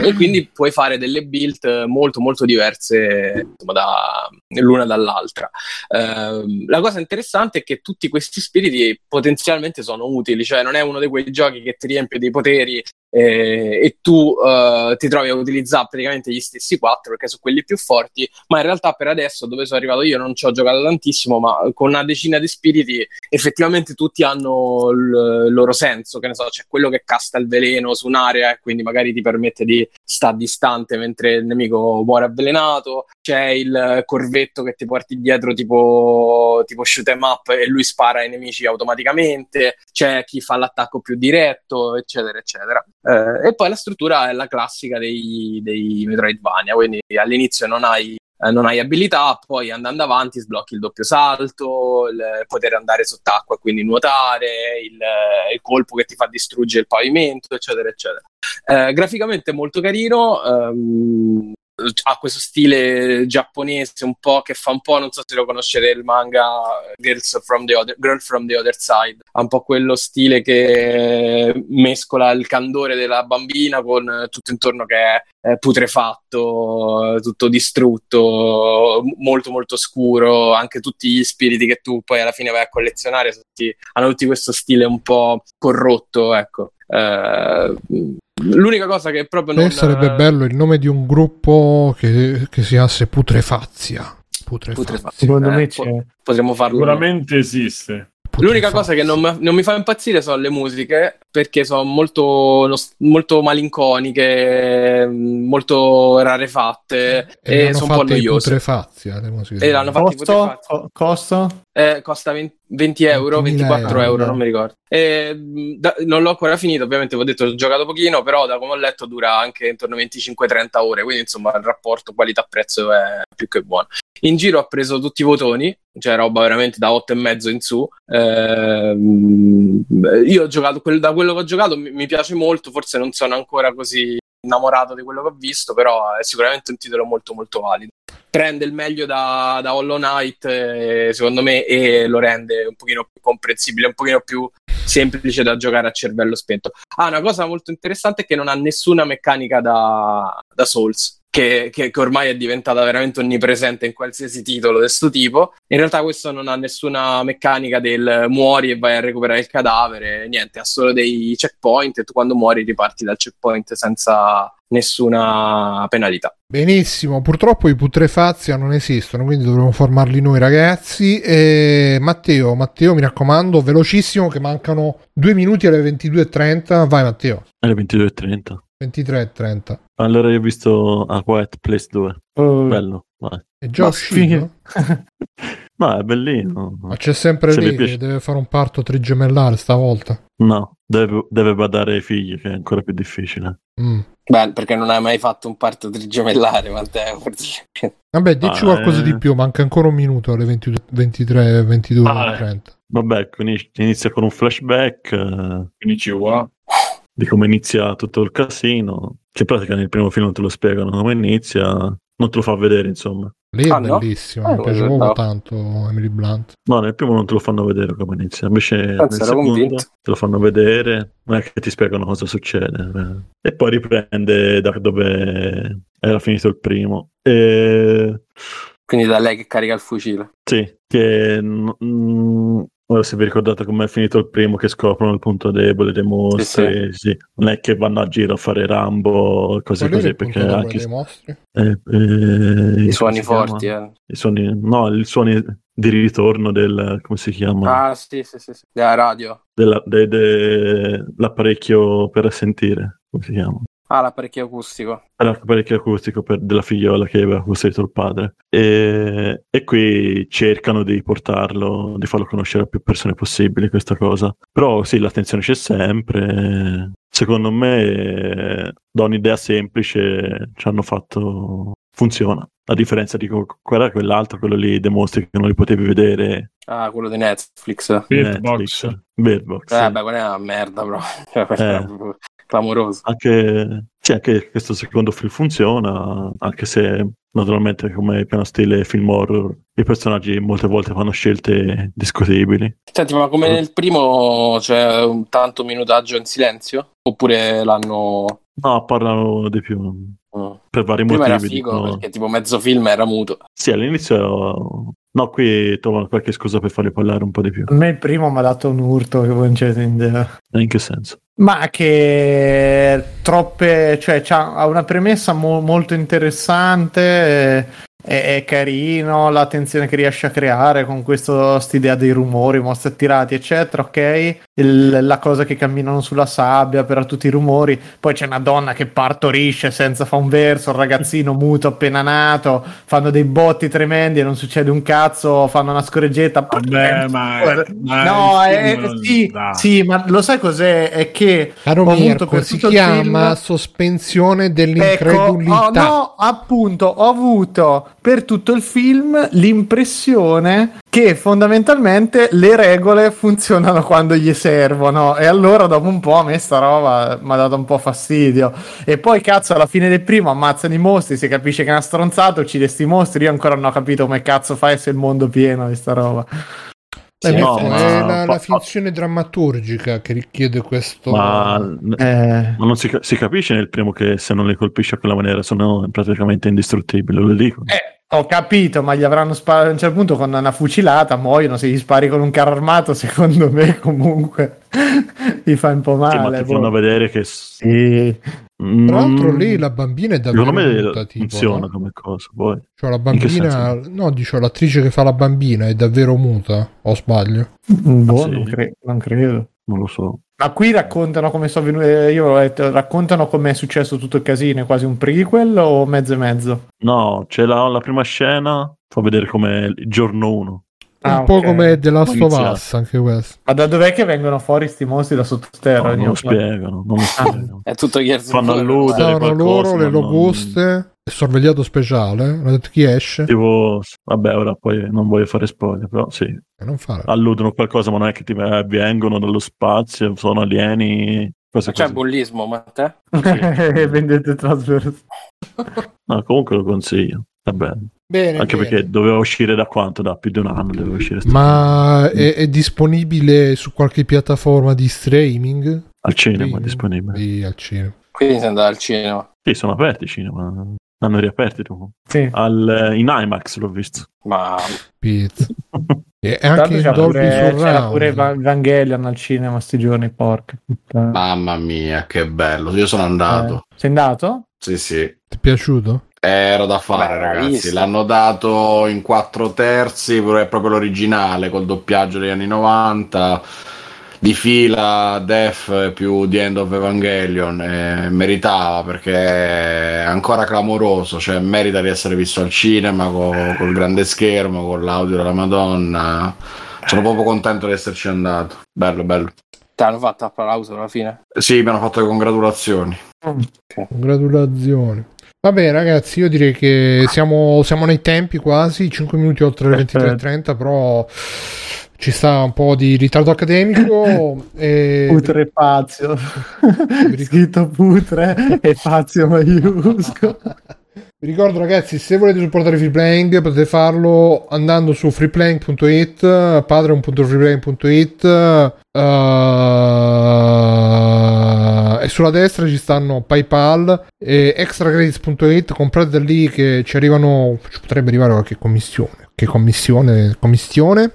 Eh, e quindi [clears throat] puoi fare delle build molto molto diverse insomma, da, l'una dall'altra. Eh, la cosa interessante è che tutti questi spiriti potenzialmente sono utili, cioè non è uno di quei giochi che ti riempie dei poteri eh, e tu eh, ti trovi a utilizzare praticamente gli stessi quattro perché sono quelli più forti, ma in realtà per adesso dove sono arrivato io non ci ho giocato tantissimo, ma con una decina di spiriti effettivamente tutti hanno il loro senso, che ne so, c'è quello che casta il veleno su un'area e quindi magari ti permette di stare distante mentre il nemico muore avvelenato, c'è il corvetto che ti porti dietro tipo, tipo shoot em up e lui spara ai nemici automaticamente, c'è chi fa l'attacco più diretto, eccetera, eccetera. Eh, e poi la struttura è la classica dei, dei Metroidvania, quindi all'inizio non hai, eh, non hai, abilità, poi andando avanti sblocchi il doppio salto, il poter andare sott'acqua e quindi nuotare, il, il, colpo che ti fa distruggere il pavimento, eccetera, eccetera. Eh, graficamente molto carino. Ehm, ha questo stile giapponese un po' che fa un po', non so se lo conoscete, il manga Girls from the Other, Girl from the Other Side, ha un po' quello stile che mescola il candore della bambina con tutto intorno che è putrefatto, tutto distrutto, molto molto scuro, anche tutti gli spiriti che tu poi alla fine vai a collezionare tutti, hanno tutti questo stile un po' corrotto, ecco. Uh, L'unica cosa che proprio non... sarebbe bello il nome di un gruppo che, che si chiamasse Putrefazia. Putrefazia. Putrefazia. Secondo eh, me c'è. Potremmo farlo. Sicuramente esiste. L'unica cosa che non, non, mi fa impazzire sono le musiche, perché sono molto, molto malinconiche, molto rarefatte e, e sono un po' noiose. Putrefazia, le musiche. E l'hanno fatti costo? Costa? Eh, costa 20, 20 euro, 24 euro, euro, non mi ricordo. E, da, non l'ho ancora finito, ovviamente vi ho detto ho giocato pochino, però da come ho letto dura anche intorno a 25-30 ore, quindi insomma il rapporto qualità-prezzo è più che buono. In giro ha preso tutti i votoni, cioè roba veramente da 8,5 in su. Eh, io ho giocato, da quello che ho giocato mi, mi piace molto, forse non sono ancora così innamorato di quello che ho visto, però è sicuramente un titolo molto molto valido. Prende il meglio da, da Hollow Knight, eh, secondo me, e lo rende un pochino più comprensibile, un pochino più semplice da giocare a cervello spento. Ah, una cosa molto interessante è che non ha nessuna meccanica da, da Souls che, che, che, ormai è diventata veramente onnipresente in qualsiasi titolo di questo tipo. In realtà questo non ha nessuna meccanica del muori e vai a recuperare il cadavere, niente, ha solo dei checkpoint e tu quando muori riparti dal checkpoint senza nessuna penalità. Benissimo, purtroppo i putrefazzi non esistono, quindi dovremo formarli noi ragazzi. E Matteo, Matteo, mi raccomando, velocissimo che mancano due minuti alle 22.30. Vai Matteo. Alle 22.30. 23 e 30. Allora io ho visto A Quiet Place 2. Uh, Bello, vai. È già uscito? no, [laughs] è bellino. Ma c'è sempre Se lì che deve fare un parto trigemellare stavolta. No, deve, deve badare ai figli, che è ancora più difficile. Mm. Beh, perché non hai mai fatto un parto trigemellare, Matteo. Vabbè, dici ah, qualcosa eh... di più, manca ancora un minuto alle 22, 23, 22, ah, 30. Vabbè, inizia con un flashback. Eh... Inizi qua di come inizia tutto il casino, che in pratica nel primo film non te lo spiegano come inizia, non te lo fa vedere insomma. Lì è ah, bellissimo, no? mi piace proprio tanto Emily Blunt. No, nel primo non te lo fanno vedere come inizia, invece nel secondo te lo fanno vedere, non è che ti spiegano cosa succede. E poi riprende da dove era finito il primo. E... Quindi da lei che carica il fucile. Sì, che mm, Ora se vi ricordate com'è finito il primo che scoprono il punto debole dei mostri, sì, sì. non è che vanno a giro a fare Rambo, cose Qual così, perché anche... Dei mostri? Eh, eh, I suoni forti, eh. I suoni, no, i suoni di ritorno del, come si chiama? Ah, sì, sì, sì, sì. della radio. Della, de, de, l'apparecchio per sentire, come si chiama? Ah, l'apparecchio acustico. L'apparecchio acustico per, della figliola che aveva costruito il padre. E, e, qui cercano di portarlo, di farlo conoscere a più persone possibili questa cosa. Però sì, l'attenzione c'è sempre. Secondo me, da un'idea semplice ci hanno fatto... funziona. A differenza di quella quell'altro, quello lì dimostri che non li potevi vedere. Ah, quello di Netflix. Netflix. Bird Box. Eh, sì. beh, quella è una merda, bro. [laughs] Cioè, eh clamoroso. Anche, sì, anche questo secondo film funziona, anche se naturalmente come piano stile film horror i personaggi molte volte fanno scelte discutibili. Senti, ma come nel primo c'è un tanto minutaggio in silenzio? Oppure l'hanno... No, parlano di più. Mm. Per vari Prima motivi. era figo dicono... perché tipo mezzo film era muto. Sì, all'inizio No, qui trovano qualche scusa per farli parlare un po' di più. A me il primo mi ha dato un urto che voi non c'è idea. In che senso? Ma che troppe, cioè ha una premessa mo- molto interessante è, è, carino l'attenzione che riesce a creare con questa idea dei rumori, mostri attirati, eccetera. Ok, Il, la cosa che camminano sulla sabbia per tutti i rumori. Poi c'è una donna che partorisce senza fa un verso, il ragazzino muto appena nato, fanno dei botti tremendi e non succede un cazzo, fanno una scorreggetta. Vabbè, ma, ma no, è, sì, sì, ma lo sai cos'è? È che Caro ho Mirko, per si chiama film... sospensione dell'incredulità. Ecco, oh, no, appunto, ho avuto per tutto il film l'impressione che fondamentalmente le regole funzionano quando gli servono. E allora dopo un po' a me sta roba mi ha dato un po' fastidio. E poi cazzo alla fine del primo ammazzano i mostri si capisce che è una stronzata uccide sti mostri. Io ancora non ho capito come cazzo fai se il mondo pieno di sta roba sì, no, è la, la, finzione drammaturgica che richiede questo. Ma, eh... ma non si, si, capisce nel primo che se non li colpisce a quella maniera sono praticamente indistruttibili, lo dico. Eh, ho capito, ma gli avranno sparato a un certo punto con una fucilata, muoiono, se gli spari con un carro armato, secondo me comunque [laughs] gli fa un po' male. Sì, ma ti boh. fanno vedere che... Sì. Mm, Tra l'altro lì la bambina è davvero muta, tipo, funziona no? come cosa, poi. Cioè la bambina... No, dicevo, l'attrice che fa la bambina è davvero muta, o sbaglio? Boh, sì. non, cre- non credo. Non lo so. Ma qui raccontano come sono venute. Io l'ho detto, raccontano come è successo tutto il casino, è quasi un prequel o mezzo e mezzo? No, c'è la, la prima scena, fa vedere come il giorno 1. Ah, un po' come The Last of Us anche questo. Ma da dov'è che vengono fuori sti mostri da sottoterra? No, non lo spiegano, non lo spiegano. Ah, è tutto Gears Fanno alludere Stavano loro, le locuste sorvegliato speciale, hanno detto chi esce. Tipo, vabbè, ora poi non voglio fare spoiler, però sì. Non fare. Alludono qualcosa, ma non è che ti vengono dallo spazio, sono alieni, Cosa c'è bullismo, ma te? Sì. [laughs] Vendete trasverso. no, comunque lo consiglio. Va bene. Bene, Anche bene. perché doveva uscire da quanto? Da più di un anno doveva uscire. Ma è, è, disponibile su qualche piattaforma di streaming? Al cinema è disponibile. Sì, al cinema. Quindi si andava al cinema. Sì, sono aperti i cinema. Hanno riaperti dopo. Sì. Al, in IMAX l'ho visto. Ma Pizza. [laughs] e anche Dolby pure, Surround. C'era pure Evangelion al cinema sti giorni, porca. puttana. Mamma mia, che bello. Io sono andato. Eh. Sei andato? Sì, sì. Ti è piaciuto? Era da fare, Beh, ragazzi. visto. L'hanno dato in quattro terzi, però è proprio l'originale col doppiaggio degli anni 90. Di fila Def più The End of Evangelion eh, meritava perché è ancora clamoroso, cioè merita di essere visto al cinema co- col grande schermo, con l'audio della Madonna. Sono proprio contento di esserci andato. Bello, bello. ti hanno fatto applauso alla fine? Sì, mi hanno fatto le congratulazioni. Congratulazioni. Vabbè, ragazzi, io direi che siamo, siamo nei tempi quasi, 5 minuti oltre le [laughs] 23.30, però ci sta un po' di ritardo accademico. [laughs] E... Putre Fazio. Scritto putre e Fazio maiuscolo. [laughs] Vi ricordo ragazzi, se volete supportare Freeplaying potete farlo andando su freeplaying.it, patreon.freeplaying.it uh, e sulla destra ci stanno PayPal e extracredits.it, comprate lì che ci arrivano, ci potrebbe arrivare qualche commissione, che commissione, commissione.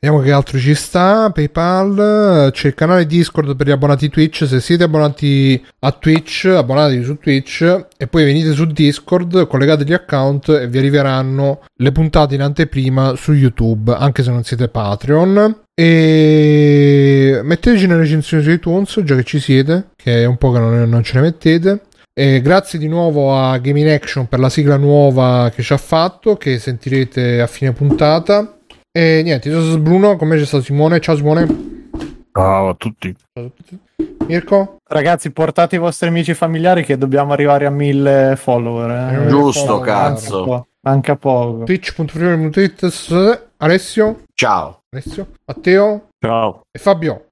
Vediamo che altro ci sta. PayPal, c'è il canale Discord per gli abbonati Twitch. Se siete abbonati a Twitch, abbonatevi su Twitch e poi venite su Discord, collegate gli account e vi arriveranno le puntate in anteprima su YouTube, anche se non siete Patreon. E metteteci nelle recensioni su iTunes, già che ci siete, che è un po' che non, non ce ne mettete. E grazie di nuovo a Gaming Action per la sigla nuova che ci ha fatto, che sentirete a fine puntata. E niente, io sono Bruno, con me c'è stato Simone. Ciao Simone. Ciao a tutti. Ciao a tutti. Mirko? Ragazzi, portate i vostri amici e familiari che dobbiamo arrivare a mille follower. eh. Giusto, Follower, cazzo. manca po', Manca poco. Twitch.freeman.it Alessio? Ciao. Alessio? Matteo? Ciao. E Fabio?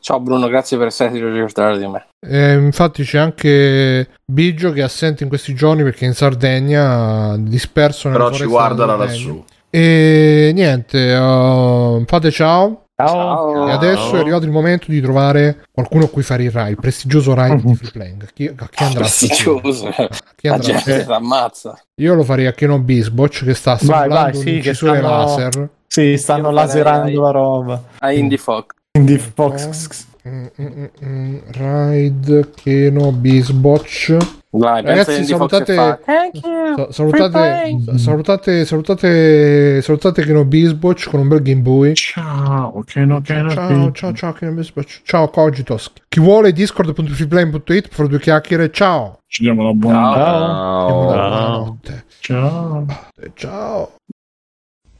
Ciao Bruno, grazie per esserti ricordato di me. E infatti c'è anche Biggio che è assente in questi giorni perché è in Sardegna, disperso nella Però ci foresta guarda da della lassù. E niente, uh, fate ciao. Ciao. E adesso è arrivato il momento di trovare qualcuno a cui fare il ride, il prestigioso ride di free playing. Chi, a chi andrà? Prestigioso. A chi La andrà? gente Eh, si ammazza. Io lo farei a Keno Bisboch che sta Vai, assemblando vai, sì, un che incisore stanno- laser. Sì, stanno laserando la roba. A Indie Fox. Quindi Fox. Mm, mm, mm, Ride Keno Bisboch. Vai, pensa Ragazzi, Indie salutate-. Sa- salutate, sa- salutate, salutate, salutate Keno Bisboch con un bel Game Boy. Ciao, che no, che no. Ciao, ciao, ciao, Keno. Ciao, Cogitos. Chi vuole discord.freeplane.it per due chiacchiere. Ciao. Ci diamo una buona Ciao. Ciao. buonanotte. Ciao. Ciao.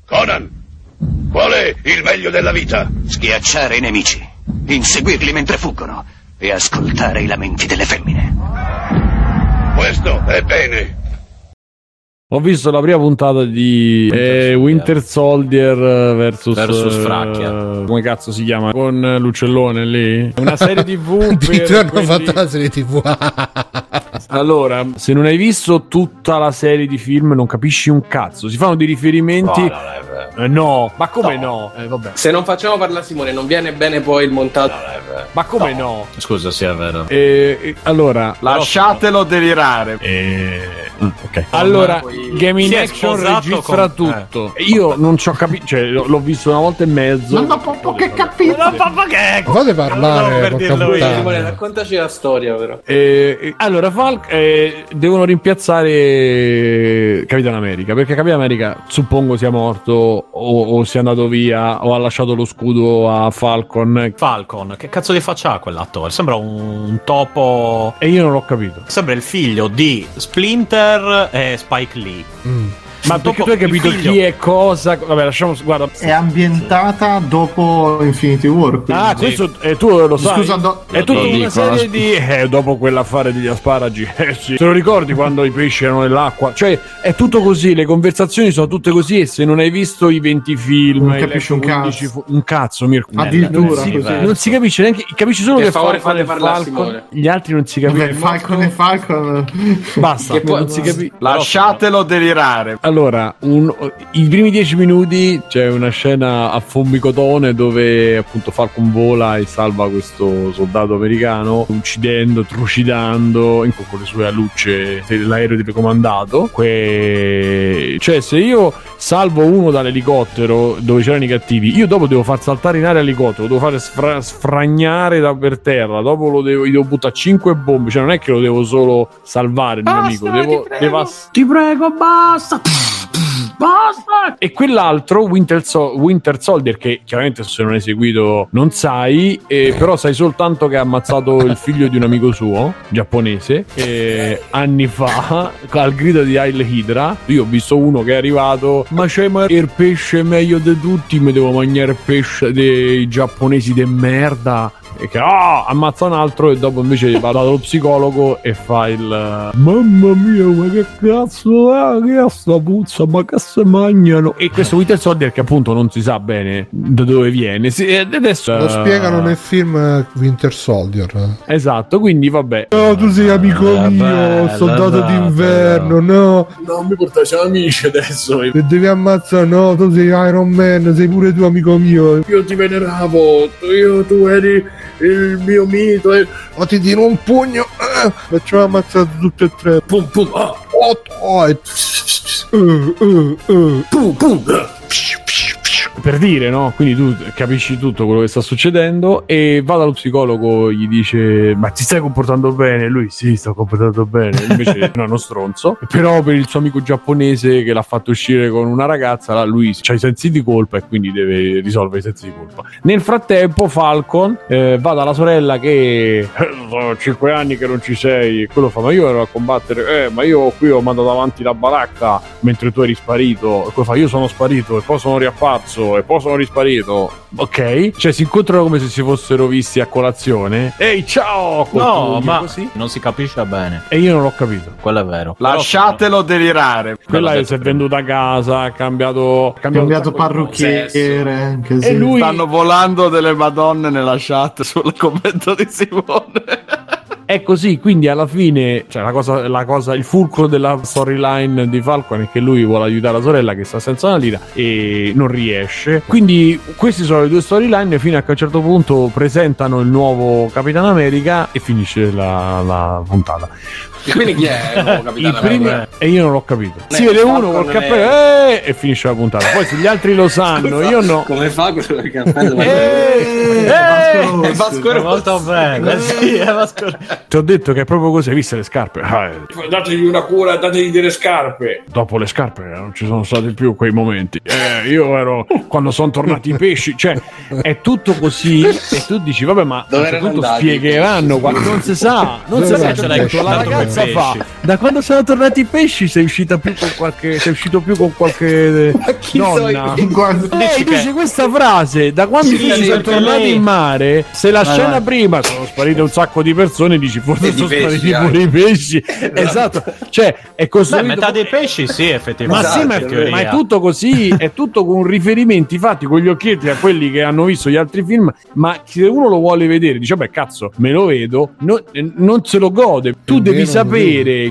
Conan, qual è il meglio della vita? Schiacciare i nemici, inseguirli mentre fuggono e ascoltare i lamenti delle femmine. Questo è bene. Ho visto la prima puntata di eh, Winter Soldier eh, versus, Versus eh, Fracchia. come cazzo si chiama? Con l'uccellone lì. Una serie TV [laughs] Addirittura hanno fatto quelli- la serie tv. [laughs] Allora, se non hai visto tutta la serie di film, non capisci un cazzo. Si fanno dei riferimenti. No, non è vero. Eh, no, ma come no? Eh, vabbè. Se non facciamo parlare Simone, non viene bene poi il montaggio. Ma come no? Scusa, sì, è vero. Eh, eh, allora, Lasciatelo delirare. eh, mm, ok. Allora, poi- Game in Action registra con- tutto. Io non ci ho capito, cioè l'ho l'ho visto una volta e mezzo. Non ho proprio che capito. No, papà, che Ma fate parlare, per porca dirlo io. Simone, raccontaci la storia però. Eh, eh, eh, devono rimpiazzare Capitan America perché Capitan America suppongo sia morto o, o sia andato via o ha lasciato lo scudo a Falcon Falcon, che cazzo di faccia ha quell'attore? Sembra un topo. e io non l'ho capito. Sembra il figlio di Splinter e Spike Lee. Mm. Ma perché tu hai capito chi è cosa? Vabbè, lasciamo. Guarda. È ambientata dopo Infinity War. Quindi. Ah, questo e tu lo sai. Scusa, do... è tutta una dico, serie di. Eh, dopo quell'affare degli asparagi. [laughs] Eh sì. Te lo ricordi quando i pesci erano nell'acqua? Cioè, è tutto così. Le conversazioni sono tutte così. E se non hai visto i 20 film, non capisci un cazzo. Fu... un cazzo, Mirko. Addirittura. Non si, non si capisce neanche. Capisci solo per che favore fate Falcon. Gli altri non si capiscono. Falcon e Falcon. Basta. Che poi, non si capi... Lasciatelo delirare. Allora, un, i primi dieci minuti c'è una scena a Fombicotone dove appunto Falcon vola e salva questo soldato americano uccidendo, trucidando con le sue alucce l'aereo telecomandato. Que... Cioè, se io salvo uno dall'elicottero dove c'erano i cattivi, io dopo devo far saltare in aria l'elicottero, lo devo fare sfra- sfragnare da per terra, dopo lo devo, gli devo buttare 5 bombe, cioè non è che lo devo solo salvare il mio amico, devo, ti prego, devo... ti prego basta! Basta! E quell'altro, Winter, so- Winter, Soldier, che chiaramente se non hai seguito non sai, eh, però sai soltanto che ha ammazzato il figlio di un amico suo, giapponese, eh, anni fa, al grido di Hail Hydra. Io ho visto uno che è arrivato, ma c'è ma il pesce meglio di tutti, mi devo mangiare il pesce dei giapponesi de merda e che oh, ammazza un altro e dopo invece va dallo psicologo e fa il mamma mia ma che cazzo è? Che è sta puzza? Ma che se mangiano? E questo Winter Soldier che appunto non si sa bene da dove viene si, adesso lo uh, spiegano nel film Winter Soldier. Esatto quindi vabbè. No tu sei amico eh, mio soldato d'inverno no? Non mi portaci amici adesso. E devi ammazzare no tu sei Iron Man sei pure tu amico mio. Io ti veneravo io tu eri il mio mito e... o ti tiro un pugno eh, facciamo ammazzare tutti e tre pum pum ah. oh, oh, e... uh, uh, uh. pum pum per dire, no? Quindi tu capisci tutto quello che sta succedendo e va dallo psicologo, gli dice: Ma ti stai comportando bene? Lui, sì, sto comportando bene. Invece, no, [laughs] è uno stronzo. Però per il suo amico giapponese che l'ha fatto uscire con una ragazza, lui ha i sensi di colpa e quindi deve risolvere i sensi di colpa. Nel frattempo, Falcon eh, va dalla sorella che eh, sono cinque anni che non ci sei. E quello fa: Ma io ero a combattere, eh, ma io qui ho mandato avanti la baracca mentre tu eri sparito. E quello fa: Io sono sparito e poi sono riapparso e poi sono risparito. Ok? Cioè si incontrano come se si fossero visti a colazione. Ehi, ciao! No, ma così non si capisce bene. E io non l'ho capito. Quello è vero. Lasciatelo delirare. Quella si è venduta a casa, ha cambiato, ha cambiato, cambiato parrucchiere. Anche se. E lui... Stanno volando delle madonne nella chat sul commento di Simone. È così, quindi alla fine, cioè la cosa, la cosa, il fulcro della storyline di Falcon è che lui vuole aiutare la sorella che sta senza una lira e non riesce. Quindi queste sono le due storyline fino a che a un certo punto presentano il nuovo Capitano America e finisce la, la puntata. E [laughs] quindi chi è [laughs] il America? E io non l'ho capito. Si vede uno col cappello è... eh, e finisce la puntata. Poi se gli altri lo sanno, io no. Come fa quello del cappello? Eh, eh, Vasco Rossi. Molto bene, sì, è Vasco Ti ho detto che è proprio così, hai visto le scarpe? Ah, dategli una cura, dategli delle scarpe. Dopo le scarpe non ci sono stati più quei momenti. Eh, io ero quando sono tornati i pesci, cioè è tutto così e tu dici vabbè ma a un spiegheranno quando non si sa, non si sa, la ragazza cosa fa? Da quando sono tornati i pesci sei uscita più con qualche. Sei uscito più con qualche donna. Eh, dice questa frase: da quando sì, sono tornati in mare, se la scena vai. prima sono sparite un sacco di persone, dici forse sono spariti pure i pesci. [laughs] esatto. Cioè, è costruito. Beh, metà dei pesci, sì, effettivamente. Ma sì, ma è, ma è tutto così, è tutto con riferimenti fatti con gli occhietti a quelli che hanno visto gli altri film. Ma se uno lo vuole vedere, dice, beh, cazzo, me lo vedo, no, non se lo gode. Tu devi sapere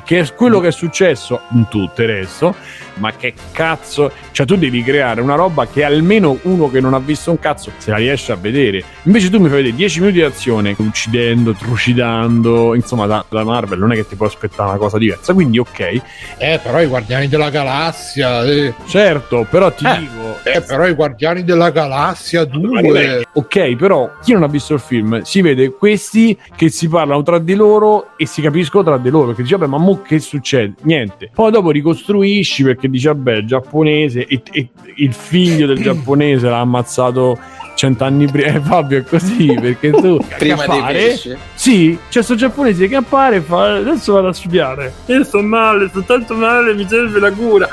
che è quello che è successo in tutto il resto ma che cazzo? Cioè tu devi creare una roba che almeno uno che non ha visto un cazzo se la riesce a vedere. Invece tu mi fai vedere 10 minuti di azione uccidendo, trucidando insomma da, da, Marvel non è che ti puoi aspettare una cosa diversa. Quindi ok. Eh però i Guardiani della Galassia eh. certo però ti eh. dico eh però i Guardiani della Galassia 2 ok però chi non ha visto il film? Si vede questi che si parlano tra di loro e si capiscono tra di loro perché dice vabbè ma mo che succede? Niente. Poi dopo ricostruisci perché che dice vabbè giapponese e, e il figlio del giapponese l'ha ammazzato cent'anni prima eh, Fabio è così perché tu [laughs] prima appare, sì c'è questo giapponese che appare e fa adesso vado a studiare. Io sto male sto tanto male mi serve la cura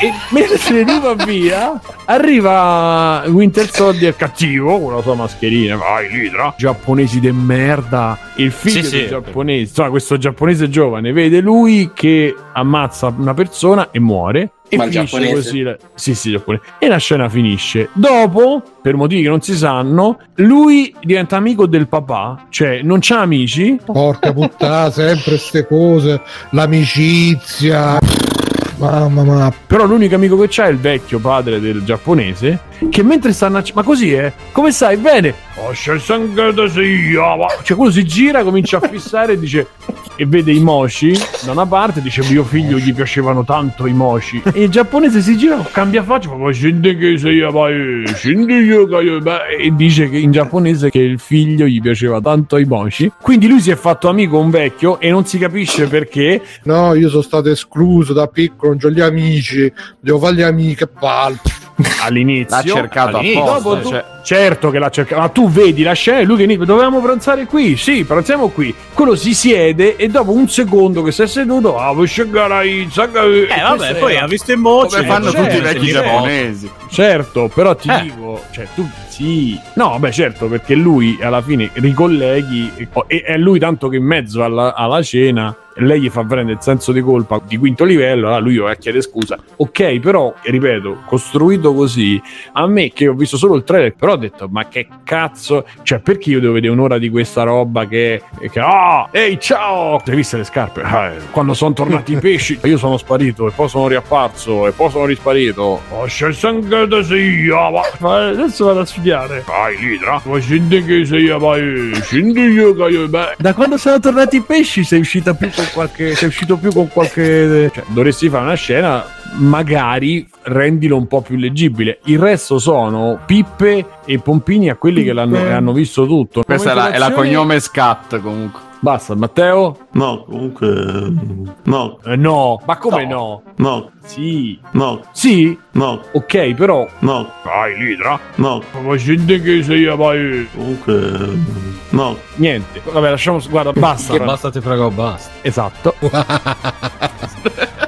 e mentre lui va via, arriva Winter Soldier cattivo con la sua mascherina. Vai, Lidra. Giapponesi de merda. Il figlio sì, del sì. giapponese, insomma, questo giapponese giovane, vede lui che ammazza una persona e muore. E Ma finisce così. La... Sì, sì, giapponese. E la scena finisce. Dopo, per motivi che non si sanno, lui diventa amico del papà, cioè non c'ha amici. Porca puttana, sempre queste cose, l'amicizia. Mamma mia. Però l'unico amico che c'ha è il vecchio padre del giapponese. Che mentre stanno. Ma così è? Come sai? Bene. Cioè, quello si gira, comincia a fissare e dice: e vede i moshi da una parte dice mio figlio gli piacevano tanto i moshi e il giapponese si gira cambia faccia ma scendi che sei e dice che in giapponese che il figlio gli piaceva tanto i moshi quindi lui si è fatto amico un vecchio e non si capisce perché no io sono stato escluso da piccolo non ho gli amici devo fare gli amici che palle all'inizio l'ha cercato all'inizio, apposta tu, cioè. Certo che l'ha cercato ma tu vedi la scena e lui che inizia dovevamo pranzare qui? Sì pranziamo qui. Quello si siede e dopo un secondo che si è seduto ah vuoi scegare eh vabbè poi ha visto in moce come fanno certo, tutti i vecchi giapponesi. Certo però ti eh. dico cioè tu sì. No beh certo perché lui alla fine ricolleghi e è lui tanto che in mezzo alla, alla cena lei gli fa prendere il senso di colpa di quinto livello, allora lui va a chiedere scusa. Ok, però, ripeto, costruito così, a me che ho visto solo il trailer, però detto, ma che cazzo, cioè perché io devo vedere un'ora di questa roba che, che ah, ehi ciao, hai visto le scarpe? Ah, quando sono tornati i [laughs] pesci, io sono sparito e poi sono riapparso e poi sono risparito. Oh, c'è sangue da sia, ma adesso vado a studiare. Vai, Lidra, ma scendi che sei, vai, scendi io che io, beh. Da quando sono tornati i pesci sei uscita più con qualche. sei uscito più con qualche. Cioè, dovresti fare una scena, magari rendilo un po' più leggibile. Il resto sono pippe e pompini a quelli che l'hanno, hanno visto tutto. Questa è la, è la cognome scat comunque. Basta, Matteo? No, comunque. No. Eh, no, ma come no? No. Sì. No. Sì? No. Ok, però. No. Vai, Lidra. No. Ma gente che sei, vai. Comunque. No. Niente. Vabbè, lasciamo. Guarda, basta. Che basta, ti prego, basta. Esatto. [laughs]